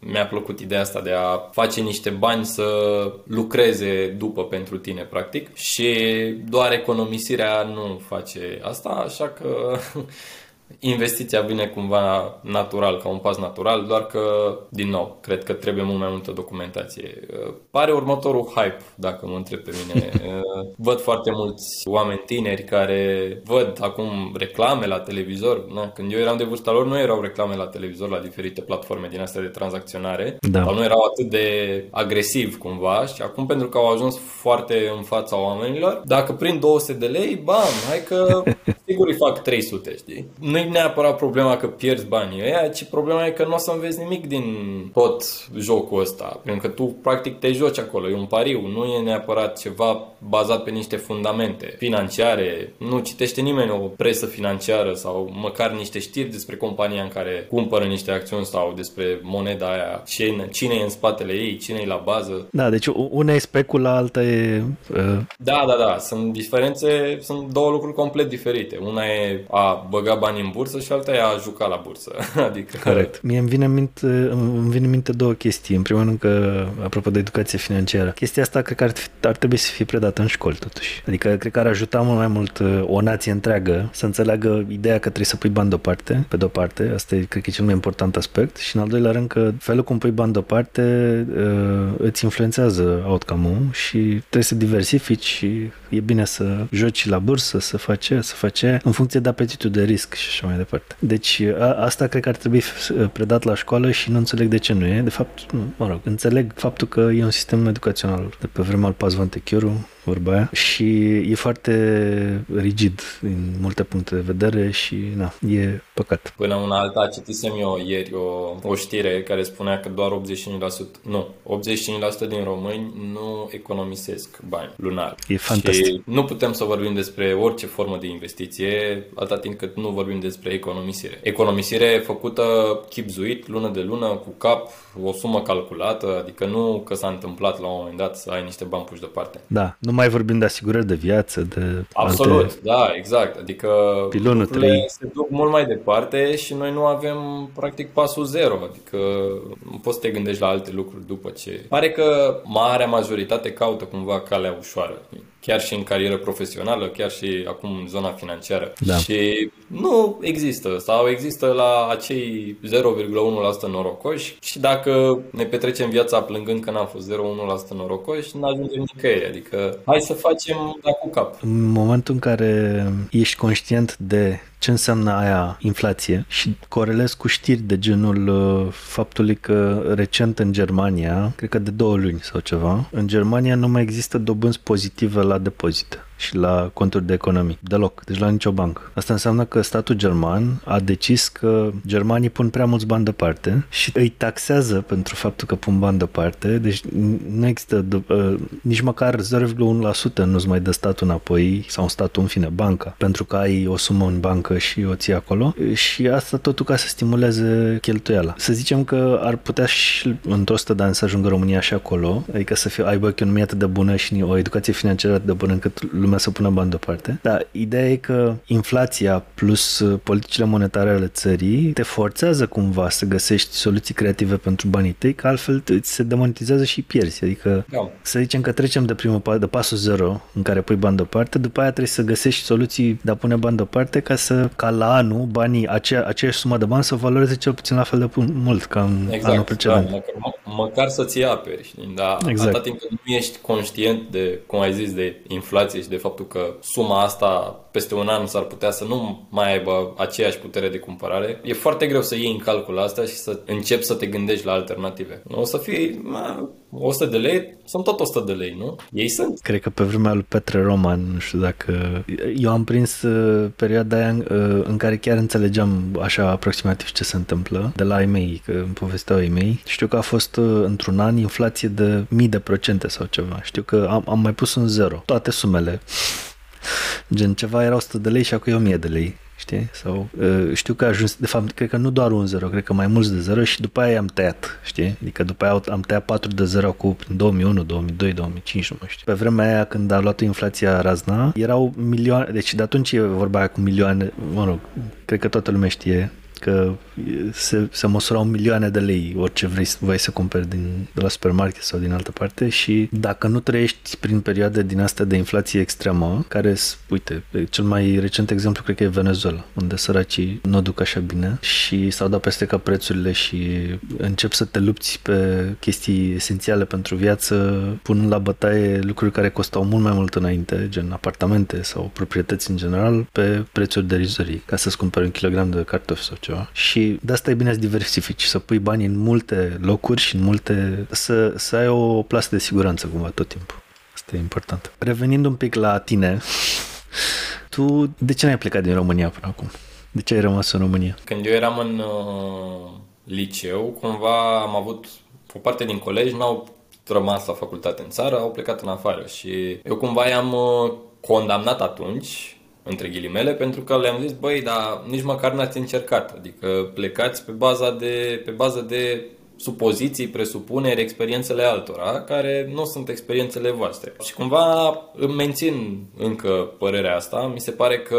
S1: mi-a plăcut ideea asta de a face niște bani să lucreze după pentru tine, practic. Și doar economisirea nu face asta, așa că investiția vine cumva natural, ca un pas natural, doar că, din nou, cred că trebuie mult mai multă documentație. Uh, pare următorul hype, dacă mă întreb pe mine. Uh, văd foarte mulți oameni tineri care văd acum reclame la televizor. Na, când eu eram de vârsta lor, nu erau reclame la televizor la diferite platforme din astea de tranzacționare. Da. Sau nu erau atât de agresiv cumva și acum pentru că au ajuns foarte în fața oamenilor, dacă prind 200 de lei, bam, hai că sigur îi fac 300, știi? Nu e neapărat problema că pierzi banii ăia, ci problema e că nu o să înveți nimic din tot jocul ăsta. Pentru că tu practic te joci acolo, e un pariu, nu e neapărat ceva bazat pe niște fundamente financiare, nu citește nimeni o presă financiară sau măcar niște știri despre compania în care cumpără niște acțiuni sau despre moneda aia, cine, cine e în spatele ei, cine e la bază.
S2: Da, deci una e specula, alta e... Uh...
S1: Da, da, da, sunt diferențe, sunt două lucruri complet diferite. Una e a băga bani în bursă și alta e a juca la bursă. adică...
S2: Corect. Mie îmi vine, în minte, îmi vine în minte două chestii. În primul rând că, apropo de educație financiară, chestia asta cred că ar, ar trebui să fie predată în școli totuși. Adică cred că ar ajuta mult mai mult uh, o nație întreagă să înțeleagă ideea că trebuie să pui bani deoparte, pe deoparte. Asta e, cred că e cel mai important aspect. Și în al doilea rând că felul cum pui bani deoparte uh, îți influențează outcome-ul și trebuie să diversifici și e bine să joci la bursă, să faci să faci în funcție de apetitul de risc și așa mai departe. Deci a, asta cred că ar trebui predat la școală și nu înțeleg de ce nu e. De fapt, nu, mă rog, înțeleg faptul că e un sistem educațional de pe vremea al Paz Vantechiuru, vorba aia, și e foarte rigid din multe puncte de vedere și na, e păcat.
S1: Până una alta citisem eu ieri o, o știre care spunea că doar 85%, nu, 85% din români nu economisesc bani lunar.
S2: E fantastic. Și
S1: nu putem să vorbim despre orice formă de investiție atâta timp cât nu vorbim despre economisire. Economisire făcută chipzuit, lună de lună, cu cap, o sumă calculată, adică nu că s-a întâmplat la un moment dat să ai niște bani puși deoparte.
S2: Da, nu mai vorbim de asigurări de viață, de
S1: Absolut,
S2: alte...
S1: da, exact. Adică
S2: Pilonul 3.
S1: se duc mult mai departe și noi nu avem practic pasul zero, adică nu poți să te gândești la alte lucruri după ce... Pare că marea majoritate caută cumva calea ușoară chiar și în carieră profesională, chiar și acum în zona financiară. Da. Și nu există sau există la acei 0,1% norocoși și dacă ne petrecem viața plângând că n-am fost 0,1% norocoși, nu ajungem nicăieri. Adică hai să facem da cu cap.
S2: În momentul în care ești conștient de ce înseamnă aia inflație și corelez cu știri de genul uh, faptului că recent în Germania, cred că de două luni sau ceva, în Germania nu mai există dobânzi pozitive la depozite și la conturi de economii. Deloc. Deci la nicio bancă. Asta înseamnă că statul german a decis că germanii pun prea mulți bani deoparte și îi taxează pentru faptul că pun bani deoparte. Deci nu există uh, nici măcar 0,1% nu-ți mai dă statul înapoi sau statul în fine, banca, pentru că ai o sumă în bancă și o ții acolo și asta totul ca să stimuleze cheltuiala. Să zicem că ar putea și într-o sută de ani să ajungă România și acolo, adică să fie, aibă o economie atât de bună și o educație financiară atât de bună încât lumea să pună bani deoparte. Dar ideea e că inflația plus uh, politicile monetare ale țării te forțează cumva să găsești soluții creative pentru banii tăi, că altfel îți se demonetizează și pierzi. Adică da. să zicem că trecem de primul pas, de pasul zero în care pui bani deoparte, după aia trebuie să găsești soluții de a pune bani deoparte ca să ca la anul banii, acea, aceeași sumă de bani să valoreze cel puțin la fel de mult ca în exact, anul precedent. Da,
S1: măcar, măcar să-ți aperi, știi? Dar exact. atâta timp când nu ești conștient de, cum ai zis, de inflație și de faptul că suma asta peste un an s-ar putea să nu mai aibă aceeași putere de cumpărare, e foarte greu să iei în calcul asta și să începi să te gândești la alternative. O să fie 100 de lei, sunt tot 100 de lei, nu? Ei sunt.
S2: Cred că pe vremea lui Petre Roman, nu știu dacă... Eu am prins uh, perioada aia uh, în care chiar înțelegeam așa aproximativ ce se întâmplă de la ei mei, că îmi povesteau ei mei. Știu că a fost uh, într-un an inflație de mii de procente sau ceva. Știu că am, am mai pus un zero. Toate sumele. Gen, ceva era 100 de lei și acum e 1000 de lei știi? Sau uh, știu că a ajuns, de fapt, cred că nu doar un 0, cred că mai mulți de 0 și după aia am tăiat, știi? Adică după aia am tăiat 4 de 0 cu 2001, 2002, 2005, nu mai știu. Pe vremea aia când a luat inflația razna, erau milioane, deci de atunci e vorba aia cu milioane, mă rog, cred că toată lumea știe că se, se măsurau milioane de lei orice vrei, vrei să cumperi din, de la supermarket sau din altă parte și dacă nu trăiești prin perioade din astea de inflație extremă, care, uite, cel mai recent exemplu cred că e Venezuela, unde săracii nu duc așa bine și s-au dat peste ca prețurile și încep să te lupți pe chestii esențiale pentru viață, punând la bătaie lucruri care costau mult mai mult înainte, gen apartamente sau proprietăți în general, pe prețuri derizorii, ca să-ți cumperi un kilogram de cartofi sau ceva. Și de asta e bine să diversifici, să pui bani în multe locuri și în multe... să, să ai o plasă de siguranță cumva tot timpul. Asta e important. Revenind un pic la tine, tu de ce n-ai plecat din România până acum? De ce ai rămas în România?
S1: Când eu eram în uh, liceu, cumva am avut o parte din colegi n-au rămas la facultate în țară, au plecat în afară și eu cumva i-am uh, condamnat atunci între ghilimele, pentru că le-am zis, băi, dar nici măcar n-ați încercat. Adică plecați pe baza de, pe bază de supoziții, presupuneri, experiențele altora, care nu sunt experiențele voastre. Și cumva îmi mențin încă părerea asta. Mi se pare că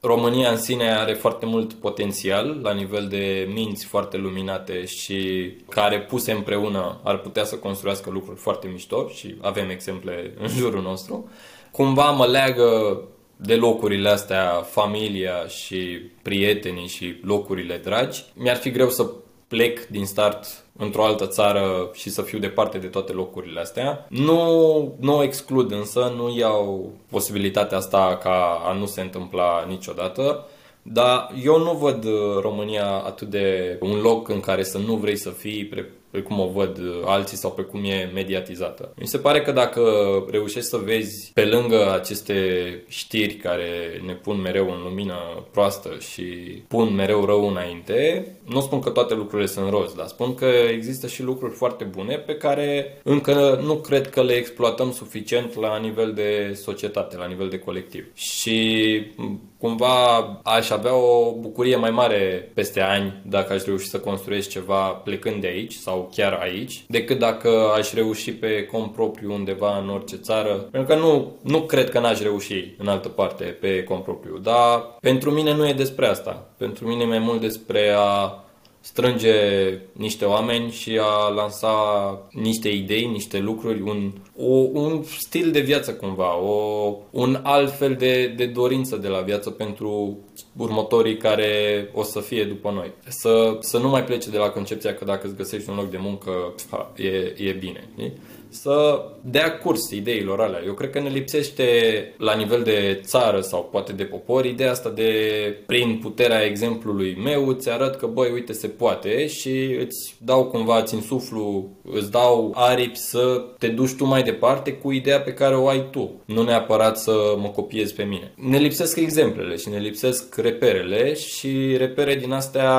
S1: România în sine are foarte mult potențial la nivel de minți foarte luminate și care puse împreună ar putea să construiască lucruri foarte mișto și avem exemple în jurul nostru. Cumva mă leagă de locurile astea, familia și prietenii și locurile dragi. Mi-ar fi greu să plec din start într-o altă țară și să fiu departe de toate locurile astea. Nu, nu o exclud însă, nu iau posibilitatea asta ca a nu se întâmpla niciodată. Dar eu nu văd România atât de un loc în care să nu vrei să fii, pe cum o văd alții sau pe cum e mediatizată. Mi se pare că dacă reușești să vezi pe lângă aceste știri care ne pun mereu în lumină proastă și pun mereu rău înainte, nu spun că toate lucrurile sunt roz, dar spun că există și lucruri foarte bune pe care încă nu cred că le exploatăm suficient la nivel de societate, la nivel de colectiv. Și cumva aș avea o bucurie mai mare peste ani dacă aș reuși să construiesc ceva plecând de aici sau chiar aici, decât dacă aș reuși pe cont propriu undeva în orice țară. Pentru că nu, nu cred că n-aș reuși în altă parte pe cont propriu. Dar pentru mine nu e despre asta. Pentru mine e mai mult despre a strânge niște oameni și a lansa niște idei, niște lucruri, un, o, un stil de viață cumva, o, un alt fel de, de dorință de la viață pentru următorii care o să fie după noi. Să, să nu mai plece de la concepția că dacă îți găsești un loc de muncă, ha, e, e bine. Nie? Să dea curs ideilor alea. Eu cred că ne lipsește la nivel de țară sau poate de popor ideea asta de prin puterea exemplului meu îți arăt că băi uite se poate și îți dau cumva, ți suflu, îți dau aripi să te duci tu mai departe cu ideea pe care o ai tu. Nu neapărat să mă copiezi pe mine. Ne lipsesc exemplele și ne lipsesc reperele și repere din astea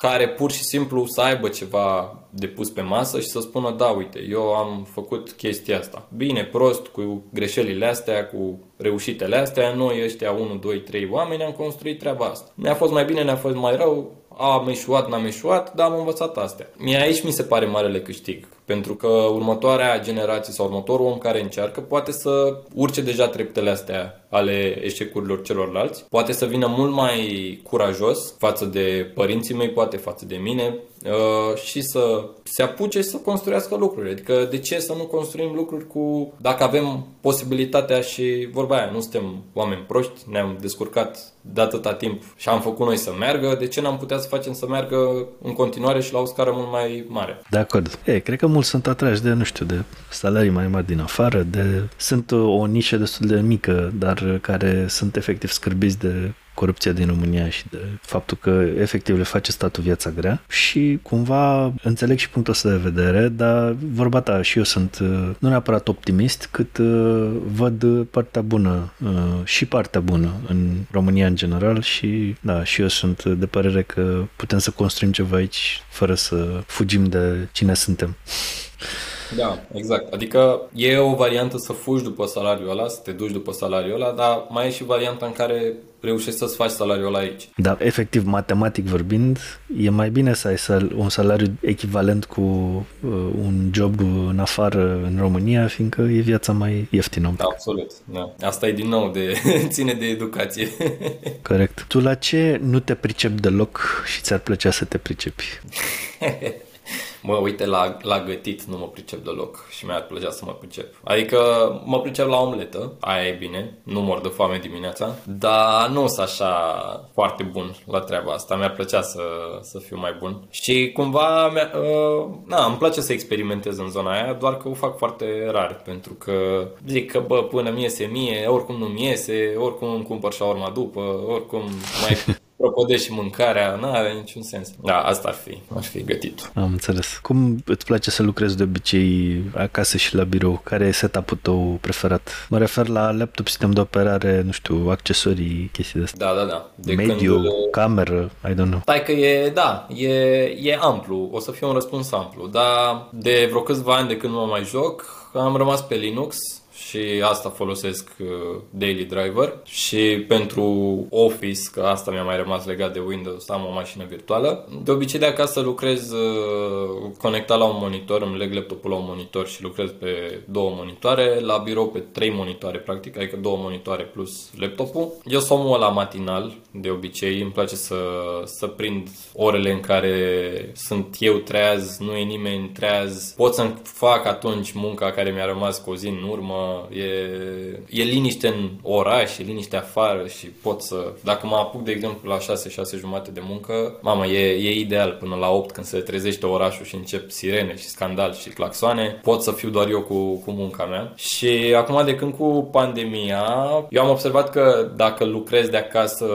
S1: care pur și simplu să aibă ceva de pus pe masă și să spună da, uite, eu am făcut chestia asta. Bine, prost, cu greșelile astea, cu reușitele astea, noi ăștia 1, 2, 3 oameni am construit treaba asta. Ne-a fost mai bine, ne-a fost mai rău, am eșuat, n-am eșuat, dar am învățat astea. Mie aici mi se pare marele câștig. Pentru că următoarea generație sau următorul om care încearcă poate să urce deja treptele astea ale eșecurilor celorlalți, poate să vină mult mai curajos față de părinții mei, poate față de mine uh, și să se apuce să construiască lucruri. Adică de ce să nu construim lucruri cu... Dacă avem posibilitatea și vorba aia, nu suntem oameni proști, ne-am descurcat de atâta timp și am făcut noi să meargă, de ce n-am putea să facem să meargă în continuare și la o scară mult mai mare?
S2: De acord. E, cred că mulți sunt atrași de, nu știu, de salarii mai mari din afară, de... Sunt o nișă destul de mică, dar care sunt efectiv scârbiți de corupția din România și de faptul că efectiv le face statul viața grea și cumva înțeleg și punctul ăsta de vedere, dar vorba ta și eu sunt uh, nu neapărat optimist, cât uh, văd partea bună uh, și partea bună în România în general și da, și eu sunt de părere că putem să construim ceva aici fără să fugim de cine suntem.
S1: Da, exact. Adică e o variantă să fugi după salariul ăla, să te duci după salariul ăla, dar mai e și varianta în care reușești să-ți faci salariul ăla aici.
S2: Da, efectiv, matematic vorbind, e mai bine să ai sal- un salariu echivalent cu uh, un job în afară în România, fiindcă e viața mai ieftină.
S1: Da, absolut. Da. Asta e din nou de ține de educație.
S2: Corect. Tu la ce nu te pricep deloc și ți-ar plăcea să te pricepi?
S1: Mă, uite, la, la gătit nu mă pricep deloc și mi-ar plăcea să mă pricep. Adică mă pricep la omletă, aia e bine, nu mor de foame dimineața, dar nu sunt așa foarte bun la treaba asta, mi-ar plăcea să, să fiu mai bun. Și cumva, uh, na, îmi place să experimentez în zona aia, doar că o fac foarte rar, pentru că zic că, bă, până mi iese mie, oricum nu mi iese, oricum îmi cumpăr urma după, oricum mai propodești și mâncarea, nu are niciun sens. Da, asta ar fi, ar fi gătit.
S2: Am înțeles. Cum îți place să lucrezi de obicei acasă și la birou? Care e setup-ul tău preferat? Mă refer la laptop, sistem de operare, nu știu, accesorii, chestii de astea.
S1: Da, da, da.
S2: De Mediu, când... cameră, I don't know.
S1: Stai că e, da, e, e amplu, o să fie un răspuns amplu, dar de vreo câțiva ani de când mă mai joc, am rămas pe Linux, și asta folosesc uh, Daily Driver. Și pentru Office, că asta mi-a mai rămas legat de Windows, am o mașină virtuală. De obicei de acasă lucrez uh, conectat la un monitor, îmi leg laptopul la un monitor și lucrez pe două monitoare, la birou pe trei monitoare practic, adică două monitoare plus laptopul. Eu sunt omul la matinal, de obicei, îmi place să, să prind orele în care sunt eu treaz, nu e nimeni treaz, pot să-mi fac atunci munca care mi-a rămas cu o zi în urmă, e, e liniște în oraș, e liniște afară și pot să... Dacă mă apuc, de exemplu, la 6, 6 jumate de muncă, mama, e, e ideal până la 8 când se trezește orașul și încep sirene și scandal și claxoane, pot să fiu doar eu cu, cu munca mea. Și acum, de când cu pandemia, eu am observat că dacă lucrez de acasă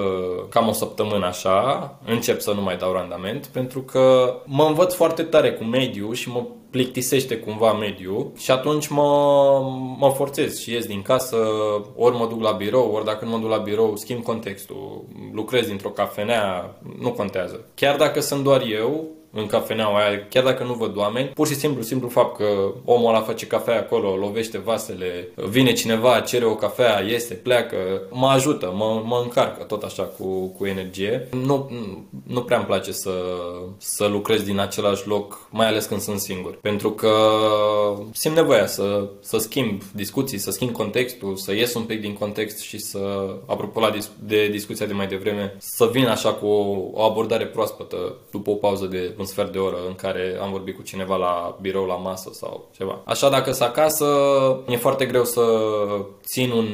S1: cam o săptămână așa, încep să nu mai dau randament, pentru că mă învăț foarte tare cu mediu și mă plictisește cumva mediul și atunci mă, mă forțez și ies din casă, ori mă duc la birou, ori dacă nu mă duc la birou, schimb contextul, lucrez dintr-o cafenea, nu contează. Chiar dacă sunt doar eu, în cafeneaua aia, chiar dacă nu văd oameni, pur și simplu, simplu fapt că omul ăla face cafea acolo, lovește vasele, vine cineva, cere o cafea, iese, pleacă, mă ajută, mă, mă încarcă tot așa cu, cu energie. Nu, nu prea îmi place să, să lucrez din același loc, mai ales când sunt singur, pentru că simt nevoia să, să schimb discuții, să schimb contextul, să ies un pic din context și să, apropo la dis- de discuția de mai devreme, să vin așa cu o, o abordare proaspătă după o pauză de un sfert de oră în care am vorbit cu cineva la birou, la masă sau ceva. Așa dacă sunt acasă, e foarte greu să țin un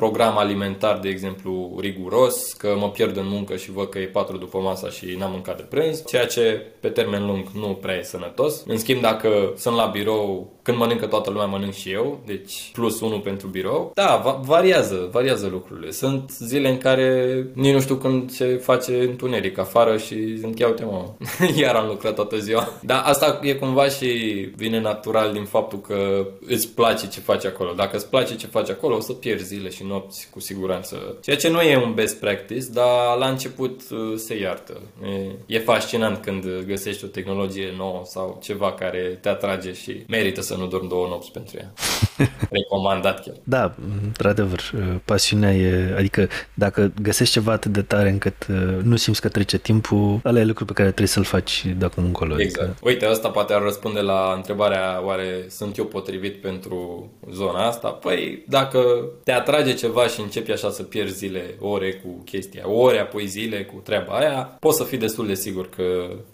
S1: program alimentar, de exemplu, riguros, că mă pierd în muncă și văd că e 4 după masa și n-am mâncat de prânz, ceea ce pe termen lung nu prea e sănătos. În schimb, dacă sunt la birou, când mănâncă toată lumea, mănânc și eu, deci plus unul pentru birou. Da, va- variază, variază lucrurile. Sunt zile în care nici nu știu când se face întuneric afară și zic, ia uite mă, iar am lucrat toată ziua. Dar asta e cumva și vine natural din faptul că îți place ce faci acolo. Dacă îți place ce faci acolo, o să pierzi zile și nopți cu siguranță. Ceea ce nu e un best practice, dar la început uh, se iartă. E, e fascinant când găsești o tehnologie nouă sau ceva care te atrage și merită să nu dormi două nopți pentru ea. Recomandat chiar.
S2: Da, într-adevăr, uh, pasiunea e, adică dacă găsești ceva atât de tare încât uh, nu simți că trece timpul, ăla e lucru pe care trebuie să-l faci de acum încolo.
S1: Adică- exact. Adică... Uite, asta poate ar răspunde la întrebarea oare sunt eu potrivit pentru zona asta? Păi, dacă te atrage ceva și începi așa să pierzi zile, ore cu chestia, ore apoi zile cu treaba aia, poți să fii destul de sigur că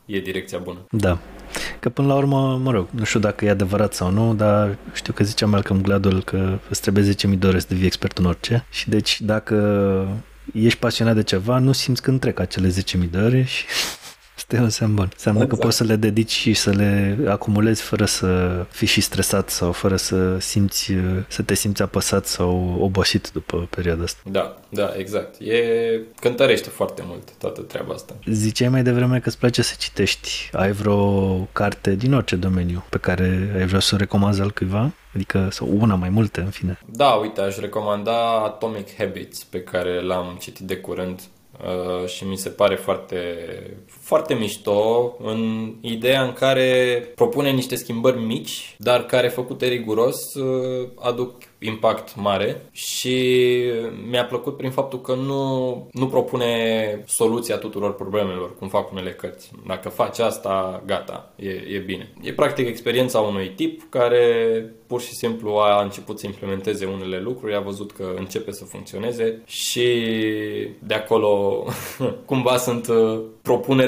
S1: e direcția bună.
S2: Da. Că până la urmă, mă rog, nu știu dacă e adevărat sau nu, dar știu că zicea Malcolm Gladwell că îți trebuie 10.000 de ore să devii expert în orice și deci dacă ești pasionat de ceva, nu simți când trec acele 10.000 de ore și Asta e un semn bun. Înseamnă exact. că poți să le dedici și să le acumulezi fără să fii și stresat sau fără să simți, să te simți apăsat sau obosit după perioada asta.
S1: Da, da, exact. E cântărește foarte mult toată treaba asta.
S2: Ziceai mai devreme că îți place să citești. Ai vreo carte din orice domeniu pe care ai vrea să o recomanzi al cuiva? Adică, sau una mai multe, în fine.
S1: Da, uite, aș recomanda Atomic Habits, pe care l-am citit de curând uh, și mi se pare foarte, foarte mișto în ideea în care propune niște schimbări mici, dar care făcute riguros uh, aduc impact mare și mi-a plăcut prin faptul că nu, nu propune soluția tuturor problemelor, cum fac unele cărți. Dacă faci asta, gata, e, e bine. E practic experiența unui tip care pur și simplu a început să implementeze unele lucruri, a văzut că începe să funcționeze și de acolo cumva sunt uh,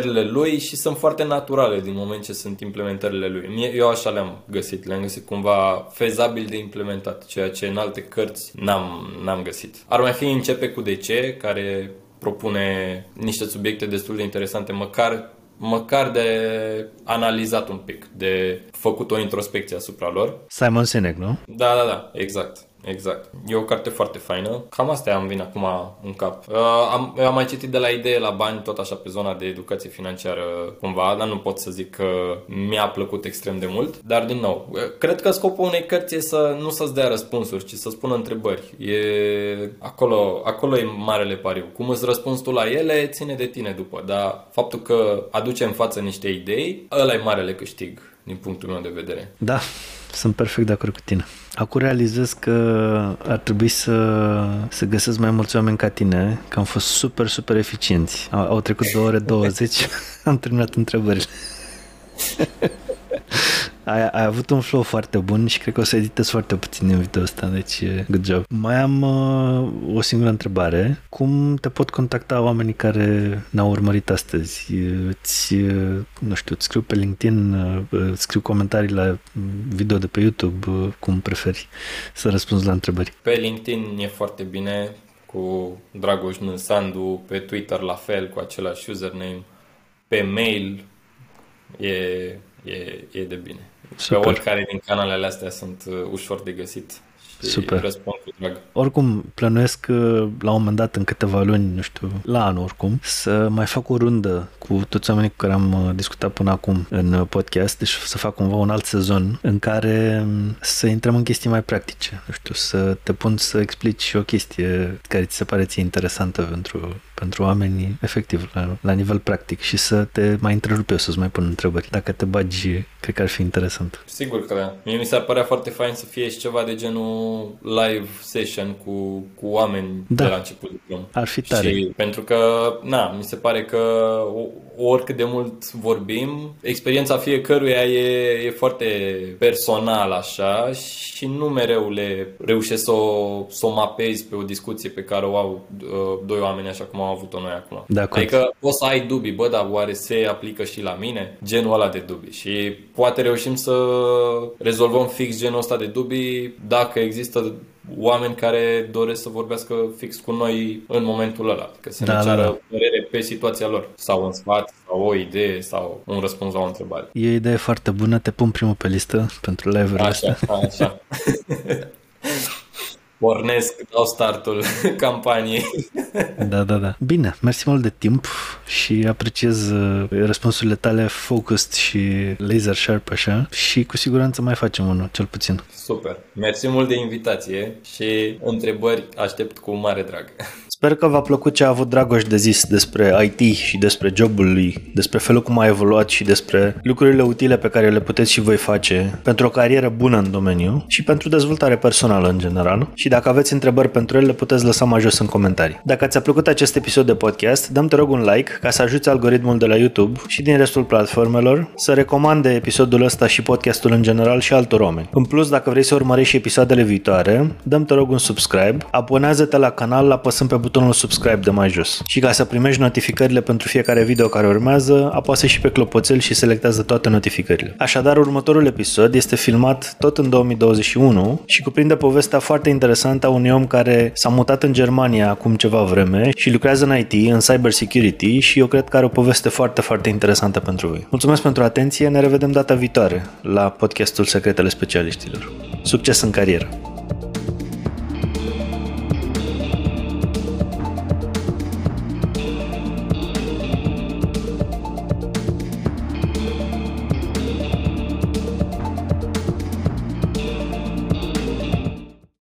S1: propunerile lui și sunt foarte naturale din moment ce sunt implementările lui. Eu așa le-am găsit, le-am găsit cumva fezabil de implementat, ceea ce în alte cărți n-am, n-am găsit. Ar mai fi Începe cu de ce, care propune niște subiecte destul de interesante, măcar măcar de analizat un pic, de făcut o introspecție asupra lor.
S2: Simon Sinek, nu?
S1: Da, da, da, exact. Exact. E o carte foarte faină. Cam asta am vine acum în cap. Uh, am, am mai citit de la idee la bani, tot așa pe zona de educație financiară cumva, dar nu pot să zic că mi-a plăcut extrem de mult. Dar din nou, uh, cred că scopul unei cărți e să nu să-ți dea răspunsuri, ci să spună întrebări. E acolo, acolo e marele pariu. Cum îți răspunzi tu la ele, ține de tine după. Dar faptul că aduce în față niște idei, ăla e marele câștig din punctul meu de vedere.
S2: Da, sunt perfect de acord cu tine. Acum realizez că ar trebui să, să găsesc mai mulți oameni ca tine, că am fost super, super eficienți. Au, au trecut 2 ore 20, am terminat întrebările. ai, ai avut un flow foarte bun și cred că o să editez foarte puțin în video ăsta, deci good job. Mai am uh, o singură întrebare. Cum te pot contacta oamenii care ne-au urmărit astăzi? Îți, nu știu, îți scriu pe LinkedIn, uh, scriu comentarii la video de pe YouTube, uh, cum preferi să răspunzi la întrebări?
S1: Pe LinkedIn e foarte bine, cu Dragoș Sandu, pe Twitter la fel, cu același username, pe mail e, e, e de bine. Super. Pe oricare din canalele astea sunt uh, ușor de găsit și Super. răspund cu drag.
S2: Oricum, plănuiesc uh, la un moment dat, în câteva luni, nu știu, la anul oricum, să mai fac o rundă cu toți oamenii cu care am uh, discutat până acum în podcast, deci să fac cumva un alt sezon în care um, să intrăm în chestii mai practice. Nu știu, să te pun să explici o chestie care ți se pare ție interesantă pentru pentru oamenii, efectiv, la, la nivel practic și să te mai întrerup eu să-ți mai pun întrebări. Dacă te bagi, cred că ar fi interesant.
S1: Sigur că da. Mie mi s-ar părea foarte fain să fie și ceva de genul live session cu, cu oameni da. de la început de drum.
S2: Ar fi tare. Și
S1: pentru că, na, mi se pare că oricât de mult vorbim, experiența fiecăruia e, e foarte personală așa și nu mereu le reușesc să o, să o mapezi pe o discuție pe care o au uh, doi oameni așa cum am avut-o noi acum.
S2: De
S1: adică poți să ai dubii, bă, dar oare se aplică și la mine? Genul ăla de dubii. Și poate reușim să rezolvăm fix genul ăsta de dubii dacă există oameni care doresc să vorbească fix cu noi în momentul ăla, că să da, ne ceară da, da. părere pe situația lor, sau un sfat, sau o idee, sau un răspuns la o întrebare.
S2: E o idee foarte bună, te pun primul pe listă pentru live-urile
S1: Așa, astea. așa. pornesc, dau startul campaniei.
S2: Da, da, da. Bine, mersi mult de timp și apreciez uh, răspunsurile tale focused și laser sharp așa și cu siguranță mai facem unul, cel puțin.
S1: Super. Mersi mult de invitație și întrebări aștept cu mare drag.
S2: Sper că v-a plăcut ce a avut Dragoș de zis despre IT și despre jobul lui, despre felul cum a evoluat și despre lucrurile utile pe care le puteți și voi face pentru o carieră bună în domeniu și pentru dezvoltare personală în general. Și dacă aveți întrebări pentru ele, le puteți lăsa mai jos în comentarii. Dacă ți-a plăcut acest episod de podcast, dăm te rog un like ca să ajuți algoritmul de la YouTube și din restul platformelor să recomande episodul ăsta și podcastul în general și altor oameni. În plus, dacă vrei să urmărești și episoadele viitoare, dăm te rog un subscribe, abonează-te la canal apăsând pe butonul subscribe de mai jos. Și ca să primești notificările pentru fiecare video care urmează, apasă și pe clopoțel și selectează toate notificările. Așadar, următorul episod este filmat tot în 2021 și cuprinde povestea foarte interesantă a unui om care s-a mutat în Germania acum ceva vreme și lucrează în IT, în cyber security și eu cred că are o poveste foarte, foarte interesantă pentru voi. Mulțumesc pentru atenție, ne revedem data viitoare la podcastul Secretele Specialiștilor. Succes în carieră!